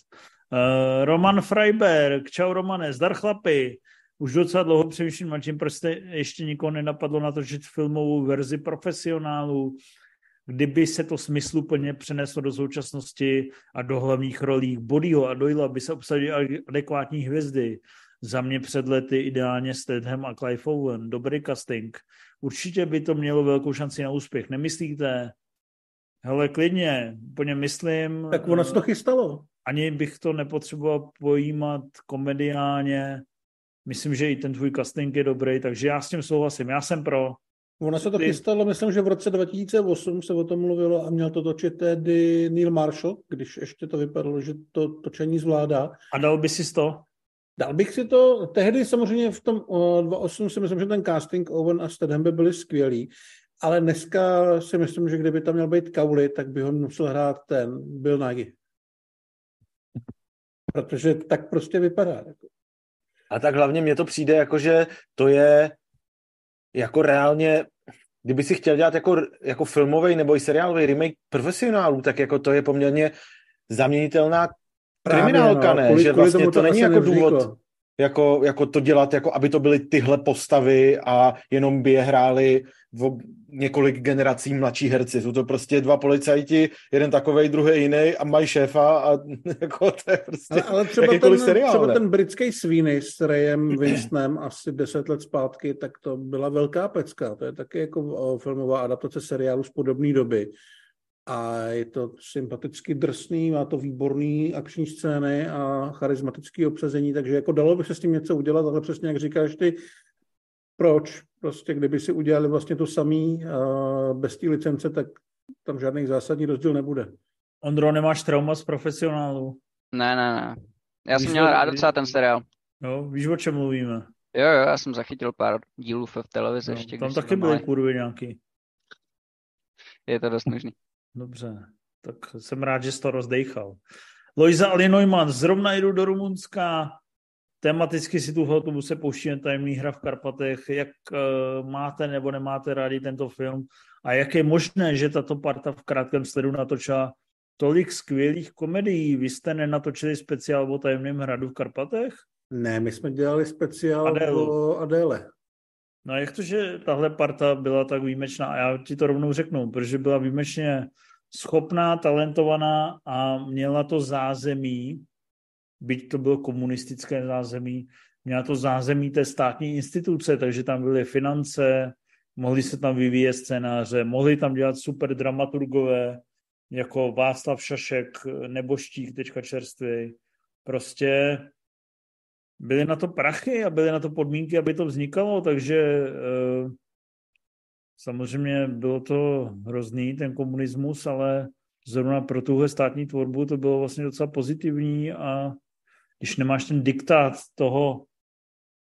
Uh, Roman Freiberg, čau Romane, zdar chlapi. Už docela dlouho přemýšlím nad tím, proč jste ještě nikoho nenapadlo natočit filmovou verzi profesionálů kdyby se to smysluplně přeneslo do současnosti a do hlavních rolí Bodyho a Doyle, aby se obsadili adekvátní hvězdy. Za mě před lety ideálně Statham a Clive Owen. Dobrý casting. Určitě by to mělo velkou šanci na úspěch. Nemyslíte? Hele, klidně, úplně myslím. Tak ono se to chystalo. Ani bych to nepotřeboval pojímat komediálně. Myslím, že i ten tvůj casting je dobrý, takže já s tím souhlasím. Já jsem pro. Ono se to Ty... chystalo, myslím, že v roce 2008 se o tom mluvilo a měl to točit tedy Neil Marshall, když ještě to vypadalo, že to točení zvládá. A dal by si to? Dal bych si to, tehdy samozřejmě v tom 2008 si myslím, že ten casting Owen a Stedham by byli skvělí, ale dneska si myslím, že kdyby tam měl být Kauli, tak by ho musel hrát ten Bill Nagy. Protože tak prostě vypadá. A tak hlavně mně to přijde jako, že to je jako reálně, kdyby si chtěl dělat jako, jako filmový nebo i seriálový remake profesionálů, tak jako to je poměrně zaměnitelná kriminálka, no, ne? Kvůli, že vlastně to, to není jako důvod jako, jako to dělat, jako aby to byly tyhle postavy a jenom by je hráli v několik generací mladší herci. Jsou to prostě dva policajti, jeden takovej, druhý jiný a mají šéfa a (laughs) jako to je prostě ale, ale třeba ten, seriál, třeba ten britský Sweeney s Rayem (clears throat) Winstonem asi deset let zpátky, tak to byla velká pecka. To je taky jako filmová adaptace seriálu z podobné doby a je to sympaticky drsný, má to výborný akční scény a charismatický obsazení, takže jako dalo by se s tím něco udělat, ale přesně jak říkáš ty, proč? Prostě kdyby si udělali vlastně to samý bez té licence, tak tam žádný zásadní rozdíl nebude. Ondro, nemáš trauma z profesionálu? Ne, ne, ne. Já víš, jsem měl rád docela ten seriál. Jo, víš, o čem mluvíme? Jo, jo, já jsem zachytil pár dílů v televizi no, ještě. Tam taky byly kurvy nějaký. Je to dost možný. Dobře, tak jsem rád, že jsi to rozdejchal. Lojza Ali Neumann, zrovna jdu do Rumunska, tematicky si tu hotovu se pouštíme tajemný hra v Karpatech. Jak uh, máte nebo nemáte rádi tento film? A jak je možné, že tato parta v krátkém sledu natočila tolik skvělých komedií? Vy jste nenatočili speciál o tajemném hradu v Karpatech? Ne, my jsme dělali speciál Adélu. o Adéle. No jak to, že tahle parta byla tak výjimečná? A já ti to rovnou řeknu, protože byla výjimečně schopná, talentovaná a měla to zázemí, byť to bylo komunistické zázemí, měla to zázemí té státní instituce, takže tam byly finance, mohli se tam vyvíjet scénáře, mohli tam dělat super dramaturgové, jako Václav Šašek, Neboštík, teďka čerstvý. Prostě byly na to prachy a byly na to podmínky, aby to vznikalo, takže eh, samozřejmě bylo to hrozný, ten komunismus, ale zrovna pro tuhle státní tvorbu to bylo vlastně docela pozitivní a když nemáš ten diktát toho,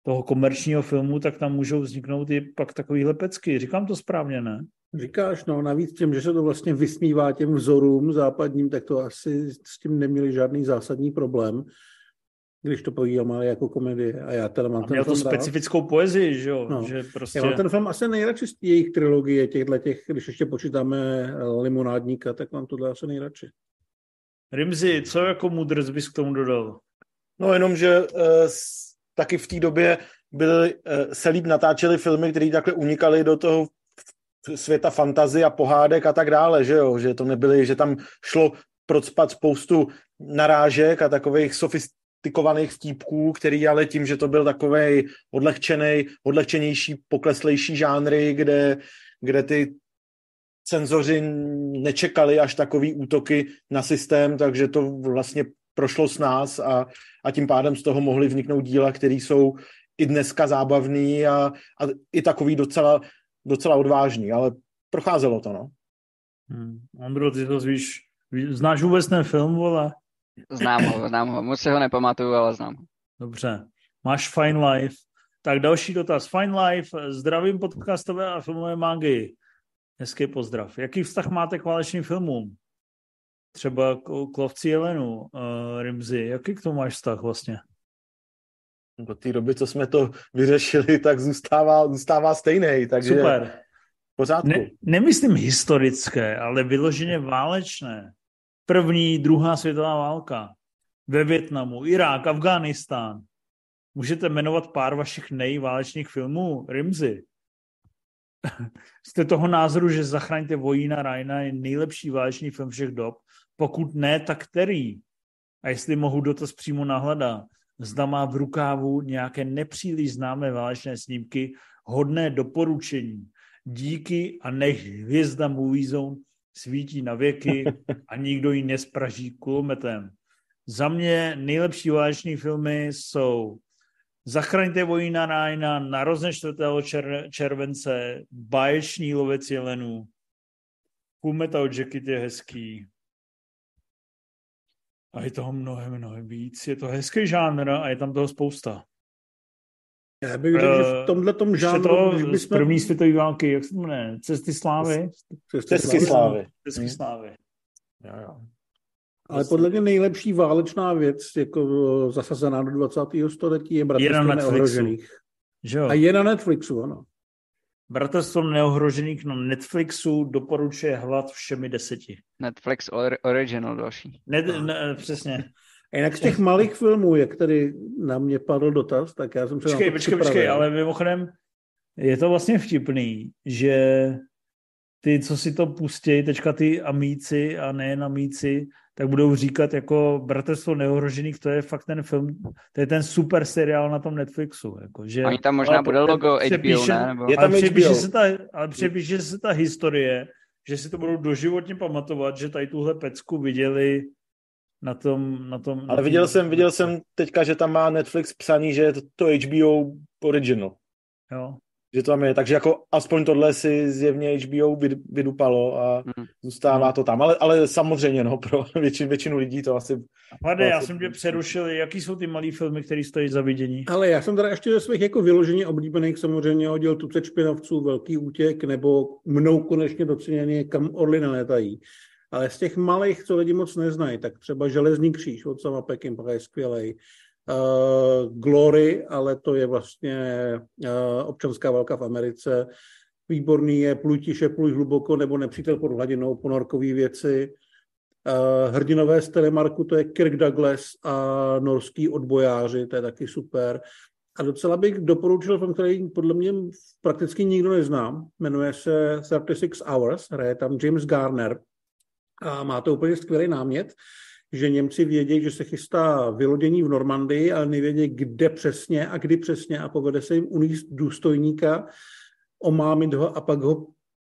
toho komerčního filmu, tak tam můžou vzniknout i pak takovýhle pecky. Říkám to správně, ne? Říkáš, no navíc tím, že se to vlastně vysmívá těm vzorům západním, tak to asi s tím neměli žádný zásadní problém když to povídám, jako komedie. A já teda mám a ten měl to specifickou rád. poezii, že jo? No. Že prostě... Já mám ten film asi nejradši z jejich trilogie, těchto těch, když ještě počítáme Limonádníka, tak mám tohle asi nejradši. Rimzi, co jako mudrc bys k tomu dodal? No jenom, že uh, taky v té době byly, uh, se líp natáčely filmy, které takhle unikaly do toho světa fantazie a pohádek a tak dále, že jo, že to nebyly, že tam šlo procpat spoustu narážek a takových sofist, sofistikovaných vtípků, který ale tím, že to byl takový odlehčený, odlehčenější, pokleslejší žánry, kde, kde ty cenzoři nečekali až takový útoky na systém, takže to vlastně prošlo s nás a, a tím pádem z toho mohly vzniknout díla, které jsou i dneska zábavný a, a i takový docela, docela odvážný, ale procházelo to, no. Hmm. Andro, ty to víš, znáš vůbec ten film, vole? Znám ho, znám ho. Moc si ho nepamatuju, ale znám ho. Dobře. Máš Fine Life. Tak další dotaz. Fine Life, zdravím podcastové a filmové magii. Hezký pozdrav. Jaký vztah máte k válečným filmům? třeba k lovci Jelenu, uh, Rimzy. Jaký k tomu máš vztah vlastně? Do té doby, co jsme to vyřešili, tak zůstává, zůstává stejný. Takže Super. Pořádku. Ne, nemyslím historické, ale vyloženě válečné. První, druhá světová válka. Ve Větnamu, Irák, Afghánistán. Můžete jmenovat pár vašich nejválečných filmů? Rimzy. (laughs) Jste toho názoru, že Zachraňte vojína Rajna je nejlepší válečný film všech dob? Pokud ne, tak který? A jestli mohu dotaz přímo nahledat, zda má v rukávu nějaké nepříliš známé válečné snímky hodné doporučení. Díky a nech hvězda Movie Zone svítí na věky a (laughs) nikdo ji nespraží kulometem. Za mě nejlepší váleční filmy jsou Zachraňte vojína Rájna, Narozne 4. Čer- července, Báječný lovec jelenů, Full Metal Jacket je hezký. A je toho mnohem, mnohem víc. Je to hezký žánr a je tam toho spousta. Já bych řekl, že v tomhle tom žánru, to když z bychom... první světové války, jak se to jmenuje? Cesty slávy? Cesty slávy. Cesty Hmm. slávy. Jo, jo. Ale podle mě nejlepší válečná věc, jako eh, zasazená do 20. století, je Bratrstvo neohrožených. Že jo? A je na Netflixu, ano. Bratrstvo neohrožených na Netflixu doporučuje hlad všemi deseti. Netflix or- Original další. Ne, ne, přesně. A jinak z těch malých filmů, jak tady na mě padl dotaz, tak já jsem se Počkej, na to počkej, počkej, ale mimochodem je to vlastně vtipný, že ty, co si to pustějí, teďka ty amíci a nejen amíci, tak budou říkat jako Bratrstvo neohrožených, to je fakt ten film, to je ten super seriál na tom Netflixu. Jako, že, Oni tam možná bude logo HBO, ne? Nebo... Je tam ale přepíše HBO. se ta, ale přepíše se ta historie, že si to budou doživotně pamatovat, že tady tuhle pecku viděli na tom... Na tom na Ale tom- viděl jsem, viděl jsem teďka, že tam má Netflix psaný, že je to, to HBO original. Jo. Že to tam je, takže jako aspoň tohle si zjevně HBO vyd- vydupalo a Mhm. zůstává No. to tam. Ale, ale samozřejmě, no, (laughs) pro většinu, většinu lidí to asi... To já asi- jsem tě přerušil. Jaký jsou ty malý filmy, které stojí za vidění? Ale já jsem teda ještě ze svých jako vyloženě oblíbených samozřejmě hodil Tucet špinavců, Velký útěk, nebo mnou konečně doceněný, kam orly nelétají. Ale z těch malých, co lidi moc neznají, tak třeba Železný kříž od sama Peckinpaha je skvělej. Uh, Glory, ale to je vlastně uh, občanská válka v Americe. Výborný je Pluj tiše, pluj hluboko, nebo Nepřítel pod hladinou, ponorkový věci. Uh, hrdinové z Telemarku, to je Kirk Douglas a norský odbojáři, to je taky super. A docela bych doporučil film, který podle mě prakticky nikdo nezná. Jmenuje se 36 Hours, hraje tam James Garner a má to úplně skvělý námět, že Němci vědí, že se chystá vylodění v Normandii, ale nevědí, kde přesně a kdy přesně a povede se jim uníst důstojníka, omámit ho a pak ho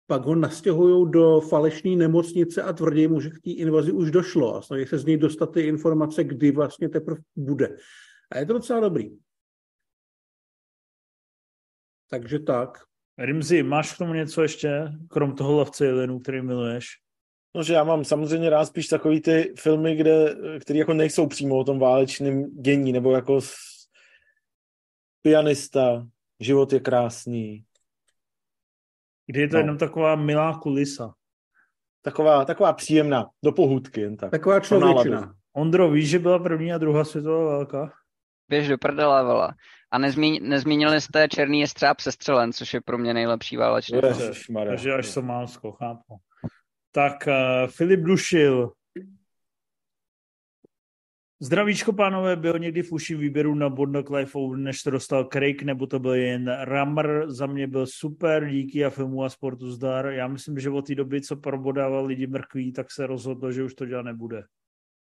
pak ho nastěhují do falešné nemocnice a tvrdí mu, že k té invazi už došlo a snaží se z něj dostat ty informace, kdy vlastně teprve bude. A je to docela dobrý. Takže tak. Rimzi, máš k tomu něco ještě, krom toho lovce jelenů, který miluješ? No, že já mám samozřejmě rád spíš takový ty filmy, kde, které jako nejsou přímo o tom válečném dění, nebo jako s... pianista, život je krásný. Kdy je to No. jenom taková milá kulisa. Taková, taková příjemná, do pohůdky jen tak. Taková člověčina. Ondro, víš, že byla první a druhá světová válka? Běž do prdele, vela. A nezmí, nezmínili jste Černý je střáp sestřelen, což je pro mě nejlepší válečný. Takže až Somálsko, chápu. Tak uh, Filip Dušil. Zdravíčko, pánové, byl někdy v uši výběru na Bond Clive Owen, než to dostal Craig, nebo to byl jen Rammer, za mě byl super, díky a filmu a sportu zdar. Já myslím, že od té doby, co probodával lidi mrkví, tak se rozhodl, že už to dělat nebude.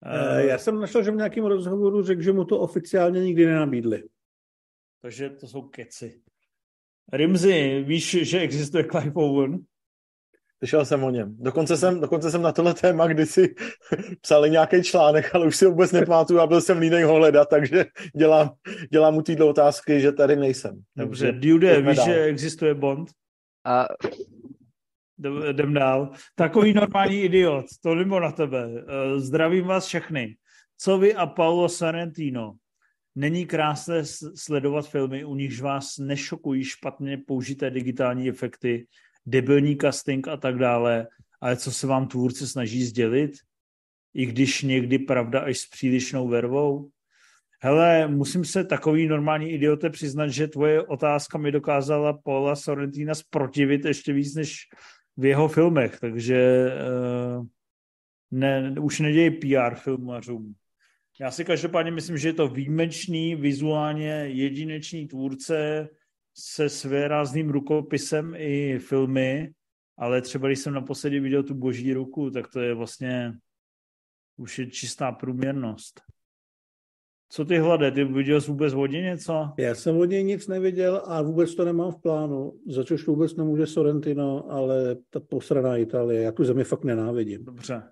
Eh, Já jsem našel, že v nějakém rozhovoru řekl, že mu to oficiálně nikdy nenabídli. Takže to jsou keci. Rimzi, víš, že existuje Clive Owen? Slyšel jsem o něm. Dokonce jsem, dokonce jsem na tohle téma kdysi (laughs) psali nějaký článek, ale už si vůbec nepamatuju a byl jsem línej ho hledat, takže dělám, dělám mu týhle otázky, že tady nejsem. Dobře, Takže Dude, víš, dál. že existuje Bond? A Jdem, dál. Takový normální idiot, to mimo na tebe. Eh, Zdravím vás všechny. Co vy a Paulo Sorrentino? Není krásné sledovat filmy, u nichž vás nešokují špatně použité digitální efekty, debilní casting a tak dále, ale co se vám tvůrce snaží sdělit? i když někdy pravda až s přílišnou vervou? Hele, musím se takový normální idiote přiznat, že tvoje otázka mi dokázala Paula Sorrentina sprotivit ještě víc než v jeho filmech, takže uh, ne, už nedějí PR filmařům. Já si každopádně myslím, že je to výjimečný, vizuálně jedinečný tvůrce se svérázným rukopisem i filmy, ale třeba když jsem naposledy viděl tu boží ruku, tak to je vlastně už je čistá průměrnost. Co ty hlade, ty viděl jsi vůbec vodě něco? Já jsem od něj nic neviděl a vůbec to nemám v plánu, za což vůbec nemůže Sorrentino, ale ta posraná Itálie, já tu zemi fakt nenávidím. Dobře.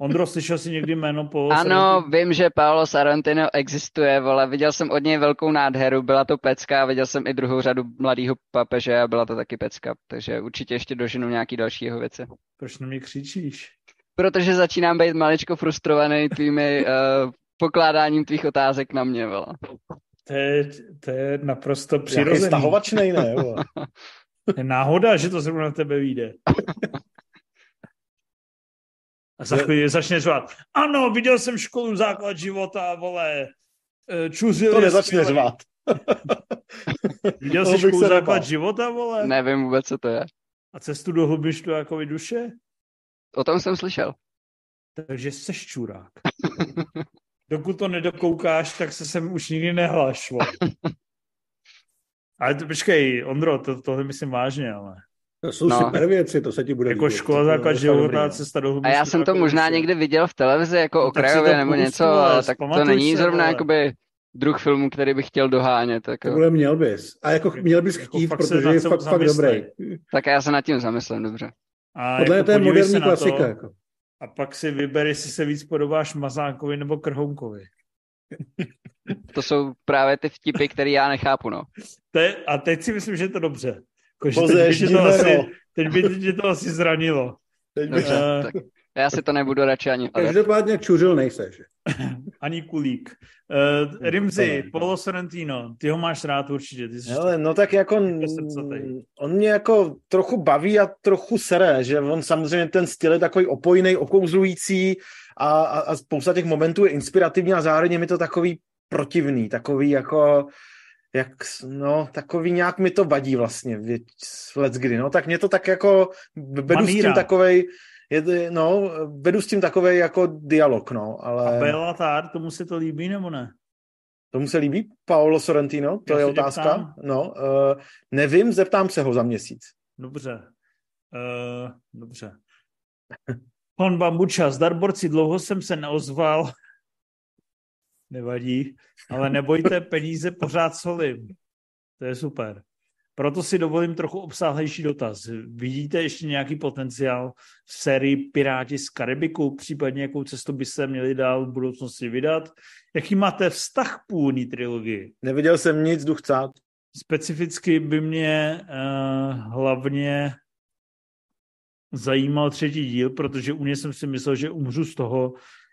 Ondro, slyšel jsi někdy jméno Paolo Ano, Sorrentino? vím, že Paolo Sorrentino existuje, vole, viděl jsem od něj velkou nádheru, byla to pecka, viděl jsem i druhou řadu mladého papeže a byla to taky pecka, takže určitě ještě doženu nějaký další jeho věci. Proč na mě křičíš? Protože začínám být maličko frustrovaný tvými uh, pokládáním tvých otázek na mě, vole. To je, to je naprosto přirozený. Jaký stahovačnej, ne? (laughs) je náhoda, že to zrovna na tebe vyjde. (laughs) A za chvíli začne řvat. Ano, viděl jsem školu základ života, vole. Eh, čuzil to nezačne řvat. (laughs) viděl jsi školu základ nebal. života, vole? Nevím vůbec, co to je. A cestu do hlubištu jako duše? O tom jsem slyšel. Takže seš čurák. (laughs) Dokud to nedokoukáš, tak se sem už nikdy nehlaš. (laughs) Ale to, počkej, Ondro, to, tohle myslím vážně, ale... To jsou no. super věci, to se ti bude Jako vidět. škola základ života, cesta do A já jsem to možná věci. někdy viděl v televizi jako no, okrajově nebo něco, ale tak to není se, zrovna ale... jakoby druh filmu, který bych chtěl dohánět. Tak Takhle měl bys. A jako měl bys jako chtít, jako protože je fakt, fakt dobrý. Tak já se nad tím zamyslím, dobře. A Podle jako to je moderní klasika. To, jako. A pak si vyber, jestli se víc podobáš Mazánkovi nebo Krhounkovi. To jsou právě ty vtipy, které já nechápu, no. Te, a teď si myslím, že je to dobře. Jako, Boze, teď, by to asi, teď by tě to asi zranilo. Teď by... Dobře, uh, tak já si to nebudu radši ani... Každopádně čuřil nejseš. (laughs) ani kulík. Uh, Rimzi, Polo Sorrentino, ty ho máš rád určitě. Ty jsi Hele, no tak jako on mě jako trochu baví a trochu sere, že on samozřejmě ten styl je takový opojný, okouzlující a, a, a spousta těch momentů je inspirativní a zároveň mi to takový protivný, takový jako jak, no, takový nějak mi to vadí vlastně, let kdy, no, tak mě to tak jako, vedu Maníra. s tím takovej, je, no, vedu s tím takovej jako dialog, no, ale... A Bellatar, tomu se to líbí nebo ne? Tomu se líbí Paolo Sorrentino? To Já je otázka. Ptám. No, uh, nevím, zeptám se ho za měsíc. Dobře. Uh, dobře. Pan Bambuča, zdar borci, dlouho jsem se neozval. Nevadí, ale nebojte, peníze pořád solím. To je super. Proto si dovolím trochu obsáhlejší dotaz. Vidíte ještě nějaký potenciál v sérii Piráti z Karibiku, případně jakou cestu by se měli dál v budoucnosti vydat? Jaký máte vztah k původní trilogii? Neviděl jsem nic, jdu chcát. Specificky by mě uh, hlavně zajímal třetí díl, protože u mě jsem si myslel, že umřu z toho,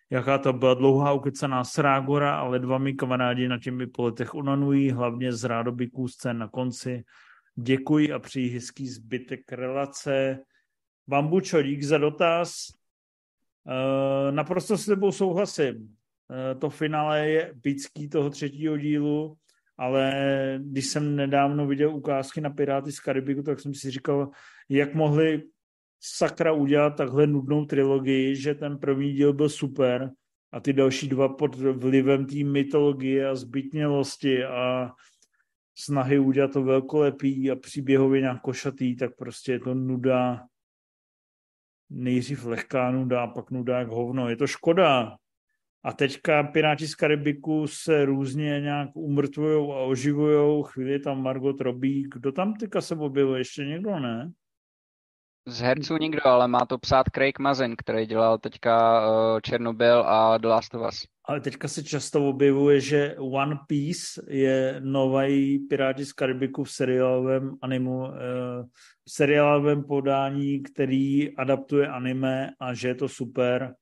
jaká to byla dlouhá ukecená srágora, ale dva mi kamarádi na těmi poletech unanují, hlavně z rádobyků scén na konci. Děkuji a přeji hezký zbytek relace. Bambučo, dík za dotaz. E, naprosto s tebou souhlasím. E, to finále je pický toho třetího dílu, ale když jsem nedávno viděl ukázky na Piráty z Karibiku, tak jsem si říkal, jak mohli sakra udělat takhle nudnou trilogii, že ten první díl byl super a ty další dva pod vlivem té mytologie a zbytnělosti a snahy udělat to velkolepý a příběhově nějak košatý, tak prostě je to nuda, nejdřív lehká nuda pak nuda jak hovno. Je to škoda. A teďka Piráti z Karibiku se různě nějak umrtvujou a oživujou. Chvíli tam Margot Robbie. Kdo tam teďka se objevil? Ještě někdo, ne? Z herců nikdo, ale má to psát Craig Mazin, který dělal teďka uh, Černobyl a The Last of Us. Ale teďka se často objevuje, že One Piece je nový Piráti z Karibiku v seriálovém animu, uh, v seriálovém podání, který adaptuje anime a že je to super.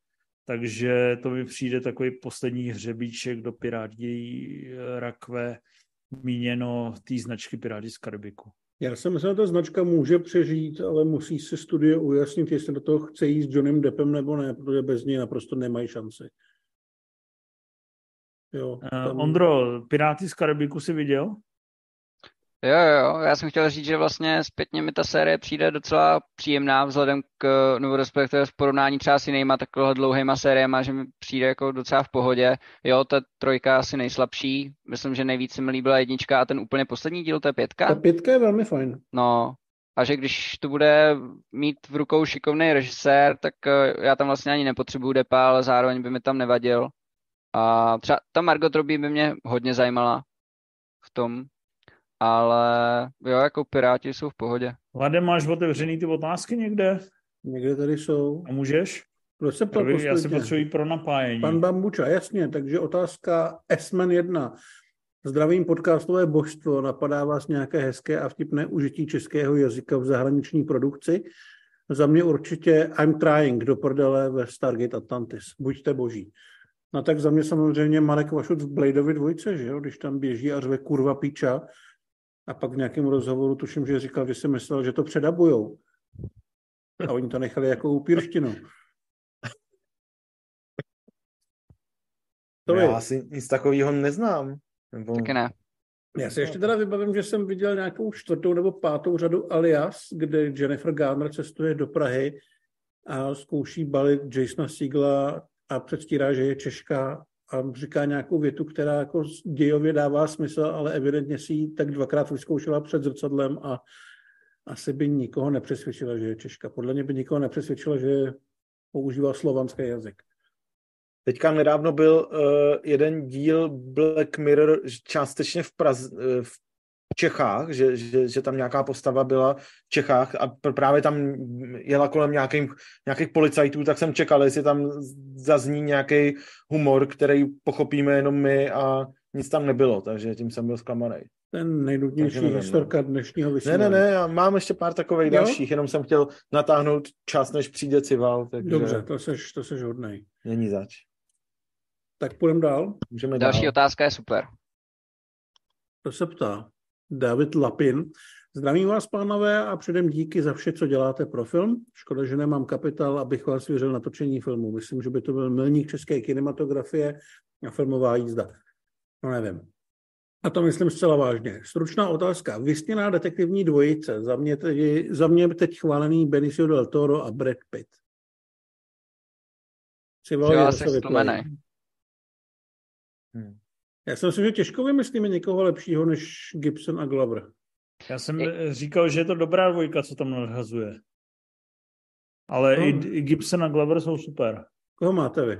Takže to mi přijde takový poslední hřebíček do Pirátí rakve míněno té značky Piráti z Karibiku. Já jsem myslel, že ta značka může přežít, ale musí se studio ujasnit, jestli do toho chce jít s Johnnym Deppem nebo ne, protože bez něj naprosto nemají šanci. Jo, tam... uh, Ondro, Piráty z Karibiku si viděl? Jo, jo, já jsem chtěl říct, že vlastně zpětně mi ta série přijde docela příjemná vzhledem k, nebo respektive v porovnání třeba s jinýma takovýhle dlouhýma sériema, že mi přijde jako docela v pohodě. Jo, ta trojka asi nejslabší, myslím, že nejvíce mi líbila jednička a ten úplně poslední díl, to je pětka. Ta pětka je velmi fajn. No, a že když to bude mít v rukou šikovný režisér, tak eh, já tam vlastně ani nepotřebuju depa, ale zároveň by mi tam nevadil. A třeba ta Margot Robbie by mě hodně zajímala v tom, ale jo, jako Piráti jsou v pohodě. Lade, máš otevřený ty otázky někde? Někde tady jsou. A můžeš? Proč se já, já si potřebuji pro napájení. Pan Bambuča, jasně, takže otázka Esmen 1. Zdravím podcastové božstvo, napadá vás nějaké hezké a vtipné užití českého jazyka v zahraniční produkci? Za mě určitě I'm trying do prdele ve Stargate Atlantis. Buďte boží. No tak za mě samozřejmě Marek Vašut v Bladeovi dvojce, že jo? když tam běží a řve kurva píča, a pak v nějakém rozhovoru tuším, že říkal, že si myslel, že to předabujou. A oni to nechali jako upírštinu. To Já je. asi nic takového neznám. Nebo... Taky ne. Já si ještě teda vybavím, že jsem viděl nějakou čtvrtou nebo pátou řadu Alias, kde Jennifer Garner cestuje do Prahy a zkouší balit Jasona Siegla a předstírá, že je Češka a říká nějakou větu, která jako dějově dává smysl, ale evidentně si ji tak dvakrát vyzkoušela před zrcadlem a asi by nikoho nepřesvědčila, že je Češka. Podle mě by nikoho nepřesvědčila, že používá slovanský jazyk. Teďka nedávno byl uh, jeden díl Black Mirror částečně v, Praz, uh, v Čechách, že, že, že tam nějaká postava byla v Čechách a právě tam jela kolem nějakých, nějakých policajtů, tak jsem čekal, jestli tam zazní nějaký humor, který pochopíme jenom my a nic tam nebylo, takže tím jsem byl zklamaný. Ten nejnudnější nevím, historka no. dnešního vysílání. Ne, ne, ne, já mám ještě pár takových jo? dalších, jenom jsem chtěl natáhnout čas, než přijde Cival. Takže... Dobře, to seš, to seš hodnej. Není zač. Tak půjdeme dál. Můžeme Další dál. otázka je super. To se ptá. David Lapin. Zdravím vás, pánové, a předem díky za vše, co děláte pro film. Škoda, že nemám kapitál, abych vás svěřil natočení filmu. Myslím, že by to byl milník české kinematografie a filmová jízda. No nevím. A to myslím zcela vážně. Stručná otázka. Vysněná detektivní dvojice. Za mě, teď, za mě teď chválený Benicio del Toro a Brad Pitt. Si volali, se Hmm. Já si myslím, že těžko vymyslíme někoho lepšího než Gibson a Glover. Já jsem je... říkal, že je to dobrá dvojka, co tam nadhazuje. Ale no. i, i Gibson a Glover jsou super. Koho máte vy?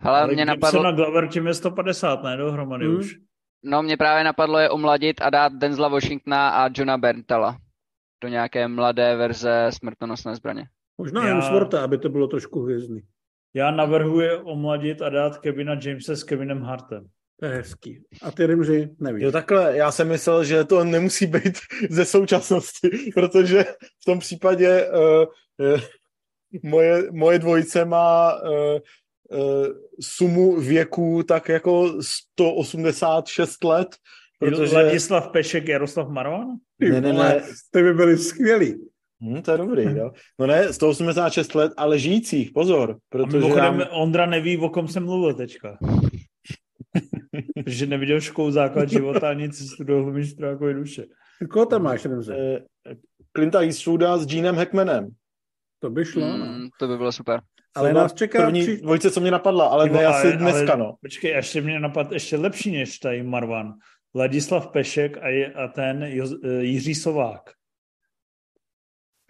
Hele, Ale mě Gibson napadlo... a Glover tím je 150, ne? Dohromady hmm. už. No, mě právě napadlo je omladit a dát Denzla Washingtona a Johna Berntala do nějaké mladé verze smrtonosné zbraně. Možná Já... Hemswortha, aby to bylo trošku hvězdný. Já navrhuji omladit a dát Kevina Jamesa s Kevinem Hartem. To je hezký. A ty Rimži nevíš. Jo, takhle, já jsem myslel, že to nemusí být (laughs) ze současnosti, protože v tom případě uh, uh, moje, moje dvojice má uh, uh, sumu věku tak jako 186 let. Protože... Ladislav Pešek, Jaroslav Marvan? Ne, ne, ne. Ty by byli skvělí. Hmm, to je dobrý, jo. No ne, 186 let, ale žijících, pozor. Protože A mimochodem. Ondra neví, o kom jsem mluvil teďka. Že neviděl školu základ (laughs) života a nic studoval mistrákové duše. Koho tam máš, Remze? Eh, Clinta Eastwooda s Jeanem Hackmanem. To by šlo, no. mm, To by bylo super. Ale nás čeká... První při... dvojce, co mě napadla, ale ne asi dneska, ale, no. Počkej, ještě mě napadl ještě lepší než tady Marvan. Ladislav Pešek a, je, a ten eh, Jiří Sovák.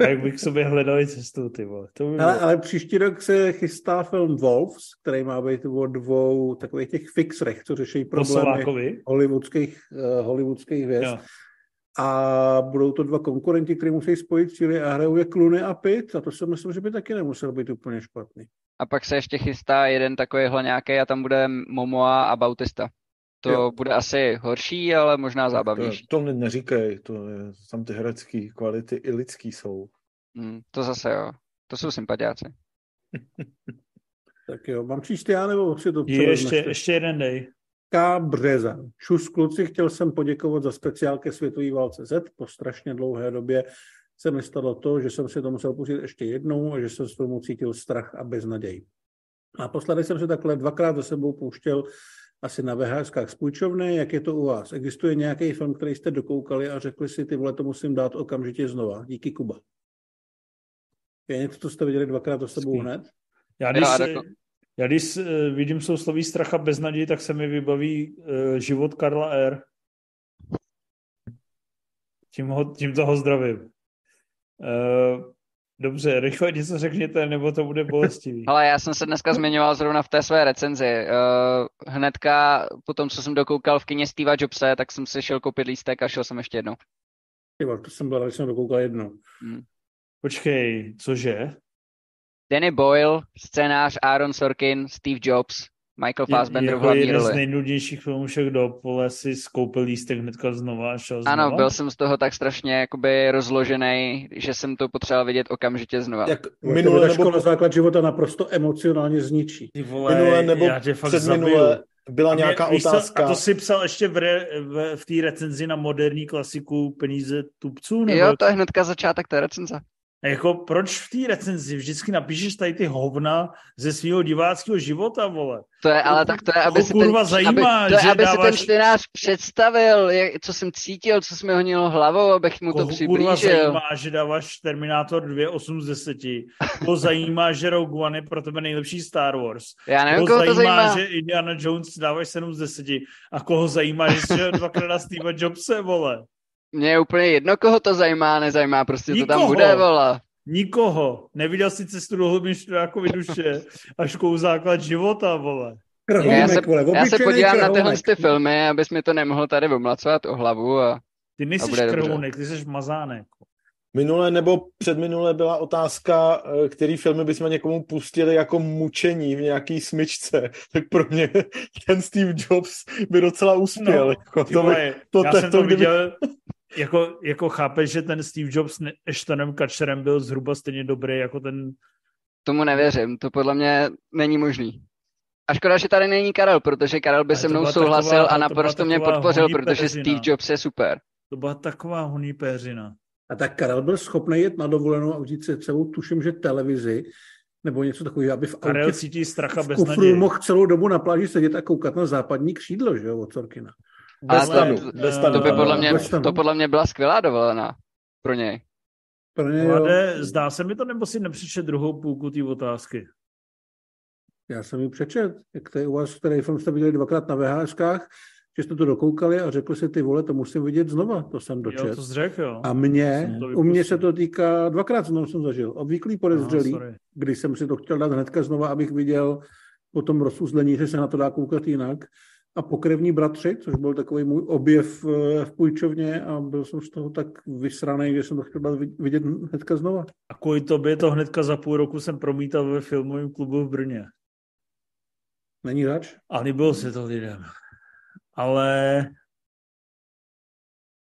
A jak bych sobě hledal cestu, ty vole. To by ale, ale příští rok se chystá film Wolves, který má být o dvou takových těch fixrech, co řeší problémy hollywoodských, uh, hollywoodských hvězd. Jo. A budou to dva konkurenti, kteří musí spojit síly a hrajou je Clooney a Pitt a to si myslím, že by taky nemusel být úplně špatný. A pak se ještě chystá jeden takovýhle nějaký a tam bude Momoa a Bautista. To jo. bude asi horší, ale možná zábavnější. To, to mi neříkej, to je, tam ty herecké kvality i lidský jsou. Mm, to zase jo, to jsou sympatiáci. (laughs) tak jo, mám číst já, nebo si to je, ještě, ještě jeden dej. K. Březan. Čus kluci, chtěl jsem poděkovat za speciál ke světové válce Z. Po strašně dlouhé době se mi stalo to, že jsem si to musel pustit ještě jednou a že jsem z filmu cítil strach a beznaděj. A posledně jsem se takhle dvakrát za sebou pouštěl asi na VHSkách z půjčovny. Jak je to u vás? Existuje nějaký film, který jste dokoukali a řekli si, ty vole, to musím dát okamžitě znova. Díky, Kuba. Je něco, co jste viděli dvakrát za sebou hned? Já když, já když uh, vidím sousloví stracha bez naději, tak se mi vybaví uh, život Karla R. Tím, ho, tím toho zdravím. Uh, dobře, rychle něco řekněte, nebo to bude bolestivý. Ale já jsem se dneska zmiňoval zrovna v té své recenzi. Uh, hnedka po tom, co jsem dokoukal v kině Steva Jobse, tak jsem si šel koupit lístek a šel jsem ještě jednou. Jo, to jsem byl, když jsem dokoukal jednou. Hmm. Počkej, cože? Danny Boyle, scénář Aaron Sorkin, Steve Jobs, Michael Fassbender v hlavní jeden roli. z nejnudnějších filmů všech do pole si skoupil lístek hnedka znova a šel Ano, znova? byl jsem z toho tak strašně jakoby rozložený, že jsem to potřeboval vidět okamžitě znova. Jak minule nebo... škola základ života naprosto emocionálně zničí. Ty vole, minule nebo já tě fakt předminule byla mě- nějaká co, otázka. A to si psal ještě v, re, v, v té recenzi na moderní klasiku Peníze tupců? Nebo Jo, to je hnedka začátek té recenze. A jako proč v té recenzi vždycky napíšeš tady ty hovna ze svého diváckého života, vole? To je, ale tak to je, aby si kurva ten, zajímá, aby, to je, aby si ten dáváš- čtenář představil, jak, co jsem cítil, co se mi honilo hlavou, abych mu to Koho kurva přiblížil. zajímá, že dáváš Terminátor 2 8 z 10? Koho zajímá, že Rogue One je pro tebe nejlepší Star Wars? Já nevím, Koho koho to zajímá. že Indiana Jones dáváš 7 z 10? A koho zajímá, že jsi dvakrát na Steve Jobse, vole? Mně je úplně jedno, koho to zajímá, nezajímá, prostě to tam Nikoho. bude, vole. Nikoho. Neviděl jsi cestu do hlubin študákovi duše a škou základ života, vole. Krhonek, Já se, vole, já se podívám na tyhle ty filmy, abys mi to nemohl tady omlacovat o hlavu a Ty nejsi krhounek, ty jsi mazánek. Minule nebo předminule byla otázka, eh, který filmy bychom někomu pustili jako mučení v nějaký smyčce. (laughs) Tak pro mě ten Steve Jobs by docela uspěl. No, jako, to by, to, já to, jsem to, kdyby- viděl, jako, jako chápeš, že ten Steve Jobs s Ashtonem Kutcherem byl zhruba stejně dobrý jako ten... tomu nevěřím. To podle mě není možný. A škoda, že tady není Karel, protože Karel by se mnou souhlasil taková- a naprosto mě podpořil, protože péřina. Steve Jobs je super. To byla taková honí péřina. A tak Karel byl schopný jet na dovolenou a vzít si celou, tuším, že televizi, nebo něco takového, aby v Karel autě cítí stracha v bez kufru naděje. mohl celou dobu na pláži sedět a koukat na západní křídlo, že jo, od Sorkina. Ale bez to- stanu, to- bez stanu. To by No, podle mě, bez stanu. to podle mě byla skvělá dovolená pro něj. Pro ně, jo, Vlade, zdá se mi to, nebo si nepřičet druhou půlku té otázky? já jsem ji přečet, jak to je u vás, který film jste viděli dvakrát na VHSkách, že jste to dokoukali a řekli si, ty vole, to musím vidět znova, to jsem Jo, dočet. to jsi řekl, jo. A mě, to u mě se to týká, dvakrát znovu jsem zažil, obvyklý podezřelý, sorry. když jsem si to chtěl dát hnedka znova, abych viděl po tom rozuzlení, že se na to dá koukat jinak. A pokrevní bratři, což byl takový můj objev eh, v půjčovně a byl jsem z toho tak vysraný, že jsem to chtěl vidět hnedka znova. A kvůli tobě to hnedka za půl roku jsem promítal ve filmovém klubu v Brně. Není zač? A líbilo se to lidem. Ale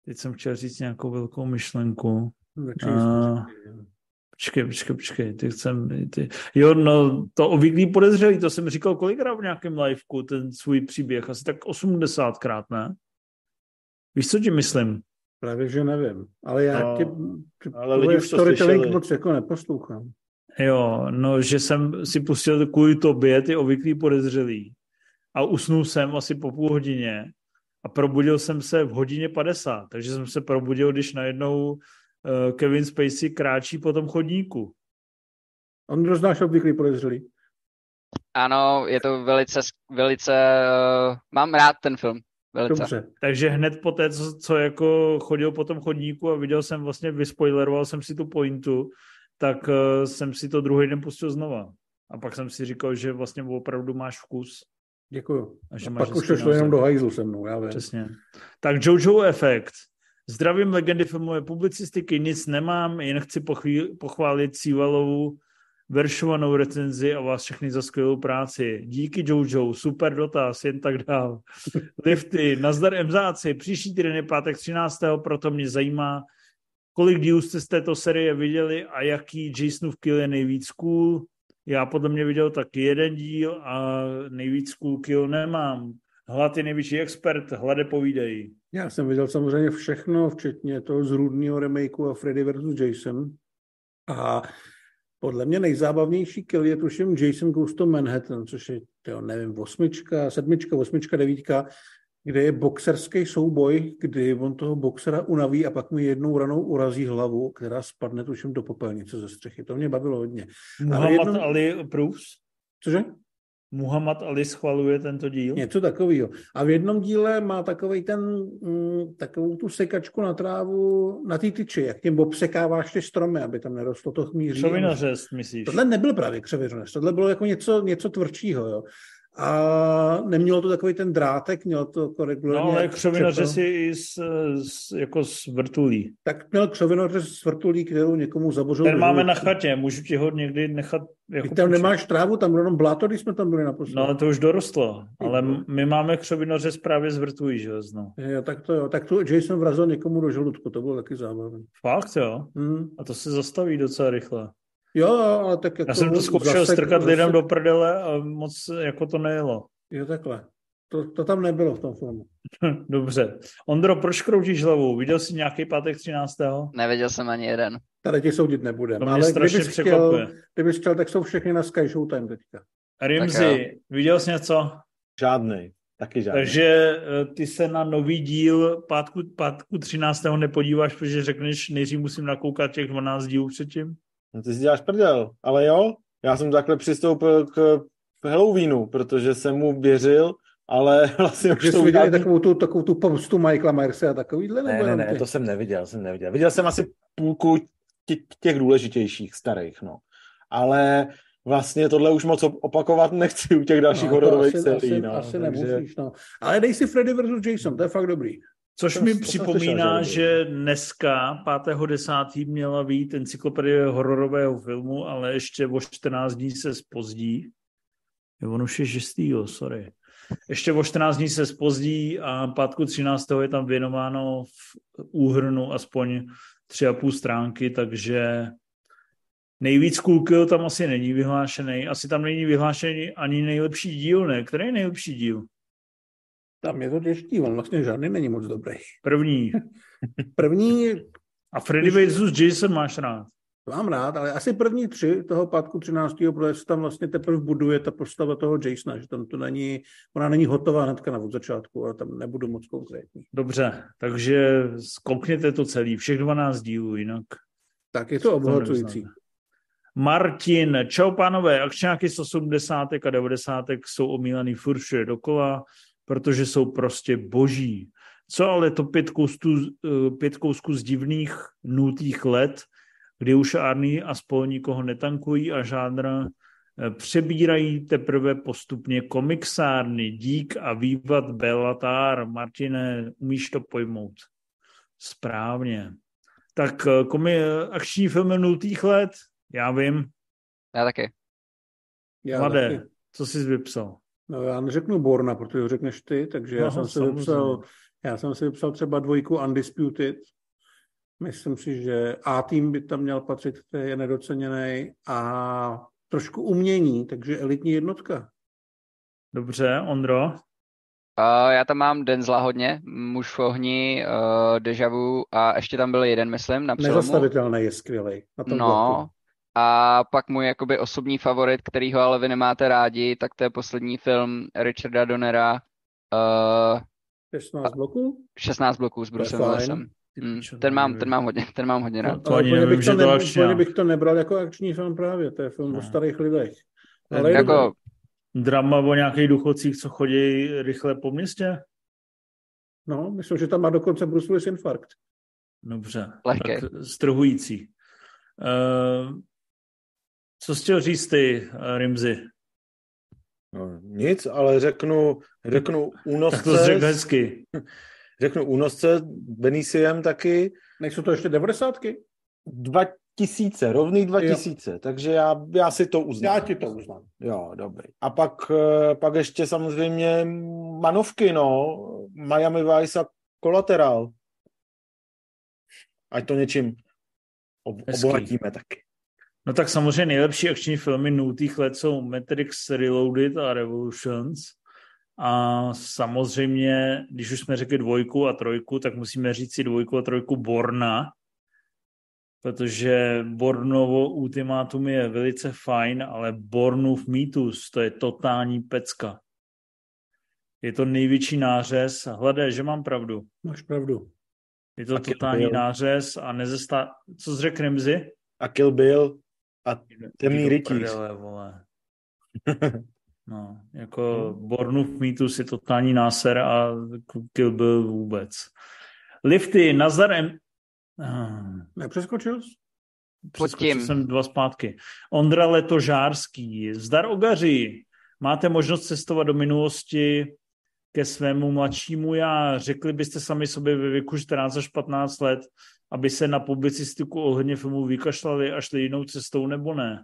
teď jsem chtěl říct nějakou velkou myšlenku. Začni A- Počkej, počkej, počkej, ty chcem, ty... Jo, no, to obvyklý podezřelý, to jsem říkal kolikrát v nějakém liveku, ten svůj příběh, asi tak 80krát, ne? Víš, co ti myslím? Právě, že nevím. Ale já No, tě, ale lidi už to storytelling moc jako neposlouchám. Jo, no, že jsem si pustil kvůli tobě ty obvyklý podezřelý a usnul jsem asi po půl hodině a probudil jsem se v hodině 50, takže jsem se probudil, když najednou Kevin Spacey kráčí po tom chodníku. On kdo znáš obvyklý podezřelý? Ano, je to velice, velice, uh, mám rád ten film. Velice. Dobře. Takže hned po té, co, co jako chodil po tom chodníku a viděl jsem vlastně, vyspoileroval jsem si tu pointu, tak uh, jsem si to druhý den pustil znova. A pak jsem si říkal, že vlastně opravdu máš vkus. Děkuju. A že A máš pak už to šlo jenom do hajzlu se mnou, já vím. Přesně. Tak Jojo Effect. Zdravím legendy filmové publicistiky, nic nemám, jen chci pochví, pochválit Cívalovou veršovanou recenzi a vás všechny za skvělou práci. Díky Jojo, super dotaz, jen tak dál. (laughs) Lifty, nazdar MZáci, příští týden je pátek 13. proto mě zajímá, kolik dílů jste z této série viděli a jaký Jasonův kill je nejvíc cool. Já podle mě viděl taky jeden díl a nejvíc cool kill nemám. Hlad je největší expert, hlade povídej. Já jsem viděl samozřejmě všechno, včetně toho zrůdného remakeu a Freddy vs. Jason. A podle mě nejzábavnější kill je tuším Jason Goes to Manhattan, což je, tyjo, nevím, osmička, sedmička, osmička, devítka, kde je boxerský souboj, kdy on toho boxera unaví a pak mu jednou ranou urazí hlavu, která spadne tuším do popelnice ze střechy. To mě bavilo hodně. Muhammad jednou... Ali Proofs? Cože? Muhammad Ali schvaluje tento díl? Něco takového. A v jednom díle má takový ten, mm, takovou tu sekačku na trávu na té tyči, jak tím obsekáváš ty stromy, aby tam nerostlo to chmíří. Křovinořez, myslíš? Tohle nebyl právě křovinořez, tohle bylo jako něco, něco tvrdšího, jo a nemělo to takový ten drátek, mělo to jako regulárně. No ale křovinořez je i s, s, jako s vrtulí. Tak měl křovinořez s vrtulí, kterou někomu zabořil. Ten máme na chatě, můžu ti ho někdy nechat jako tam nemáš trávu, tam jenom bláto, když jsme tam byli naposledy. No ale to už dorostlo, ale my máme křovinořez právě z vrtulí, že no. Jo, tak to jo, tak to Jason vrazil někomu do žaludku, to bylo taky zábavné. Fakt jo? Hmm. A to se zastaví docela rychle. Jo, ale tak jako... Já jsem to zkoušel strkat zase... lidem do prdele a moc jako to nejelo. Jo, takhle. To, to tam nebylo v tom filmu. Dobře. Ondro, proč kroutíš hlavou? Viděl jsi nějaký pátek 13. Neviděl jsem ani jeden. Tady tě soudit nebudem. To ale kdybys chtěl, kdybys chtěl, tak jsou všechny na Sky Showtime teďka. Rimzi, viděl jsi něco? Žádný. Taky žádný. Takže eh, ty se na nový díl pátku, pátku 13. nepodíváš, protože řekneš, nejdřív musím nakoukat těch 12 dílů předtím? No ty si děláš prdel, ale jo, já jsem takhle přistoupil k Halloweenu, protože jsem mu věřil, ale (laughs) vlastně už to viděli takovou tu, takovou tu pomstu Michaela Myersa a takovýhle? Ne, ne, ne, to jsem neviděl, jsem neviděl. Viděl jsem asi půlku těch důležitějších, starých, no. Ale vlastně tohle už moc opakovat nechci u těch dalších no, hororových asi, sérií. Asi, no, asi takže... nemusíš, no. Ale dej si Freddy vs. Jason, to je fakt dobrý. Což to, mi to připomíná, že dneska, 5.10. měla být encyklopedie hororového filmu, ale ještě o 14 dní se spozdí. Je, on už je 6. sorry. Ještě o 14 dní se spozdí a pátku 13. je tam věnováno v úhrnu aspoň tři a půl stránky, takže nejvíc kill tam asi není vyhlášený. Asi tam není vyhlášený ani nejlepší díl, ne? Který je nejlepší díl? Tam je to těžký, on vlastně žádný není moc dobrý. První. (laughs) první... A Freddy vs. Jason máš rád? Mám rád, ale asi první tři toho pátku 13. protože se tam vlastně teprve buduje ta postava toho Jasona, že tam to není, ona není hotová hnedka na od začátku, ale tam nebudu moc konkrétní. Dobře, takže skoukněte to celý, všech 12 dílů, jinak... Tak je to obohacující. Martin, čau pánové, akčňáky z 80. a 90. jsou omílaný furt dokola, protože jsou prostě boží. Co ale to pět kousků, eh, pět kousků z divných nutých let, kdy už Arny a spol nikoho netankují a žádr eh, přebírají teprve postupně komiksárny, dík a vývat Bellatar. Martine, umíš to pojmout? Správně. Tak eh, komi, akční filmy nultých let, já vím. Já taky. Já Mladé, taky. co jsi vypsal? No já neřeknu Borna, protože ho řekneš ty, takže já, jsem si vypsal, já jsem si vypsal třeba dvojku Undisputed. Myslím si, že A-tým by tam měl patřit, který je nedoceněný a trošku umění, takže elitní jednotka. Dobře, Ondro? Uh, já tam mám Denzla hodně, Muž v ohni, uh, Deja Vu a ještě tam byl jeden, myslím, na přelomu. Nezastavitelný je skvělý. no, bloku. A pak můj jakoby osobní favorit, který ho ale vy nemáte rádi, tak to je poslední film Richarda Donnera. Uh, 16 bloků? 16 bloků s Brucem Willisem. Mm, ten, mám, ten, mám hodně, ten mám hodně rád. No, to ani nevím, bych to, ne, bych to nebral jako akční film právě, to je film no. o starých lidech. Ale jako... Drama o nějakých důchodcích, co chodí rychle po městě? No, myslím, že tam má dokonce Bruce Willis infarkt. Dobře, Lehké. tak strhující. Uh, co jsi chtěl říct ty, eh, Rimzy? No, nic, ale řeknu, řeknu únosce. Tak to řekl hezky. (laughs) Řeknu únosce Benisiem taky. Nejsou to ještě devadesátky? Dva tisíce, rovný dva tisíce, takže já, já si to uznám. Já ti to uznám. Jo, dobrý. A pak, eh, pak ještě samozřejmě manovky, no. Miami Vice a Collateral. Ať to něčím ob- obohatíme taky. No tak samozřejmě nejlepší akční filmy nultých let jsou Matrix Reloaded a Revolutions. A samozřejmě, když už jsme řekli dvojku a trojku, tak musíme říct si dvojku a trojku Borna, protože Bornovo ultimátum je velice fajn, ale Bornův mýtus, to je totální pecka. Je to největší nářez. Hledé, že mám pravdu. Máš pravdu. Je to a totální nářez a nezestá... Co jsi řekl Rimzy? A Kill Bill a temný rytíř. (laughs) no, jako hmm. Bornův mýtus je totální náser a Kill Bill vůbec. Lifty, Nazarem... Nepřeskočil jsi? Tím. jsem dva zpátky. Ondra Letožárský. Zdar Ogaři. Máte možnost cestovat do minulosti ke svému mladšímu já. Řekli byste sami sobě ve věku 14 až 15 let, aby se na publicistiku ohledně filmů vykašlali a šli jinou cestou, nebo ne?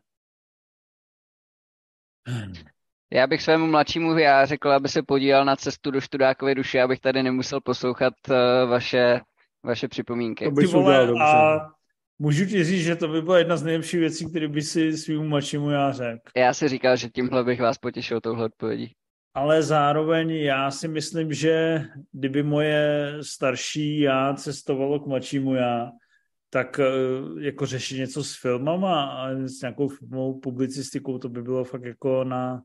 (clears throat) Já bych svému mladšímu já řekl, aby se podíval na cestu do Študákové duše, abych tady nemusel poslouchat uh, vaše, vaše připomínky. To by vole, a můžu ti říct, že to by byla jedna z nejlepších věcí, které by si svým mladšímu já řekl. Já si říkal, že tímhle bych vás potěšil touhle odpovědí ale zároveň já si myslím, že kdyby moje starší já cestovalo k mladšímu já, tak eh, jako řešit něco s filmama a s nějakou filmovou publicistikou, to by bylo fakt jako na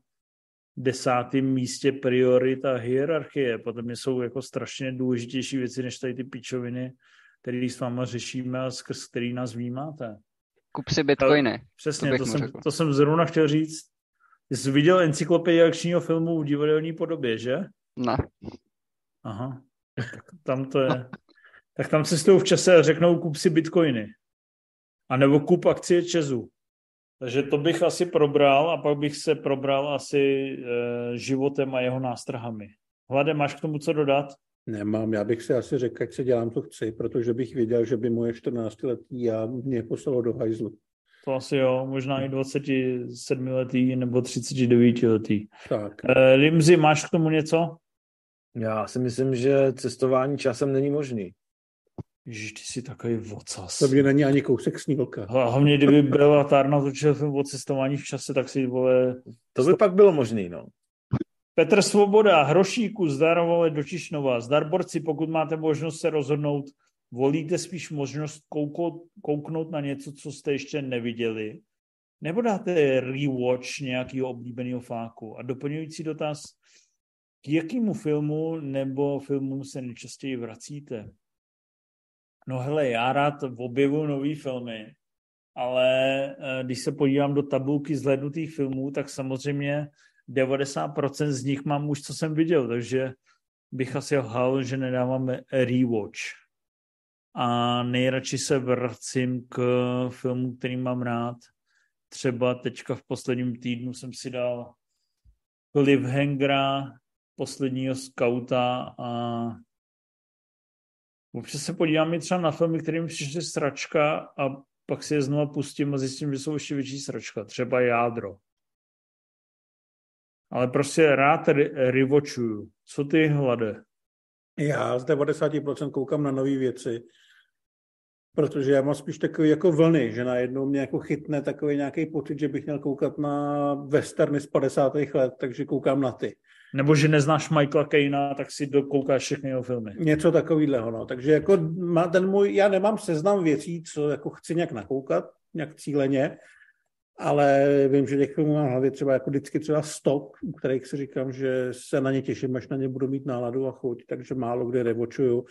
desátém místě priorita hierarchie. Potom mě jsou jako strašně důležitější věci, než tady ty pičoviny, které s váma řešíme a skrz který nás vnímáte. Kup si bitcoiny. Přesně, to, to, jsem, to jsem zrovna chtěl říct. Jsi viděl encyklopedii akčního filmu v divadelní podobě, že? Ne. Aha, tak tam to je. Tak tam cestují v čase a řeknou kup si bitcoiny. A nebo kup akcie Česu. Takže to bych asi probral a pak bych se probral asi e, životem a jeho nástrahami. Hlade, máš k tomu co dodat? Nemám, já bych si asi řekl, ať se dělám, co chci, protože bych věděl, že by moje 14-letý já mě poslalo do hajzlu. To asi jo, možná i 27 letý nebo 39 letý. Tak. E, Limzi, máš k tomu něco? Já si myslím, že cestování časem není možný. Ježiš, ty jsi takový vocas. To mě není ani kousek snílka. Hlavně, kdyby byla Tárna točil film o cestování v čase, tak si vole... To by pak bylo možný, no. Petr Svoboda, Hrošíku, zdar vole do Čišnova. Zdar borci, pokud máte možnost se rozhodnout, volíte spíš možnost kouknout, kouknout na něco, co jste ještě neviděli, nebo dáte rewatch nějakého oblíbeného fáku? A doplňující dotaz, k jakému filmu nebo filmům se nejčastěji vracíte? No hele, já rád objevu nový filmy, ale eh, když se podívám do tabulky zhlednutých filmů, tak samozřejmě 90% z nich mám už, co jsem viděl, takže bych asi lhal, že nedáváme rewatch a nejradši se vracím k filmu, který mám rád. Třeba teďka v posledním týdnu jsem si dal Cliffhangera, posledního skauta a občas se podívám i třeba na filmy, kterým přišly sračka a pak si je znovu pustím a zjistím, že jsou ještě větší sračka. Třeba Jádro. Ale prostě rád rivočuju. Co ty hlade? Já z 90% koukám na nové věci Protože já mám spíš takový jako vlny, že najednou mě jako chytne takový nějaký pocit, že bych měl koukat na westerny z 50. let, takže koukám na ty. Nebo že neznáš Michaela Kejna, tak si dokoukáš všechny jeho filmy. Něco takového, no. Takže jako má ten můj, já nemám seznam věcí, co jako chci nějak nakoukat, nějak cíleně, ale vím, že těch filmů mám hlavě třeba jako vždycky třeba stok, u kterých si říkám, že se na ně těším, až na ně budu mít náladu a chuť, takže málo kdy revočuju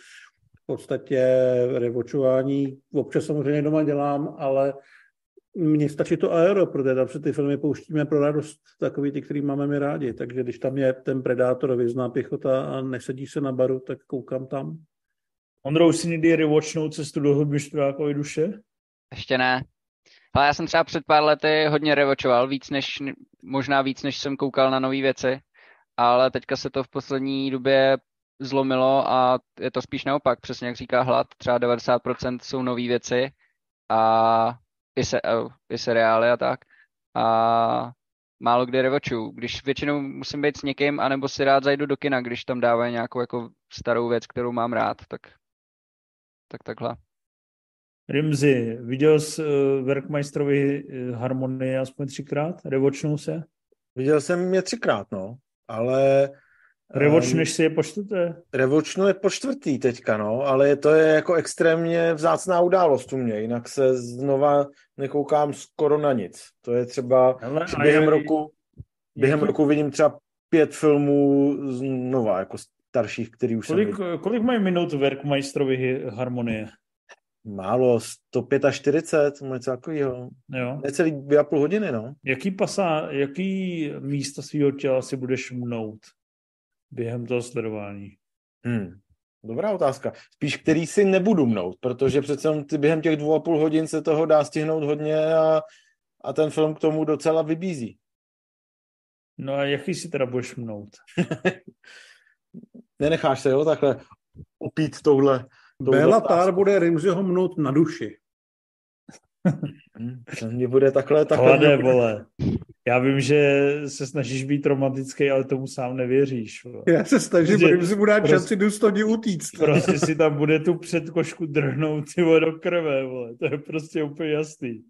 podstatě revočování občas samozřejmě doma dělám, ale mně stačí to aero, protože tam se ty filmy pouštíme pro radost, takový ty, který máme my rádi. Takže když tam je ten predátor, vyzná pěchota a nesedí se na baru, tak koukám tam. Ondro, už si někdy rewatchnou cestu do hudby Štruákové duše? Ještě ne. Ale já jsem třeba před pár lety hodně revočoval, víc než, možná víc, než jsem koukal na nové věci, ale teďka se to v poslední době zlomilo a je to spíš naopak, přesně jak říká Hlad, třeba 90% jsou nové věci a i, se, i seriály a tak. A málo kdy revoču. Když většinou musím být s někým, anebo si rád zajdu do kina, když tam dávají nějakou jako starou věc, kterou mám rád, tak, tak takhle. Rimzi, viděl jsi uh, Werkmeisterovi uh, harmonii aspoň třikrát? Revočnul se? Viděl jsem je třikrát, no. Ale Revočneš si je po čtvrté? Revočnu je po čtvrtý teďka, no, ale to je jako extrémně vzácná událost u mě, jinak se znova nekoukám skoro na nic. To je třeba Hele, během je- roku, během jaký- roku vidím třeba pět filmů znova, jako starších, který už Kolik, jsem viděl. kolik mají minut Werkmeisterovi harmonie? Málo, 145, něco takového. Jo? Necelý dvě a půl hodiny, no. Jaký, pasa, jaký místa svého těla si budeš mnout během toho sledování? Hmm. Dobrá otázka. Spíš který si nebudu mnout, protože přece ty během těch dvou a půl hodin se toho dá stihnout hodně a, a ten film k tomu docela vybízí. No a jaký si teda budeš mnout? (laughs) Nenecháš se, jo, takhle opít touhle. Tár bude Rimziho mnout na duši. Hm, To mě bude takhle, takhle Hlade, mě- vole. Já vím, že se snažíš být romantický, ale tomu sám nevěříš. Vole. Já se snažím Prostě- Rimzi mu dát prostě- šanci důstojně utíct. Prostě (laughs) si tam bude tu předkošku drhnout ty vole, do krve, vole. To je prostě úplně jasný.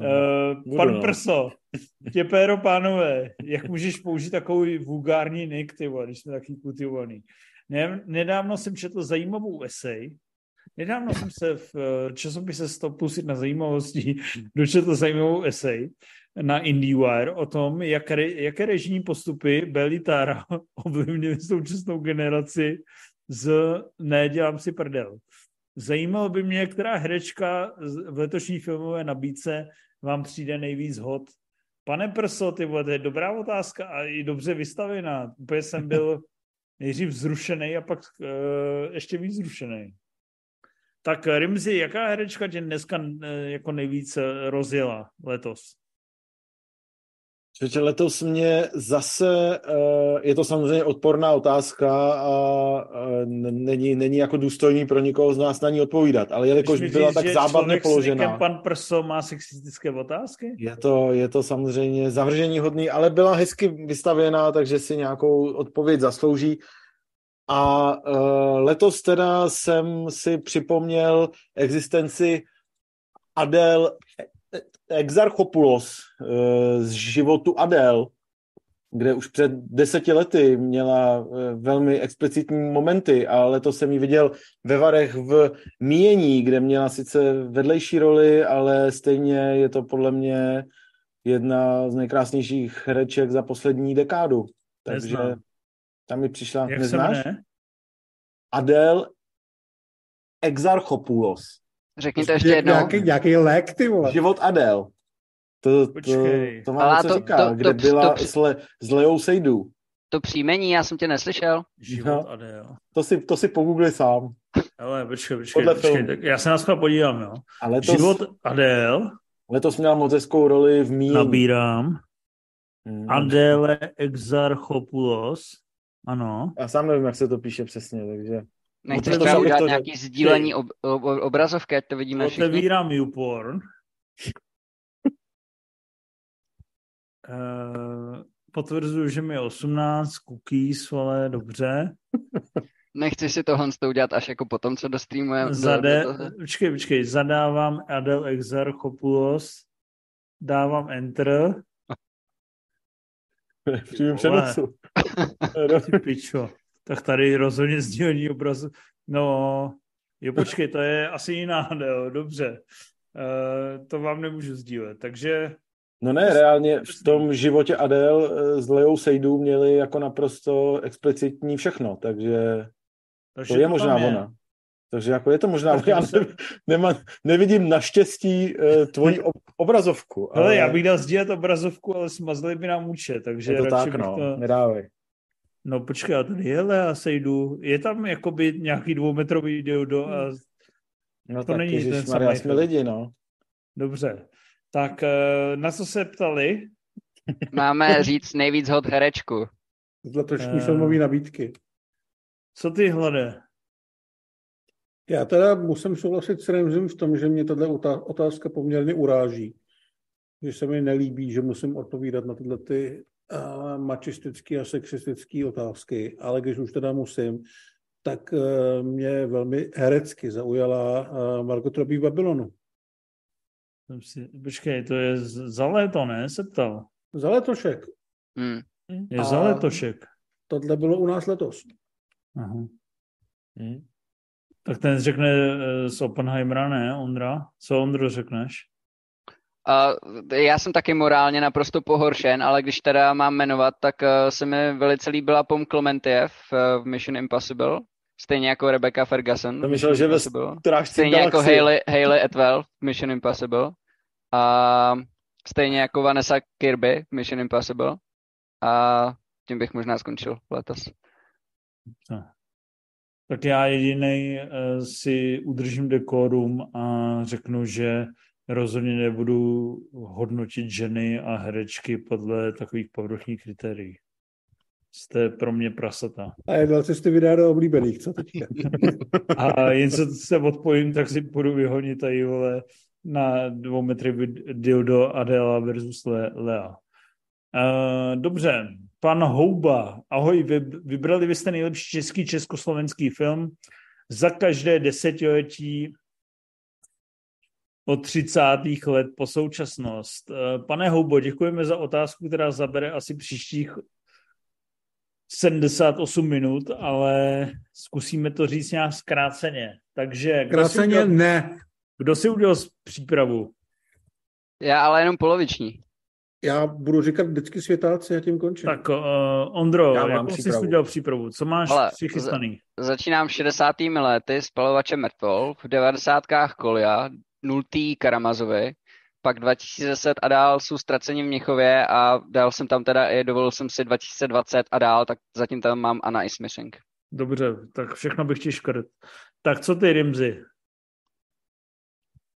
Uh, Budu, pan no. Prso, tě péro pánové, jak můžeš použít takový vulgární nick, ty vole, když jsme taky kultivovaný. Ne, nedávno jsem četl zajímavou esej, nedávno jsem se v eh, časopise 100 plus na zajímavostí (laughs) dočetl zajímavou esej na IndieWire o tom, jak re, jaké režijní postupy Belitara (laughs) ovlivnily současnou generaci z Nedělám si prdel. Zajímalo by mě, která herečka v letošní filmové nabídce vám přijde nejvíc hot. Pane Prso, ty vole, to je dobrá otázka a i dobře vystavená. Úplně jsem byl nejdřív zrušený a pak uh, ještě víc zrušený. Tak Rimzi, jaká herečka tě dneska uh, jako nejvíc eh, rozjela letos? Protože letos mě zase, eh, je to samozřejmě odporná otázka a eh, není, není jako důstojný pro nikoho z nás na ní odpovídat, ale jelikož mi byla říct, tak zábavně položená, Pan Prso má sexistické otázky? je to, je to samozřejmě zavržení hodný, ale byla hezky vystavěná, takže si nějakou odpověď zaslouží. A uh, letos teda jsem si připomněl existenci Adel Exarchopoulos uh, z životu Adel, kde už před deseti lety měla uh, velmi explicitní momenty a letos jsem ji viděl ve Varech v Míjení, kde měla sice vedlejší roli, ale stejně je to podle mě jedna z nejkrásnějších hereček za poslední dekádu. Takže Neznám. tam mi přišla, Jak neznáš? jmenuje? Adel Exarchopoulos. Řekni to ještě jednou. Nějaký, nějaký lék, ty vole. Život Adel. To, to, Počkej. to Ale něco to- říká, to- kde to- byla to- s, Le, s Leou Seydoux. To příjmení, já jsem tě neslyšel. Život No. Adele. To si, to si pogoogli sám. Ale počkej, počkej, Podle počkej. filmu. Tak já se na schvál podívám, jo. A letos, Život Adele, letos měla moc hezkou roli v Míjení. nabírám. Hmm. Adele Exarchopoulos. Ano. Já sám nevím, jak se to píše přesně, takže... Nechceš to třeba udělat to- nějaký sdílení ob, ob, obrazovky, ať to vidíme všichni? Otevírám YouPorn. Uh, (laughs) potvrzuju, že mi je 18, cookies, ale dobře. Nechceš si tohle to udělat až jako potom, co dostreamujeme? Zade, do, do počkej, počkej, zadávám Adel Exarchopoulos, dávám Enter, v přímém přenosu. ty pičo. Tak tady rozhodně sdílení obrazu. No, jo, počkej, to je asi jiná Adel, dobře. Uh, to vám nemůžu sdílet, takže No ne, reálně v tom životě Adel eh, s Leou Seydoux měli jako naprosto explicitní všechno, takže takže to je tam možná ona. Takže jako je to možná, Takže já se- ne, nemá, nevidím naštěstí uh, tvoji ob, obrazovku. Ale ale já bych dal sdílet obrazovku, ale smazli by nám účet, takže je to tak, no, to... nedávej. No počkej, a tady je Lea Sejdu. Je tam jakoby nějaký dvoumetrový dildo a No To tak není ten samý jsme lidi, no. dobře. Tak eh, na co se ptali? Máme (laughs) říct nejvíc hot herečku. Z letošní Eh. filmové nabídky. Co ty hlade? Já teda musím souhlasit s Remzim v tom, že mě tato otá- otázka poměrně uráží. Že se mi nelíbí, že musím odpovídat na tyhle ty uh, mačistické a sexistické otázky, ale když už teda musím, tak uh, mě velmi herecky zaujala uh, Margot Robbie v Babylonu. Si, počkej, to je za léto, ne? Se ptal. Za letošek. Hmm. Je A- za letošek. tohle bylo u nás letos. Aha. Hmm. Tak ten řekne eh, z Oppenheimera, ne, Ondra? Co Ondro řekneš? Uh, já jsem taky morálně naprosto pohoršen, ale když teda mám jmenovat, tak uh, se mi velice líbila Pom Clementiev uh, v Mission Impossible, stejně jako Rebecca Ferguson. To myslel, že ve strážci Stejně jako galaxie. Hayley, Hayley Atwell v Mission Impossible. A stejně jako Vanessa Kirby v Mission Impossible. A tím bych možná skončil letos. Tak já jediný si udržím dekorum a řeknu, že rozhodně nebudu hodnotit ženy a herečky podle takových povrchních kritérií. Jste pro mě prasata. A je dal jsi vydá do oblíbených, co teďka? (laughs) A jen co se odpojím, tak si půjdu vyhonit tady, vole, na dvou metry dildo Adela versus Le- Lea. Uh, dobře, pan Houba, ahoj, vy, vybrali byste nejlepší český československý film za každé desetiletí od 30. let po současnost. Uh, pane Houbo, děkujeme za otázku, která zabere asi příštích 78 minut, ale zkusíme to říct nějak zkráceně. Takže kdo si Kráceně udělal, ne. kdo si udělal přípravu? Já ale jenom poloviční. Já budu říkat vždycky světáci a tím končím. Tak uh, Ondro, Já mám jakou jsi udělal přípravu? Co máš Ale přichystaný? Začínám 60. lety spalovače mrtvol, v 90. Kolia, 0. Karamazovi, pak 2010 a dál jsou ztraceni v Mnichově a dal jsem tam teda i, dovolil jsem si 2020 a dál, tak zatím tam mám Anna Missing. Dobře, tak všechno bych ti škrt. Tak co ty, Rimzy?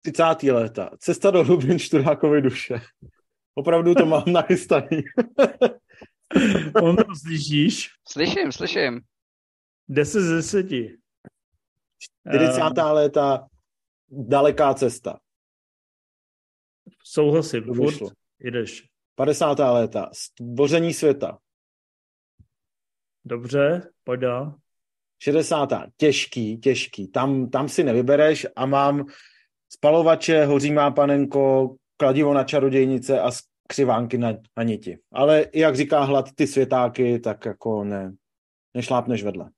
30. léta. Cesta do hlubin Študákovy duše. Opravdu to mám (laughs) nachystaný. (laughs) Ondro, slyšíš? Slyším, slyším. 10 z 10. 40. Eh, léta. Daleká cesta. souhlasím, To furt vyšlo. jdeš. 50. léta. Stvoření světa. Dobře, pojď dál. 60. Těžký, těžký. Tam, tam si nevybereš a mám spalovače, hoří má panenko, kladivo na čarodějnice a křivánky na, na niti. Ale jak říká hlad ty světáky, tak jako ne, nešlápneš vedle.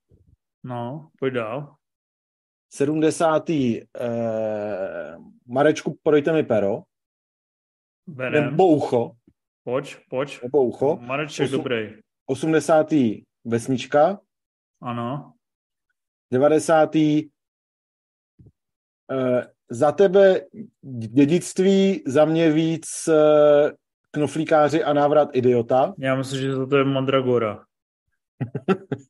No, pojď dál. 70. Eh, Marečku, podejte mi pero. Berem. Nebo ucho. Pojď, pojď. Nebo ucho. Mareček, Osm- dobrý. 80. Vesnička. Ano. 90. Eh, za tebe dědictví, za mě víc eh, knoflíkáři a návrat idiota. Já myslím, že to je Mandragora. (laughs)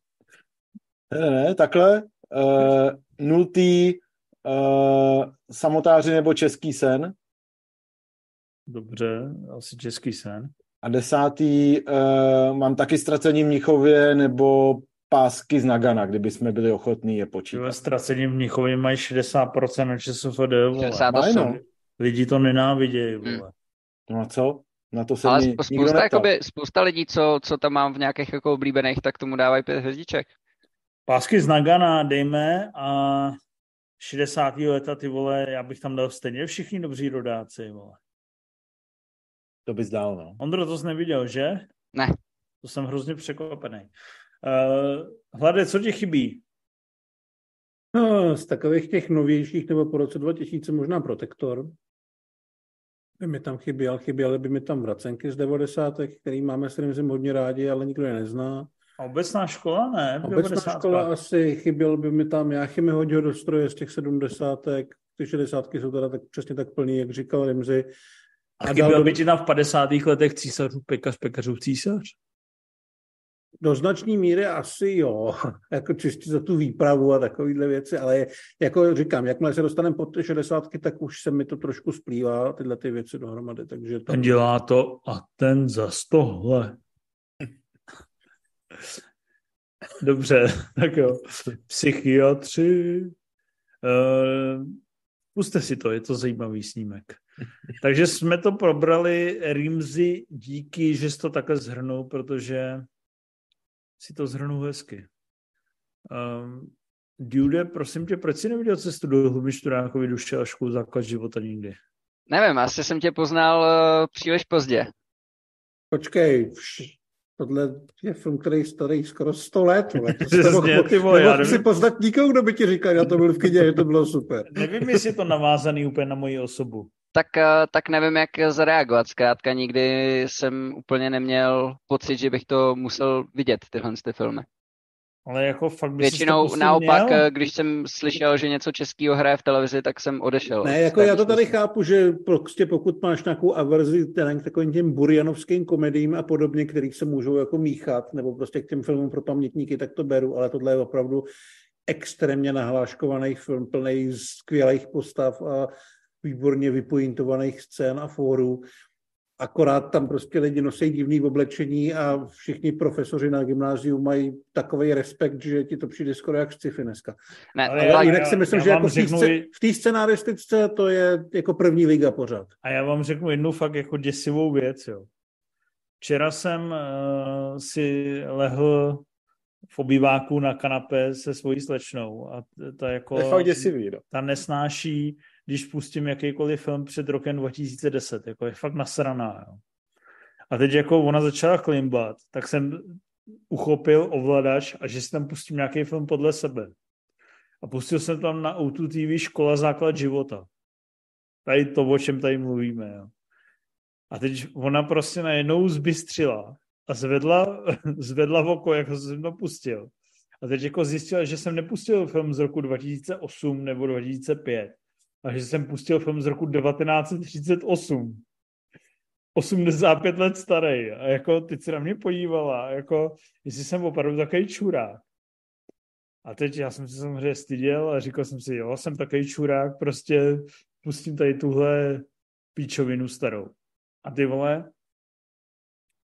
Ne, ne, takhle. Uh, nultý uh, samotáři nebo český sen. Dobře, asi český sen. A desátý uh, mám taky ztracení v Mnichově nebo pásky z Nagana, kdyby jsme byli ochotní je počítat. ztracení v Mnichově mají 60% na ČSFD, vole. 68. Majno. Lidi to nenávidějí, Hmm. No a co? Na to se Ale spousta, jakoby, spousta lidí, co, co tam mám v nějakých jako oblíbených, tak tomu dávají pět hvězdiček. Pásky z Nagana dejme a 60. leta, ty vole, já bych tam dal stejně všichni dobří rodáci, vole. To bys dal, no. Ondro, to jsi neviděl, že? Ne. To jsem hrozně překvapený. Uh, Hlade, co ti chybí? No, z takových těch novějších nebo po roce 2000 možná Protektor. By mi tam chyběl, chyběly by mi tam vracenky z 90. který máme s Rimzem hodně rádi, ale nikdo je nezná. A obecná škola, ne? Obecná 90. škola asi chyběl by mi tam Jáchymi hodil do stroje z těch 70. Ty 60. jsou teda tak přesně tak plný, jak říkal Rimzi. A dal chyběl do- by ti tam v 50. letech císařů pekař, pekařů císař? Do značné míry asi jo, (laughs) jako čistě za tu výpravu a takovéhle věci, ale je, jako říkám, jakmile se dostaneme pod ty 60, tak už se mi to trošku splývá, tyhle ty věci dohromady, takže to... Ten dělá to a ten za tohle. Dobře, (laughs) tak jo. Psychiatři. Uh, puste si to, je to zajímavý snímek. (laughs) Takže jsme to probrali. Rimzy, díky, že jsi to takhle zhrnul, protože si to zhrnul hezky. Um, Dude, prosím tě, proč jsi neviděl cestu do hluby Šturákovi duše a školu základ života nikdy? Nevím, asi jsem tě poznal uh, příliš pozdě. Počkej, vš, Tohle je film, který je starý skoro 100 let. To Přesně, ty vole, já si poznat nikoho, kdo by ti říkal, já to byl v kyně, že to bylo super. Nevím, jestli je to navázaný úplně na moji osobu. Tak, eh, tak nevím, jak zareagovat. Zkrátka nikdy jsem úplně neměl pocit, že bych to musel vidět, tyhle ty filmy. Ale jako fakt by Většinou to naopak, měl? eh, když jsem slyšel, že něco českého hraje v televizi, tak jsem odešel. Ne, jako já to tady chápu, že prostě pokud máš nějakou averzi k takovým těm burianovským komedím a podobně, kterých se můžou jako míchat, nebo prostě k těm filmům pro pamětníky, tak to beru, ale tohle je opravdu extrémně nahláškovaný film, plný skvělých postav a výborně vypointovaných scén a fórů akorát tam prostě lidi nosí divný oblečení a všichni profesoři na gymnáziu mají takový respekt, že ti to přijde skoro jak sci-fi dneska. Ne, ale ale jinak si myslím, že jako v té řeknu... v té scenaristice to je jako první liga pořád. A já vám řeknu jednu fakt jako děsivou věc, jo. Včera jsem uh, si lehl v obýváku na kanapé se svojí slečnou a ta jako... Je fakt děsivý, no. Ta nesnáší když pustím jakýkoliv film před rokem 2010, jako je fakt nasraná, jo. A teď jako ona začala klimbat, tak jsem uchopil ovladač a že si tam pustím nějaký film podle sebe. A pustil jsem tam na O2 TV Škola základ života. Tady to, o čem tady mluvíme. Jo. A teď ona prostě najednou zbystřila a zvedla, (laughs) zvedla v oko, jak jsem to pustil. A teď jako zjistila, že jsem nepustil film z roku 2008 nebo 2005, a že jsem pustil film z roku 1938. 85 let starý. A jako teď se na mě podívala, jako jestli jsem opravdu takový čurák. A teď já jsem se samozřejmě styděl a říkal jsem si, jo, jsem takový čurák, prostě pustím tady tuhle píčovinu starou. A ty vole,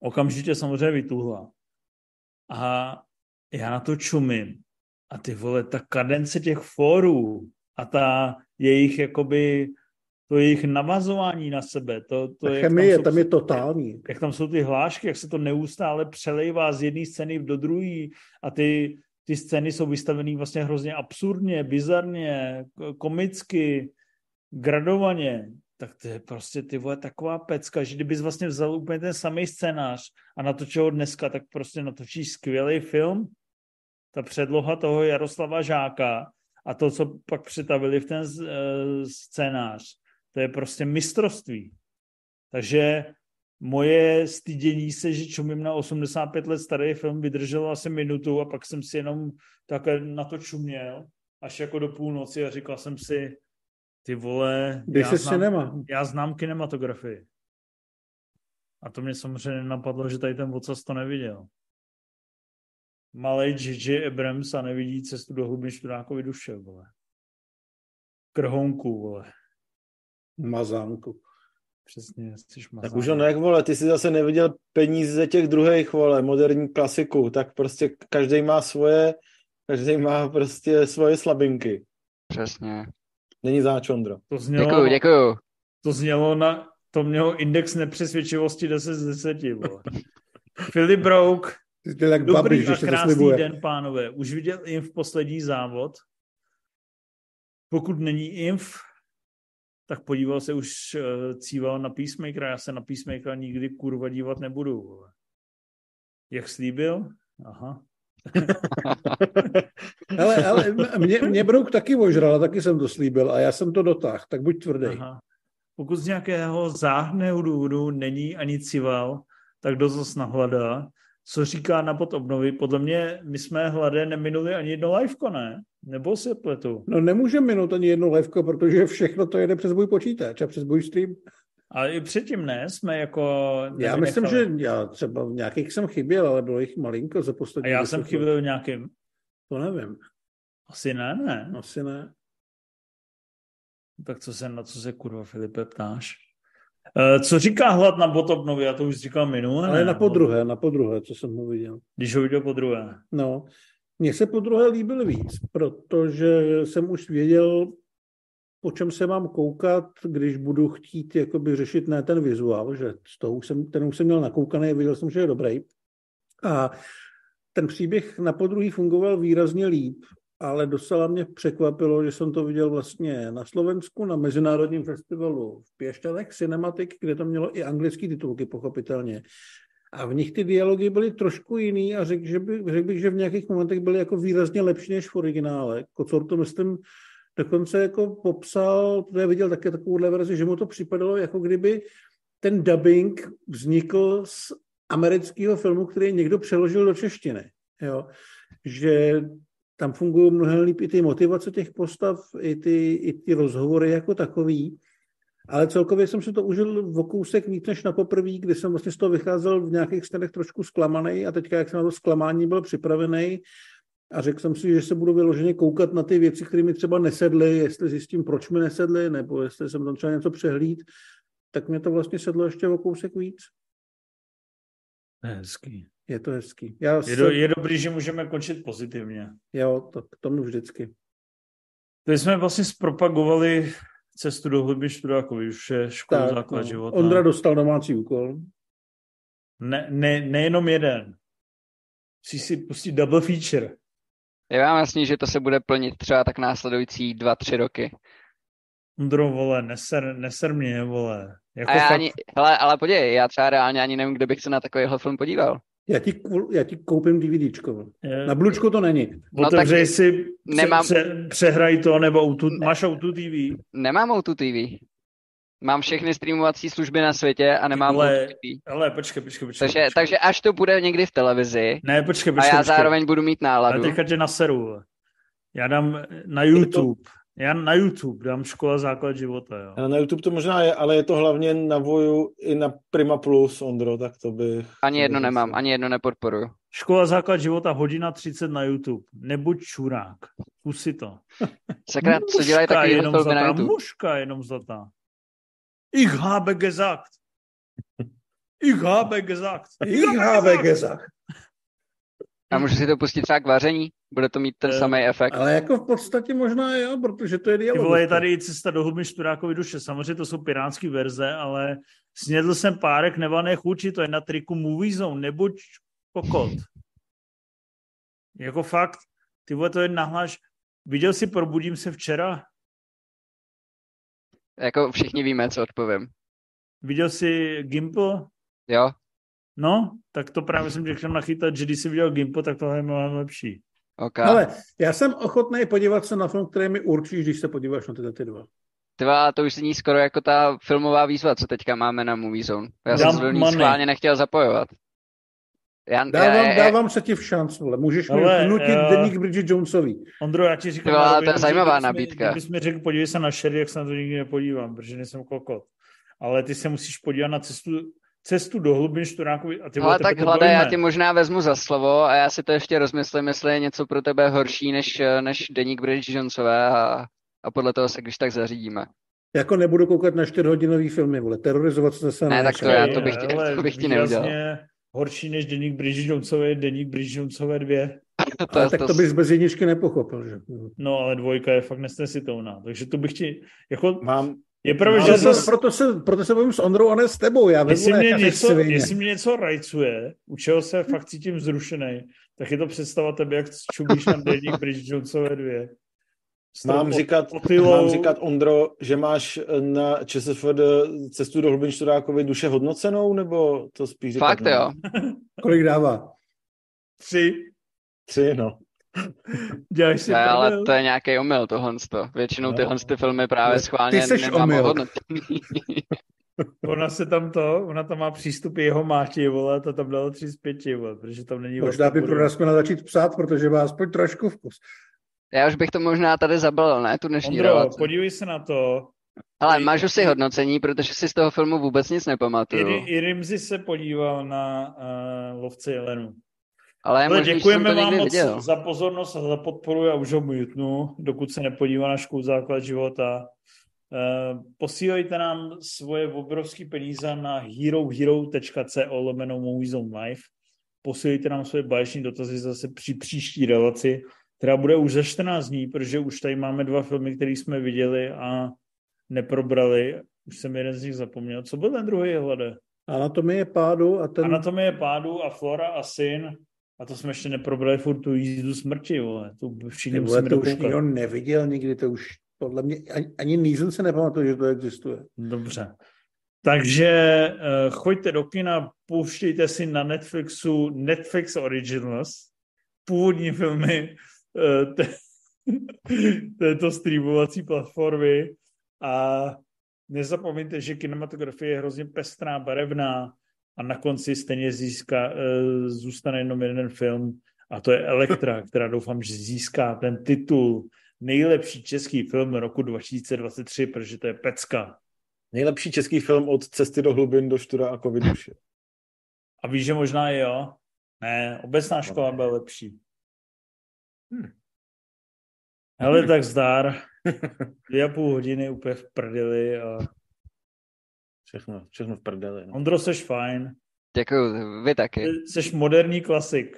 okamžitě samozřejmě vytuhla. A já na to čumím. A ty vole, ta kadence těch fórů a ta jejich jakoby to jejich navazování na sebe. To, to je, chemie tam, jsou, tam je totální. Jak tam jsou ty hlášky, jak se to neustále přelejvá z jedné scény do druhé a ty, ty scény jsou vystavené vlastně hrozně absurdně, bizarně, komicky, gradovaně. Tak to je prostě ty vole taková pecka, že kdybys vlastně vzal úplně ten samý scénář a natočil ho dneska, tak prostě natočíš skvělý film. Ta předloha toho Jaroslava Žáka a to, co pak přetavili v ten uh, scénář, to je prostě mistrovství. Takže moje stydění se, že čumím na 85 let starý film, vydrželo asi minutu a pak jsem si jenom takhle na to čuměl, až jako do půlnoci a říkal jsem si, ty vole, já znám, cinema. já znám kinematografii. A to mě samozřejmě napadlo, že tady ten vocas to neviděl malý J.J. Abrams a nevidí cestu do hlubin Študákovi duše, vole. Krhonku, vole. Mazánku. Přesně, jsi mazánku. Tak už on jak, vole, ty jsi zase neviděl peníze těch druhých, vole, moderní klasiku, tak prostě každý má svoje, každý má prostě svoje slabinky. Přesně. Není záčondro. To znělo, děkuju, děkuju. To znělo na, to mělo index nepřesvědčivosti 10 z 10, vole. (laughs) Philip Broke, ty jak Dobrý babiš, a krásný den, pánové. Už viděl Inf poslední závod? Pokud není Inf, tak podíval se už uh, cíval na Peacemakera. Já se na Peacemakera nikdy kurva dívat nebudu. Jak slíbil? Aha. (laughs) ale, ale mě, mě Brouk taky ožral, taky jsem to slíbil a já jsem to dotáhl, tak buď tvrdý. Aha. Pokud z nějakého záhného důvodu není ani cival, tak do zas nahledá co říká na pod obnovy. Podle mě my jsme hladé neminuli ani jedno liveko, ne? Nebo se pletu? No nemůžeme minout ani jedno liveko, protože všechno to jede přes můj počítač a přes můj stream. Ale i předtím ne, jsme jako... Já myslím, že já třeba v nějakých jsem chyběl, ale bylo jich malinko za poslední. A já jsem chyběl v nějakým? To nevím. Asi ne, ne. Asi ne. Tak co se, na co se kurva Filipe ptáš? Eh, co říká hlad na Botopnovi? Já to už říkal minule. Ale na podruhé, na podruhé, co jsem ho viděl. Když ho viděl podruhé. No, mně se podruhé líbil víc, protože jsem už věděl, po čem se mám koukat, když budu chtít jakoby řešit ne ten vizuál, že z toho už jsem, ten už jsem měl nakoukaný, viděl jsem, že je dobrý. A ten příběh na podruhý fungoval výrazně líp ale docela mě překvapilo, že jsem to viděl vlastně na Slovensku, na Mezinárodním festivalu v Pěšťanech Cinematic, kde to mělo i anglické titulky, pochopitelně. A v nich ty dialogy byly trošku jiný a řekl, že by, řekl bych, že v nějakých momentech byly jako výrazně lepší než v originále. Kocor to myslím dokonce jako popsal, to je viděl také takovouhle verzi, že mu to připadalo, jako kdyby ten dubbing vznikl z amerického filmu, který někdo přeložil do češtiny. Jo? Že tam fungují mnohem líp i ty motivace těch postav, i ty, i ty rozhovory jako takový. Ale celkově jsem si to užil v kousek víc než na poprvé, kdy jsem vlastně z toho vycházel v nějakých stanech trošku zklamaný a teďka, jak jsem na to zklamání byl připravený a řekl jsem si, že se budu vyloženě koukat na ty věci, které mi třeba nesedly, jestli zjistím, proč mi nesedly, nebo jestli jsem tam třeba něco přehlíd, tak mě to vlastně sedlo ještě o kousek víc. Hezký. Je to hezký. Já je, do, je dobrý, že můžeme končit pozitivně. Jo, to k tomu vždycky. Teď jsme vlastně zpropagovali cestu do hluby Študákovi, už je škola základ no. života. Ondra dostal domácí úkol. Ne, ne, nejenom jeden. Musíš si pustit double feature. Je vám jasný, že to se bude plnit třeba tak následující dva, tři roky. Ondro, vole, neser, neser mě, vole. Jako a já fakt... ani, hele, ale podívej, já třeba reálně ani nevím, kde bych se na takovýhle film podíval. Já ti, já ti koupím DVDčko. Na Blučku to není. No Otevřej tak si, nemám... pře, přehraj to, nebo auto, ne. máš auto TV? Nemám auto TV. Mám všechny streamovací služby na světě a nemám ale, ale počkej, počkej, počkej. Takže, počkej. takže až to bude někdy v televizi ne, počkej, počkej, a já počkej. zároveň budu mít náladu. Ale teďka tě naseru. Já dám na YouTube. Já na YouTube dám škola základ života, jo. A na YouTube to možná je, ale je to hlavně na Voju i na Prima Plus, Ondro, tak to by... Ani jedno nemám, ani jedno nepodporuju. Škola základ života, hodina 30 na YouTube. Nebuď čurák. Zkus si to. Sakra, co dělají taky jenom zlatá, na YouTube? Muška jenom zlatá. Ich habe gesagt. Ich habe gesagt. Ich habe gesagt. A můžu si to pustit třeba k vaření? Bude to mít ten uh, samý efekt? Ale jako v podstatě možná jo, protože to je dialog. Vole, je tady i cesta do hudby Šturákovi duše. Samozřejmě to jsou pirátské verze, ale snědl jsem párek nevané chuči, to je na triku Movie Zone, nebuď kokot. Jako fakt, ty vole, to je nahláš. Viděl jsi Probudím se včera? Jako všichni víme, co odpovím. Viděl jsi Gimple? Jo. No, tak to právě jsem řekl nachytat, že když jsi viděl Gimple, tak tohle je mnohem lepší. Okay. Ale já jsem ochotný podívat se na film, který mi určíš, když se podíváš na tyhle ty dva. Dva, to už zní skoro jako ta filmová výzva, co teďka máme na Movie Zone. Já jsem se do ní schválně nechtěl zapojovat. Já, dávám, já, dávám se ti v šanc, vole. Můžeš ale, mi vnutit uh, deník Bridget Jonesový. Ondro, já ti říkám... Tyva, to je zajímavá nabídka. Kdybys mi řekl, podívej se na Sherry, jak se na to nikdy nepodívám, protože nejsem kokot. Ale ty se musíš podívat na cestu cestu do hlubin Šturákovi. A ty Ale tak hledaj, já ti možná vezmu za slovo a já si to ještě rozmyslím, jestli je něco pro tebe horší než, než deník Bridget Jonesové a, a podle toho se když tak zařídíme. Jako nebudu koukat na čtyřhodinový filmy, vole, terorizovat se zase Ne, tak to, já, to bych, ti, to bych ti neudělal. Horší než deník Bridget Jonesové je deník Bridget Jonesové dvě. (laughs) to, ale tak to, to bys bez jedničky nepochopil, že? No, ale dvojka je fakt nesnesitelná. Takže to bych ti, jako... Mám, je pravda, že to, proto, se, proto se bavím s Ondrou a ne s tebou. Já jestli, mě něco, jestli mě něco rajcuje, u čeho se fakt cítím zrušený, tak je to představa tebe, jak čubíš na deník Bridget Jonesové dvě. Mám říkat, mám říkat, Ondro, že máš na ČSFD cestu do hlubin Študákovi duše hodnocenou, nebo to spíš říkat? Fakt jo. Kolik dává? Tři. Tři, no. (laughs) Děláš si ne, ale to je nějaký omyl tohle. Většinou no. tyhle ty filmy právě schválně Ty nemám (laughs) Ona se tam to, ona tam má přístup jeho máti, vole, to tam dalo tři z pěti, vole, protože tam není... Možná by pro nás měla začít psát, protože má aspoň trošku vkus. Já už bych to možná tady zabalil, ne, tu dnešní Ondro, relaci. podívej se na to. Ale máš si hodnocení, protože si z toho filmu vůbec nic nepamatuju. I, i Rimzi se podíval na uh, Lovce Jelenu. Ale, Ale možný, děkujeme vám moc viděl. za pozornost a za podporu. Já už ho mutnu, dokud se nepodívá na školu základ života. Uh, posílejte nám svoje obrovské peníze na herohero.co lomeno Life. Posílejte nám svoje baječní dotazy zase při příští relaci, která bude už za 14 dní, protože už tady máme dva filmy, které jsme viděli a neprobrali. Už jsem jeden z nich zapomněl. Co byl ten druhý, Hlade? Anatomie pádu a ten... Anatomie pádu a Flora a syn a to jsme ještě neprobrali furt tu jízdu smrti, vole. To všichni vole, to už nikdo neviděl nikdy, to už podle mě, ani, ani Neeson se nepamatuje, že to existuje. Dobře. Takže uh, choďte do kina, pouštějte si na Netflixu Netflix Originals, původní filmy uh, (laughs) této streamovací platformy a nezapomeňte, že kinematografie je hrozně pestrá, barevná a na konci stejně získá, uh, zůstane jenom jeden film a to je Elektra, (laughs) která doufám, že získá ten titul nejlepší český film roku 2023, protože to je pecka. Nejlepší český film od cesty do hlubin do študa a coviduše. A víš, že možná je jo? Ne, obecná škola byla lepší. Hm. Hele, tak zdár. (laughs) Dvě a půl hodiny úplně v prdeli a... Všechno, všechno v prdeli. No. Ondro, seš fajn. Děkuju, vy taky. Seš moderní klasik.